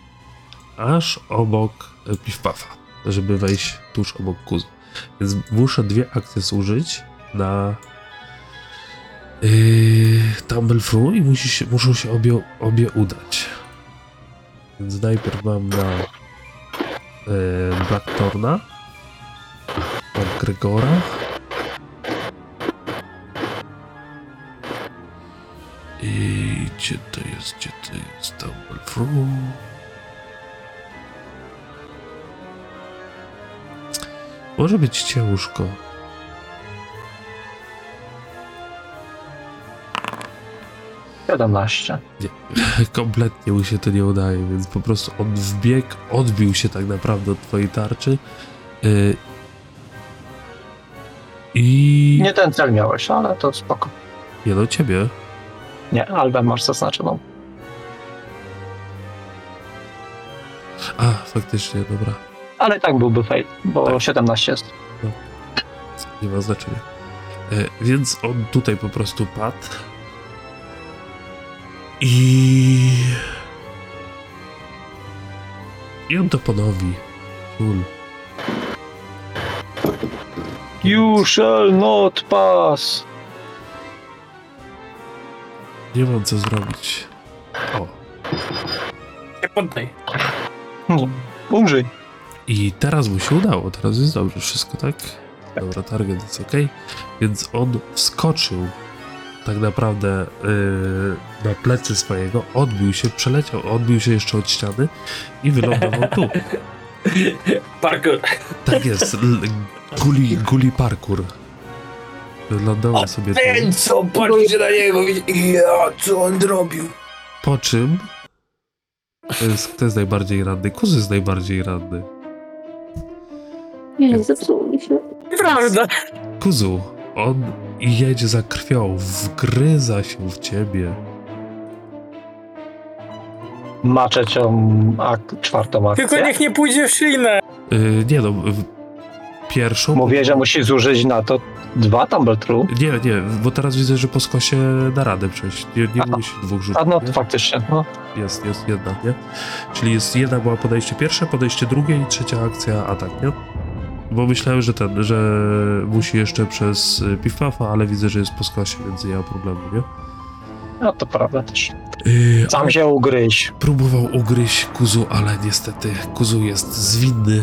aż obok Piwpafa, żeby wejść tuż obok Kuzu. Więc muszę dwie akcje zużyć na yy, Tumble Through i musi się, muszą się obie, obie udać. Więc najpierw mam na yy, Blacktorna, na Gregora. I gdzie to jest, gdzie to jest Tumble Może być ciężko. Siedemnaście. Kompletnie mu się to nie udaje, więc po prostu on wbiegł, odbił się tak naprawdę od twojej tarczy. Yy, I. Nie ten cel miałeś, ale to spoko. Nie no, ciebie. Nie, album masz zaznaczoną. A, faktycznie, dobra. Ale tak byłby fail, bo Tak. 17 jest. Nie ma znaczenia. E, więc on tutaj po prostu padł. I. I on to ponowi. Cool. You shall not pass. Nie mam co zrobić. O. Nie poddaj. Hmm. Umrzyj. I teraz mu się udało, teraz jest dobrze wszystko, tak? Dobra, target jest ok. Więc on wskoczył tak naprawdę yy, na plecy swojego, odbił się, przeleciał, odbił się jeszcze od ściany i wylądował tu. Parkour. Tak jest, guli, guli parkour. Wylądował sobie tu, co, patrzcie na niego. Ja, co on zrobił? po czym... To jest, kto jest najbardziej ranny? Kuzy jest najbardziej ranny. Nie, zepsuło mi się. Prawda. Kuzu, on jedzie za krwią, wgryza się w ciebie. Ma trzecią, a czwartą akcję. Tylko niech nie pójdzie w ślinę. Yy, nie no, w- pierwszą... Mówię, że musi zużyć na to dwa Tumble True. Nie, nie, bo teraz widzę, że po skosie da radę przejść. Nie, nie Aha. musi dwóch rzucić. A no nie? faktycznie. No. Jest, jest jedna, nie? Czyli jest jedna była podejście pierwsze, podejście drugie i trzecia akcja atak, nie? Bo myślałem, że ten, że musi jeszcze przez y, piw-pafa, ale widzę, że jest po skosie, więc nie ma problemu, nie? no to prawda też. Yy, Sam się ugryź. próbował ugryźć Kuzu, ale niestety Kuzu jest zwinny.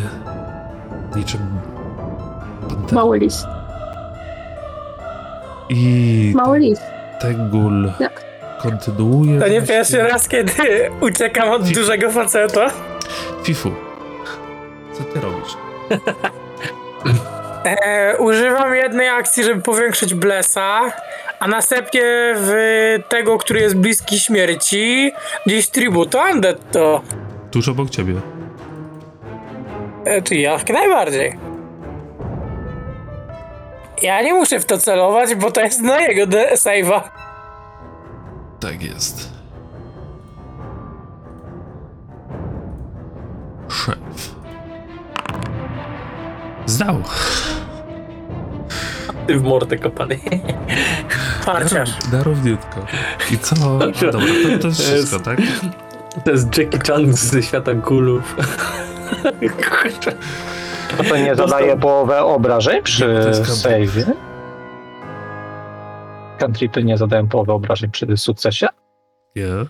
Niczym pantera. Mały list. I Mały list. Tengul Jak? kontynuuje. To nie właśnie. pierwszy raz, kiedy uciekam od dużego faceta. Fifu, co ty robisz? E, używam jednej akcji, żeby powiększyć Blessa, a następnie w tego, który jest bliski śmierci, Distributo Undead to. Tuż obok ciebie. E, czy jak najbardziej. Ja nie muszę w to celować, bo to jest na jego save'a. Tak jest. Szef. Zdał. Ty w mordę kopany. Parciarz. Na równiutko. I co? A, dobra, to, to jest wszystko, tak? To jest Jackie Chan ze świata gulów. A to nie zadaje połowę obrażeń przy save'ie? Cantripy nie zadają połowy obrażeń przy sukcesie? Nie.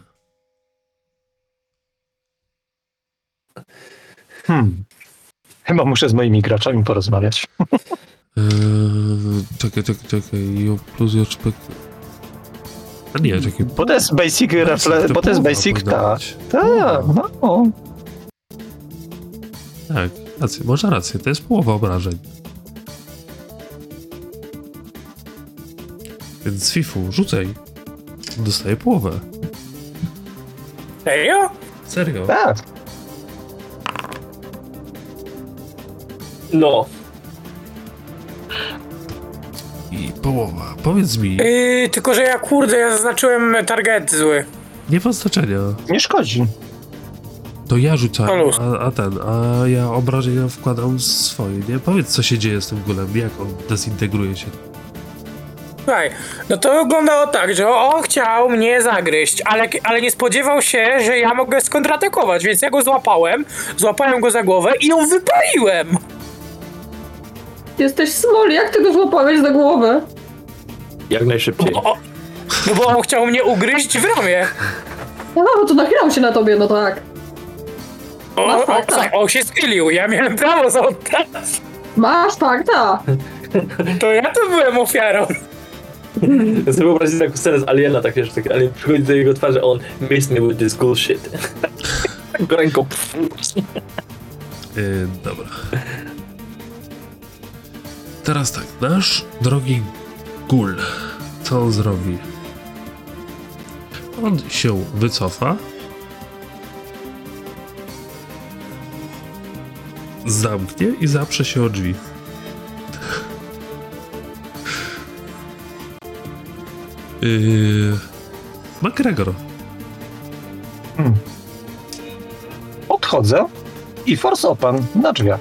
Hmm. Chyba muszę z moimi graczami porozmawiać. Eee, czekaj, czekaj, czekaj. Jo plus JPK. A nie, czekaj. Bo to jest basic refle... Bo to jest basic, tak. Tak, no. Tak, rację, może rację, to jest połowa obrażeń. Więc Fifu, rzucaj. Dostaje połowę. Serio? Serio? Tak. No. I połowa. Powiedz mi, Yy, tylko, że ja kurde, ja zaznaczyłem target zły. nie ma znaczenia. Nie szkodzi. To ja rzucałem, a, a ten, a ja obrażenia wkładam swoje, nie? Powiedz, co się dzieje z tym gulem, jak on dezintegruje się. Słuchaj, no to wyglądało tak, że on chciał mnie zagryźć, ale, ale nie spodziewał się, że ja mogę skontratakować, więc ja go złapałem, złapałem go za głowę i ją wypaliłem. Jesteś smol, jak ty go złapałeś za głowę? Jak najszybciej. O, no bo on chciał mnie ugryźć w ramię. Ja no to nachylał się na tobie, no tak. O, No o, on się schylił, ja miałem prawo zaoddać. Masz fakta. To ja to byłem ofiarą. Ja sobie wyobrazić taką scenę z Aliena, tak wiesz, tak Alien przychodzi do jego twarzy, a on missed me with this cool shit. Ręką. Yy, dobra. Teraz tak, nasz drogi Gul, co on zrobi? On się wycofa. Zamknie i zaprze się o drzwi. Yy... McGregor. Podchodzę i force open na drzwiach.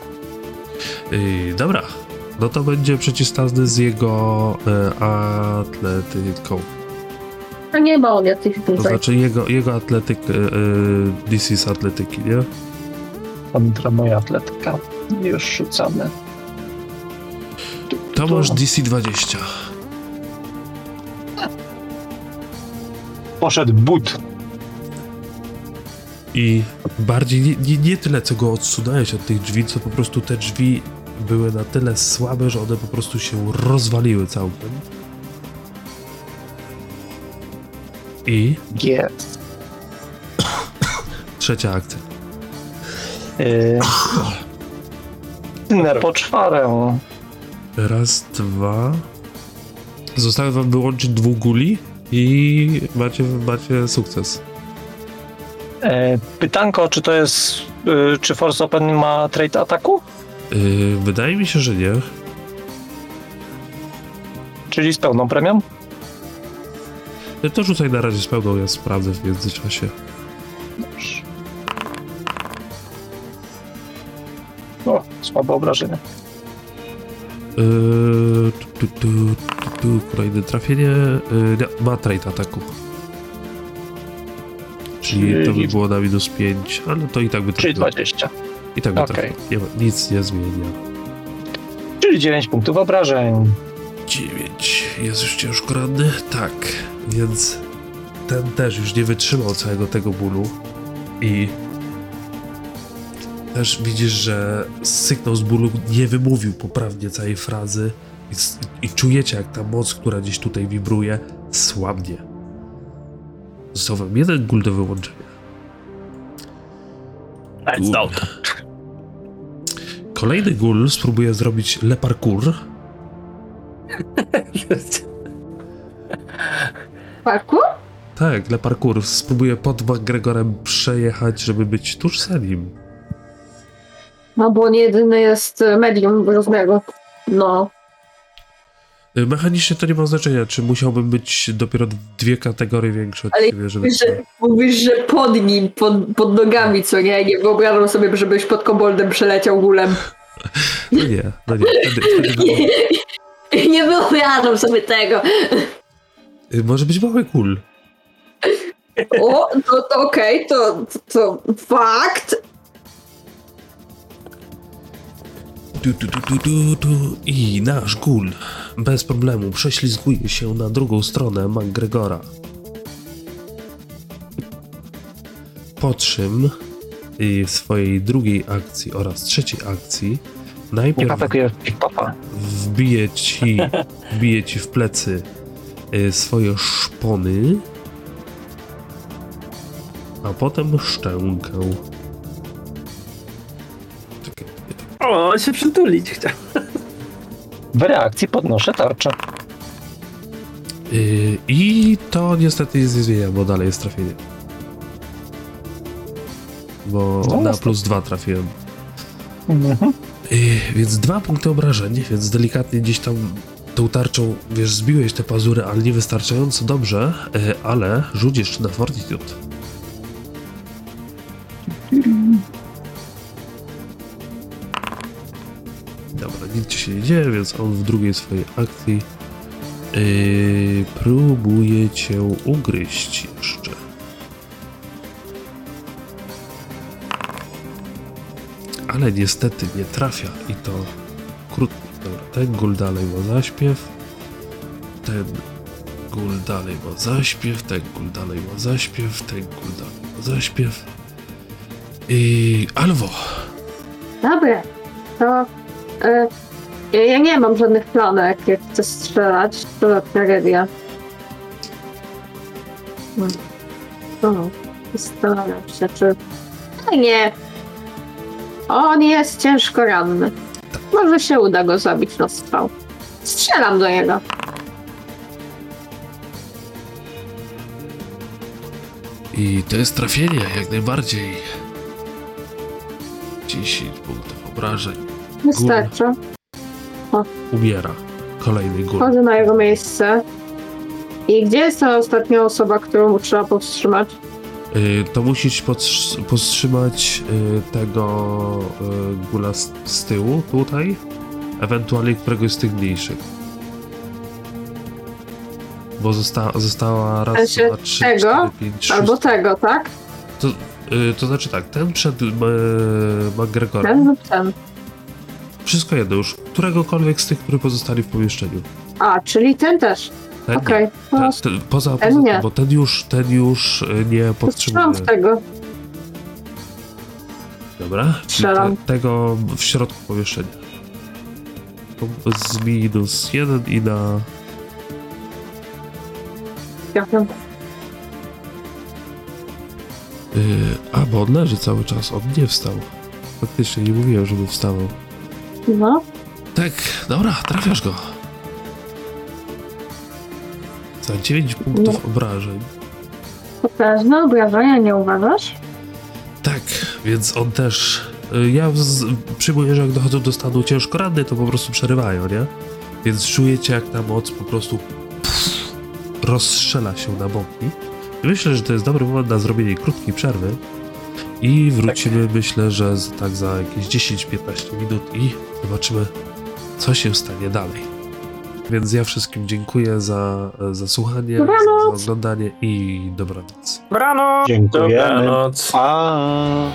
Yy, dobra. No to będzie przeciwstawny z jego e, atletyką. A nie ma on jakichś To znaczy jego, jego atletyk, e, e, this is atletyki, nie? Kontra moja atletyka. Już rzucamy. To masz DC 20. Poszedł but. I bardziej nie, nie, nie tyle, co go odsunąłeś od tych drzwi, co po prostu te drzwi były na tyle słabe, że one po prostu się rozwaliły całkiem. I Jest. trzecia akcja. Yy, po czwarę. Raz, dwa. Zostało wam wyłączyć dwóch guli i macie, macie sukces. E, pytanko, czy to jest, y, czy Force Open ma trade ataku? Yy, wydaje mi się, że nie. Czyli z pełną premią? To rzucaj na razie z pełną, ja sprawdzę w międzyczasie. Dobrze. O, słabe obrażenie. Yy, tu, tu, tu, kolejne trafienie. Yy, nie, ma trade ataku. Czyli to by Czyli- było na minus 5, ale to i tak by Czyli trafiło. 20. I tak by ma, nic nie zmienia. Czyli 9 punktów obrażeń. 9. Jest już ciężko ranny? Tak. Więc ten też już nie wytrzymał całego tego bólu i też widzisz, że syknął z bólu, nie wymówił poprawnie całej frazy i, i czujecie, jak ta moc, która gdzieś tutaj wibruje, słabnie. Został wam jeden gól do wyłączenia. Let's go. Kolejny gól spróbuje zrobić le parkour. Parku? Tak, le parkour. Spróbuje pod McGregorem przejechać, żeby być tuż za nim. No bo on jedyny jest medium rozmiaru. No. Y, Mechanicznie to nie ma znaczenia, czy musiałbym być dopiero dwie kategorie większy od Ale ciebie, żeby... Mówisz, że, mówisz, że pod nim, pod, pod nogami, co nie? Nie wyobrażam sobie, żebyś pod koboldem przeleciał gulem. No nie, no nie. Wtedy, wtedy Nie, nie wyobrażam sobie tego. Y, Może być mały kul. O, to, to okej, to, to, to fakt. I nasz gul bez problemu prześlizguje się na drugą stronę McGregora. Po czym w swojej drugiej akcji oraz trzeciej akcji najpierw wbije ci, wbije ci w plecy y, swoje szpony, a potem szczękę. O, się przytulić chciał. W reakcji podnoszę tarczę. Y, I to niestety nie zmienia, bo dalej jest trafienie. Bo No, na plus dwa trafiłem. Mhm. Y, więc dwa punkty obrażeń, więc delikatnie gdzieś tam tą tarczą, wiesz, zbiłeś te pazury, ale nie wystarczająco dobrze, y, ale rzuć jeszcze na Fortitude. Dobra, nic się nie dzieje, więc on w drugiej swojej akcji yy, próbuje cię ugryźć jeszcze. Ale niestety nie trafia i to krótko. Dobra, ten gól dalej ma zaśpiew. Ten gól dalej ma zaśpiew. Ten gól dalej ma zaśpiew. Ten gól dalej ma zaśpiew. I Alwo. Dobra, to ja- ja nie mam żadnych planek, jak chcę strzelać, to tragedia. Hmm. O, zastanawiam się, czy... A nie. On jest ciężko ranny. Może się uda go zabić na strzał. Strzelam do niego. I to jest trafienie, jak najbardziej. 10 punktów obrażeń. Wystarczy. Umiera. Kolejny gór. Wchodzę na jego miejsce. I gdzie jest ta ostatnia osoba, którą trzeba powstrzymać? Y, to musisz powstrzymać y, tego y, gula z, z tyłu, tutaj, ewentualnie któregoś z tych mniejszych. Bo zosta- została raz, dwa, trzy, tego? cztery, pięć, Albo szóst- tego, tak? To, to znaczy tak, ten przed McGregorem, Ten lub ten. Wszystko jedno już, któregokolwiek z tych, którzy pozostali w pomieszczeniu. A, czyli ten też. Ten nie. Okej. No, Ten, ten, poza, ten poza nie. tym, bo ten już, ten już y, nie to strzelam podtrzymuje. w tego. Dobra, czyli Strzelam. te, tego w środku pomieszczenia. To Z minus jeden i na. Ja wiem. Yy, a, bo on leży cały czas, on nie wstał. Faktycznie nie mówiłem, żeby wstawał. No. Tak, dobra, trafiasz go. Za 9 punktów obrażeń. Potężne obrażenia, nie uważasz? Tak, więc on też. y, Ja z, przyjmuję, że jak dochodzą do stanu ciężko ranny, to po prostu przerywają, nie? Więc czujecie, jak ta moc po prostu pff, rozstrzela się na boki. Myślę, że to jest dobry moment na zrobienie krótkiej przerwy. I wrócimy, myślę, że tak za jakieś 10-15 minut i zobaczymy, co się stanie dalej. Więc ja wszystkim dziękuję za, za słuchanie, za, oglądanie i dobranoc. Brano! Dziękujemy. Dobranoc. Pa!